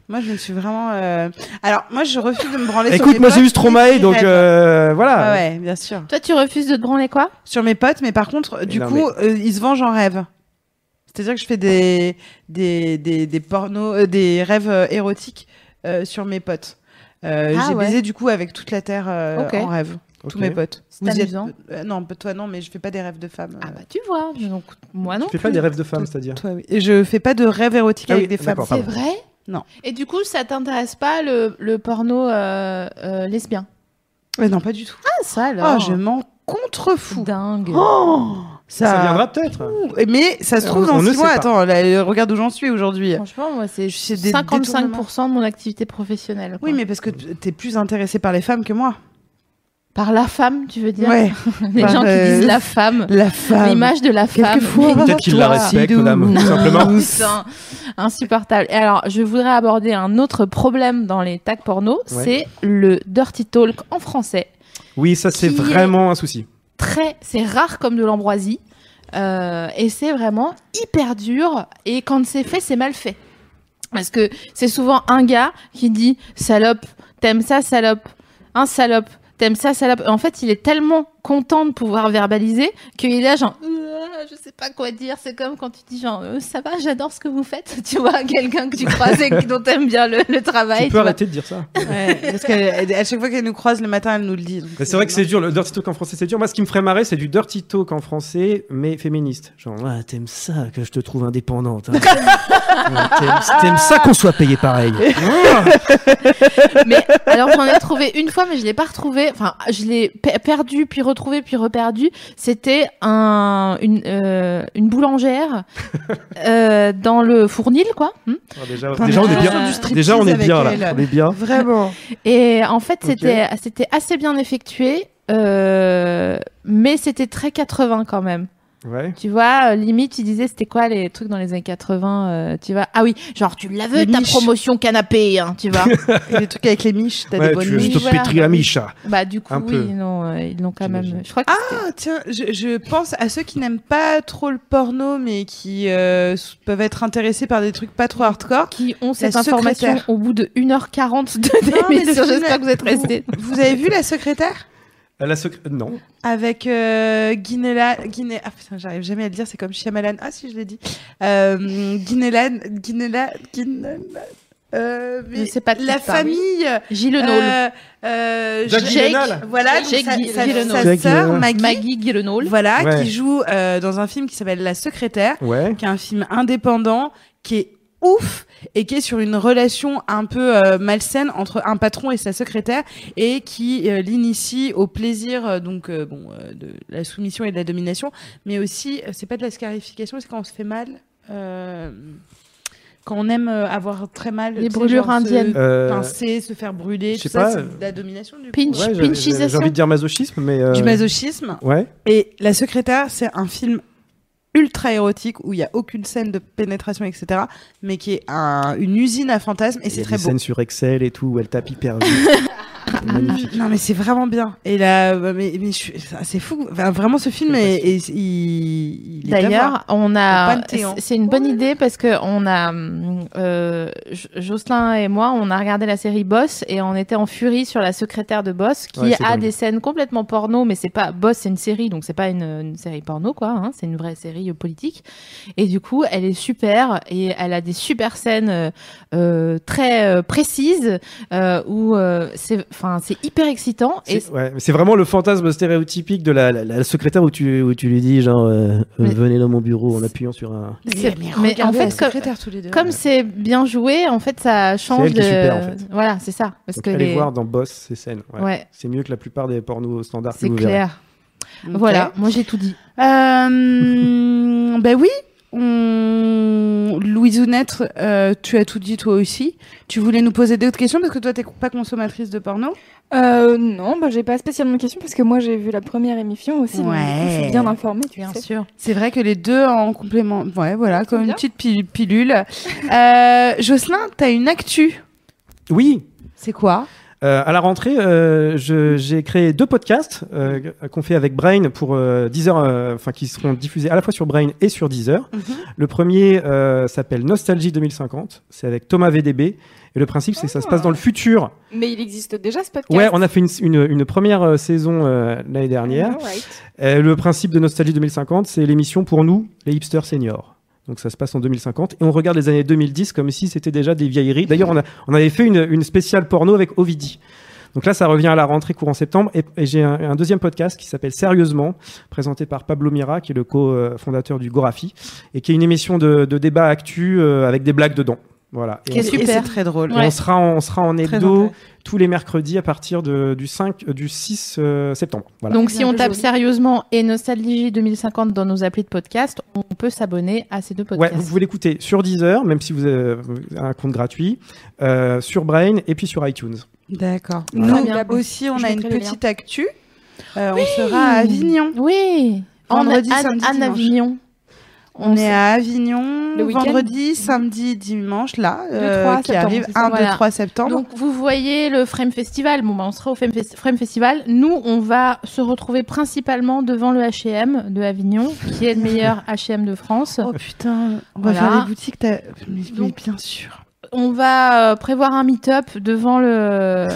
Moi, je me suis vraiment. euh, Alors, moi, je refuse de me branler. sur Écoute, mes moi j'ai eu Stromae, donc euh, voilà. Ah ouais, bien sûr. Toi, tu refuses de te branler quoi? Sur mes potes, mais par contre, du non, coup, euh, ils se vengent en rêve. C'est-à-dire que je fais des des des, des pornos, euh, des rêves euh, érotiques euh, sur mes potes. Euh, Ah J'ai ouais. baisé du coup avec toute la terre euh, Ok. en rêve, Ok. tous mes potes. C'est Vous y êtes- amusant. euh, non, toi non, mais je fais pas des rêves de femmes. Ah euh. bah tu vois. Donc moi non. Tu fais pas plus. des rêves de femme, c'est-à-dire Toi, oui. Et je fais pas de rêves érotiques Ah oui, avec des femmes. d'accord, C'est pardon. vrai? Non. Et du coup, ça t'intéresse pas le, le porno euh, euh, lesbien? Non, pas du tout. Ah ça alors. Oh, je m'en contrefous. Dingue. Oh, ça, Ça viendra peut-être. Mais ça se trouve On- dans on six mois. pas. Attends, là, regarde où j'en suis aujourd'hui. Franchement, moi, c'est C'est des 55% de mon activité professionnelle. quoi. Oui, mais parce que t'es plus intéressée par les femmes que moi. Par la femme, tu veux dire? Ouais, Les gens qui disent la femme. la femme. L'image de la femme. Peut-être qu'il la toi, respecte, Sidou. madame, tout simplement. Putain, insupportable. Et alors, je voudrais aborder un autre problème dans les tags porno, Ouais. c'est le dirty talk en français. Oui, ça c'est est- vraiment un souci. C'est rare comme de l'ambroisie, euh, et c'est vraiment hyper dur. Et quand c'est fait, c'est mal fait. Parce que c'est souvent un gars qui dit salope, t'aimes ça, salope, un salope, t'aimes ça, salope. En fait, il est tellement content de pouvoir verbaliser qu'il est là, genre, je sais pas quoi dire. C'est comme quand tu dis, genre, Euh, ça va, j'adore ce que vous faites. Tu vois, quelqu'un que tu croises et dont t'aimes bien le, le travail. Tu tu peux vois. arrêter de dire ça. Ouais, parce qu'à chaque fois qu'elle nous croise le matin, elle nous le dit. donc c'est vrai que c'est dur, le dirty talk en français c'est dur. Moi ce qui me ferait marrer c'est du dirty talk en français mais féministe. Genre t'aimes ça que je te trouve indépendante. hein. Ouais, t'aimes- T'aimes ça qu'on soit payé pareil. mais alors j'en ai trouvé une fois, mais je l'ai pas retrouvé. Enfin, je l'ai pe- perdu, puis retrouvé, puis reperdu. C'était un, une, euh, une boulangère euh, dans le fournil, quoi. Hmm. Ah, déjà, on est bien. Déjà on est bien là. elle. On est bien. Vraiment. Et en fait, c'était assez bien effectué, euh, mais c'était très 80 quand même. Ouais. Tu vois, euh, limite, il disait c'était quoi les trucs dans les années 80, euh, tu vois? Ah oui, genre tu la veux Les ta miches. promotion canapé, hein, tu vois? Et les trucs avec les miches, t'as Ouais, des bonnes tu, je miches. te voilà. pétris la miche. bah du coup, Un oui, peu. non, euh, ils l'ont quand même. J'imagine. Je crois que c'était- Ah tiens, je, je pense à ceux qui n'aiment pas trop le porno, mais qui euh, s- peuvent être intéressés par des trucs pas trop hardcore. qui ont cette information secrétaire. au bout de 1h40 de Non, mais le d'émission. film- J'espère que vous êtes restés. Vous avez vu la secrétaire? La secré- Non. avec euh, Guinela, Guiné, ah putain, j'arrive jamais à le dire, c'est comme Shyamalan. Ah si, je l'ai dit. Euh, Guinélan, Guinéla, Guinéla. Euh, mais sais pas la famille. Gilles Nôle. euh, euh, Jacques Jake, voilà, donc Jake sa, sa, sa sœur. Maggie, Maggie Gyllenhaal. voilà, Ouais. qui joue euh, dans un film qui s'appelle La Secrétaire, Ouais. qui est un film indépendant, qui est ouf et qui est sur une relation un peu euh, malsaine entre un patron et sa secrétaire et qui euh, l'initie au plaisir euh, donc euh, bon euh, de la soumission et de la domination mais aussi euh, c'est pas de la scarification c'est quand on se fait mal euh, quand on aime euh, avoir très mal Les brûlures se indiennes. Euh, pincer se faire brûler tout ça c'est euh, de la domination du. Pinch. ouais, j'ai envie de dire masochisme, mais. euh, du masochisme Ouais. et La Secrétaire, c'est un film ultra érotique où il y a aucune scène de pénétration, etc. Mais qui est un- une usine à fantasmes et c'est très des beau. scènes sur Excel et tout où elle tape hyper vite. C'est magnifique. Non mais c'est vraiment bien. Et là, bah, mais, mais je suis- ça, c'est fou. Enfin, vraiment, ce film est, est- il. D'ailleurs, on a. C'est- une bonne idée parce que on a euh, Jocelyn et moi, on a regardé la série Boss et on était en furie sur la secrétaire de Boss qui Ouais, a dingue. des scènes complètement porno, mais c'est pas Boss, c'est une série, donc c'est pas une, une série porno quoi. hein, c'est une vraie série euh, politique. Et du coup, elle est super et elle a des super scènes euh, euh, très euh, précises euh, où euh, c'est, enfin, c'est hyper excitant et C'est ouais, mais c'est vraiment le fantasme stéréotypique de la, la- la secrétaire où tu, où tu lui dis genre euh, euh, Mais- venez dans mon bureau en appuyant sur un. c'est- mais, mais en fait, comme, Secrétaire tous les deux. comme c'est bien joué, en fait, ça change elle qui de. est super, en fait. Voilà, c'est ça. Parce Donc, que allez les- voir dans Boss ces scènes. Ouais. Ouais, C'est mieux que la plupart des pornos standards que c'est vous verrez. clair. Voilà, moi j'ai tout dit. Euh, ben oui. On... Louisounette, euh, tu as tout dit toi aussi. Tu voulais nous poser d'autres questions parce que toi t'es pas consommatrice de porno? Euh, non, bah, j'ai pas spécialement de questions parce que moi j'ai vu la première émission aussi. donc, je suis bien informée, tu sais. sûr. C'est vrai que les deux en complément. Ouais, voilà, comme une bien. petite pi- pilule. Euh, Jocelyn, t'as une actu? Oui. C'est quoi? Euh, à la rentrée, euh, j'ai créé deux podcasts euh, qu'on fait avec Brain pour euh, 10 heures, euh, enfin qui seront diffusés à la fois sur Brain et sur Deezer. Mhm. Le premier euh, s'appelle Nostalgie 2050. C'est avec Thomas VDB. Et le principe, c'est que ça se passe dans le futur. Mais il existe déjà ce podcast. Ouais, on a fait une, une, une première saison euh, l'année dernière. Le principe de Nostalgie 2050, c'est l'émission pour nous, les hipsters seniors. Donc ça se passe en 2050 et on regarde les années 2010 comme si c'était déjà des vieilleries. D'ailleurs, on, avait fait une, spéciale porno avec Ovidie. Donc là, ça revient à la rentrée courant septembre. Et, j'ai un, deuxième podcast qui s'appelle Sérieusement, présenté par Pablo Mira, qui est le co-fondateur du Gorafi, et qui est une émission de, de débat actu euh, avec des blagues dedans. Voilà. Et est Et super. c'est très drôle. et Ouais. on sera en, on sera en Très hebdo intéressant. tous les mercredis à partir de, du 5, euh, du 6 euh, septembre. Voilà. Donc si on tape joli. sérieusement et Nostalgie 2050 dans nos applis de podcast, on peut s'abonner à ces deux Ouais, podcasts. vous pouvez l'écouter sur Deezer, même si vous avez un compte gratuit, euh, sur Brain et puis sur iTunes. D'accord. Voilà. Nous aussi, on Je a une petite actu. Euh, On sera à Avignon. Oui. Vendredi, en, samedi, dimanche. Avignon. On est à Avignon Le vendredi, samedi, dimanche, là, euh, 3 qui septembre, arrive c'est ça, 1, 2, voilà. 3 septembre. Donc vous voyez le Frame Festival. Bon, bah, on sera au Frame, Fes- Frame Festival. Nous, on va se retrouver principalement devant le H&M de Avignon, qui est le meilleur H&M de France. oh putain, on va Voilà. faire des boutiques. Mais, mais Donc- bien sûr. On va euh, prévoir un meet-up devant le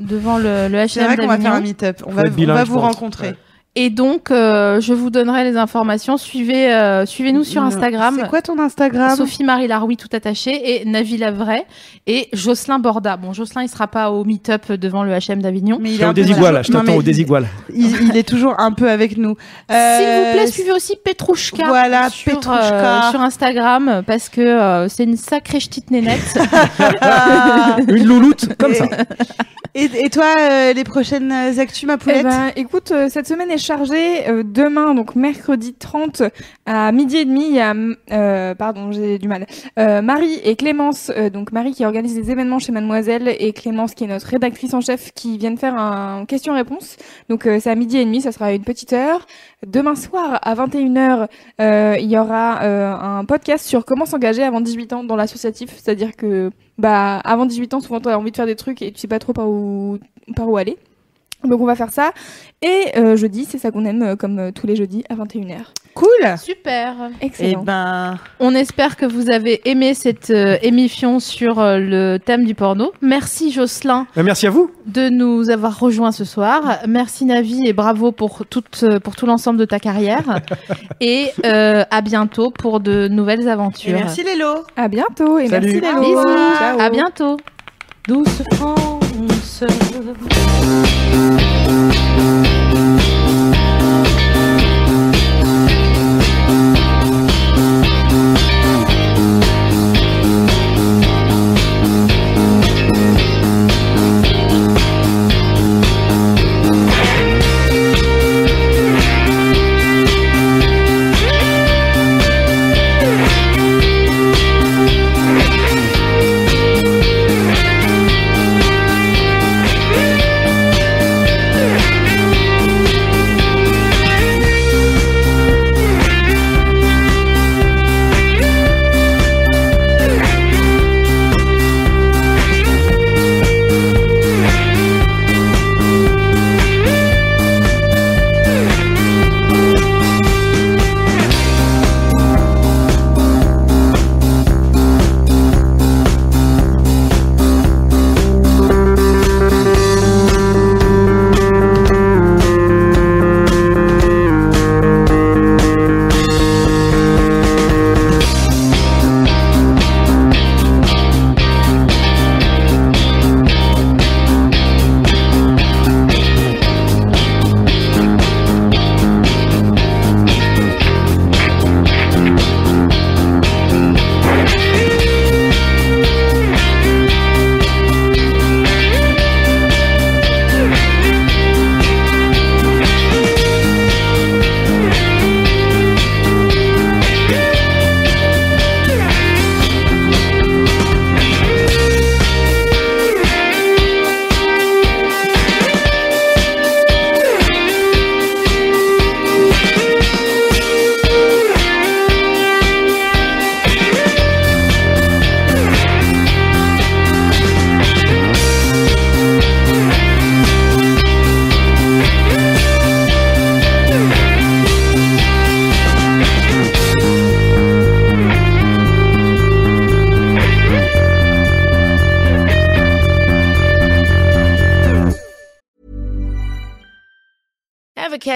devant le, le C'est H&M vrai qu'on va d'Avignon. faire un meet-up. On va, on vous rencontrer. Ouais. Et donc, euh, je vous donnerai les informations. Suivez euh, suivez-nous sur. Instagram. C'est quoi ton Instagram? Sophie Marie Laroui tout attaché et Navi Lavray et Jocelyn Borda. Bon, Jocelyn il sera pas au meet-up devant le H&M d'Avignon. Mais il est au désigual, là. Je t'attends au désigual. Il, il est toujours un peu avec nous. S'il Euh, vous plaît, suivez aussi Petrouchka. Voilà, sur, Petrouchka. euh, sur Instagram parce que euh, c'est une sacrée ch'tite nénette. Une louloute, comme Et- ça. Et, et toi, euh, les prochaines actus, ma Eh poulette ben, écoute, euh, cette semaine est chargée. Euh, demain, donc mercredi 30 à midi et demi, il y a, euh, pardon, j'ai du mal. Euh, Marie et Clémence, donc Marie qui organise des événements chez Mademoiselle et Clémence qui est notre rédactrice en chef, qui viennent faire un question-réponse. Donc c'est à midi et demi, ça sera une petite heure. Demain soir à 21h, euh, il y aura un podcast sur comment s'engager avant 18 ans dans l'associatif, c'est-à-dire que bah avant 18 ans, souvent tu as envie de faire des trucs et tu sais pas trop par où par où aller. Donc on va faire ça. Et euh, jeudi, c'est ça qu'on aime, euh, comme euh, tous les jeudis à 21h. Cool. Super. Et Excellent. ben, On espère que vous avez aimé cette euh, émission sur euh, le thème du porno. Merci Jocelyn Merci à vous. de nous avoir rejoints ce soir. Merci Navi et bravo pour, toute, pour tout l'ensemble de ta carrière. et euh, à bientôt pour de nouvelles et aventures. merci Lélo. À bientôt et Salut. merci Lélo. Bisous. Ciao. À bientôt. Douce France. closer.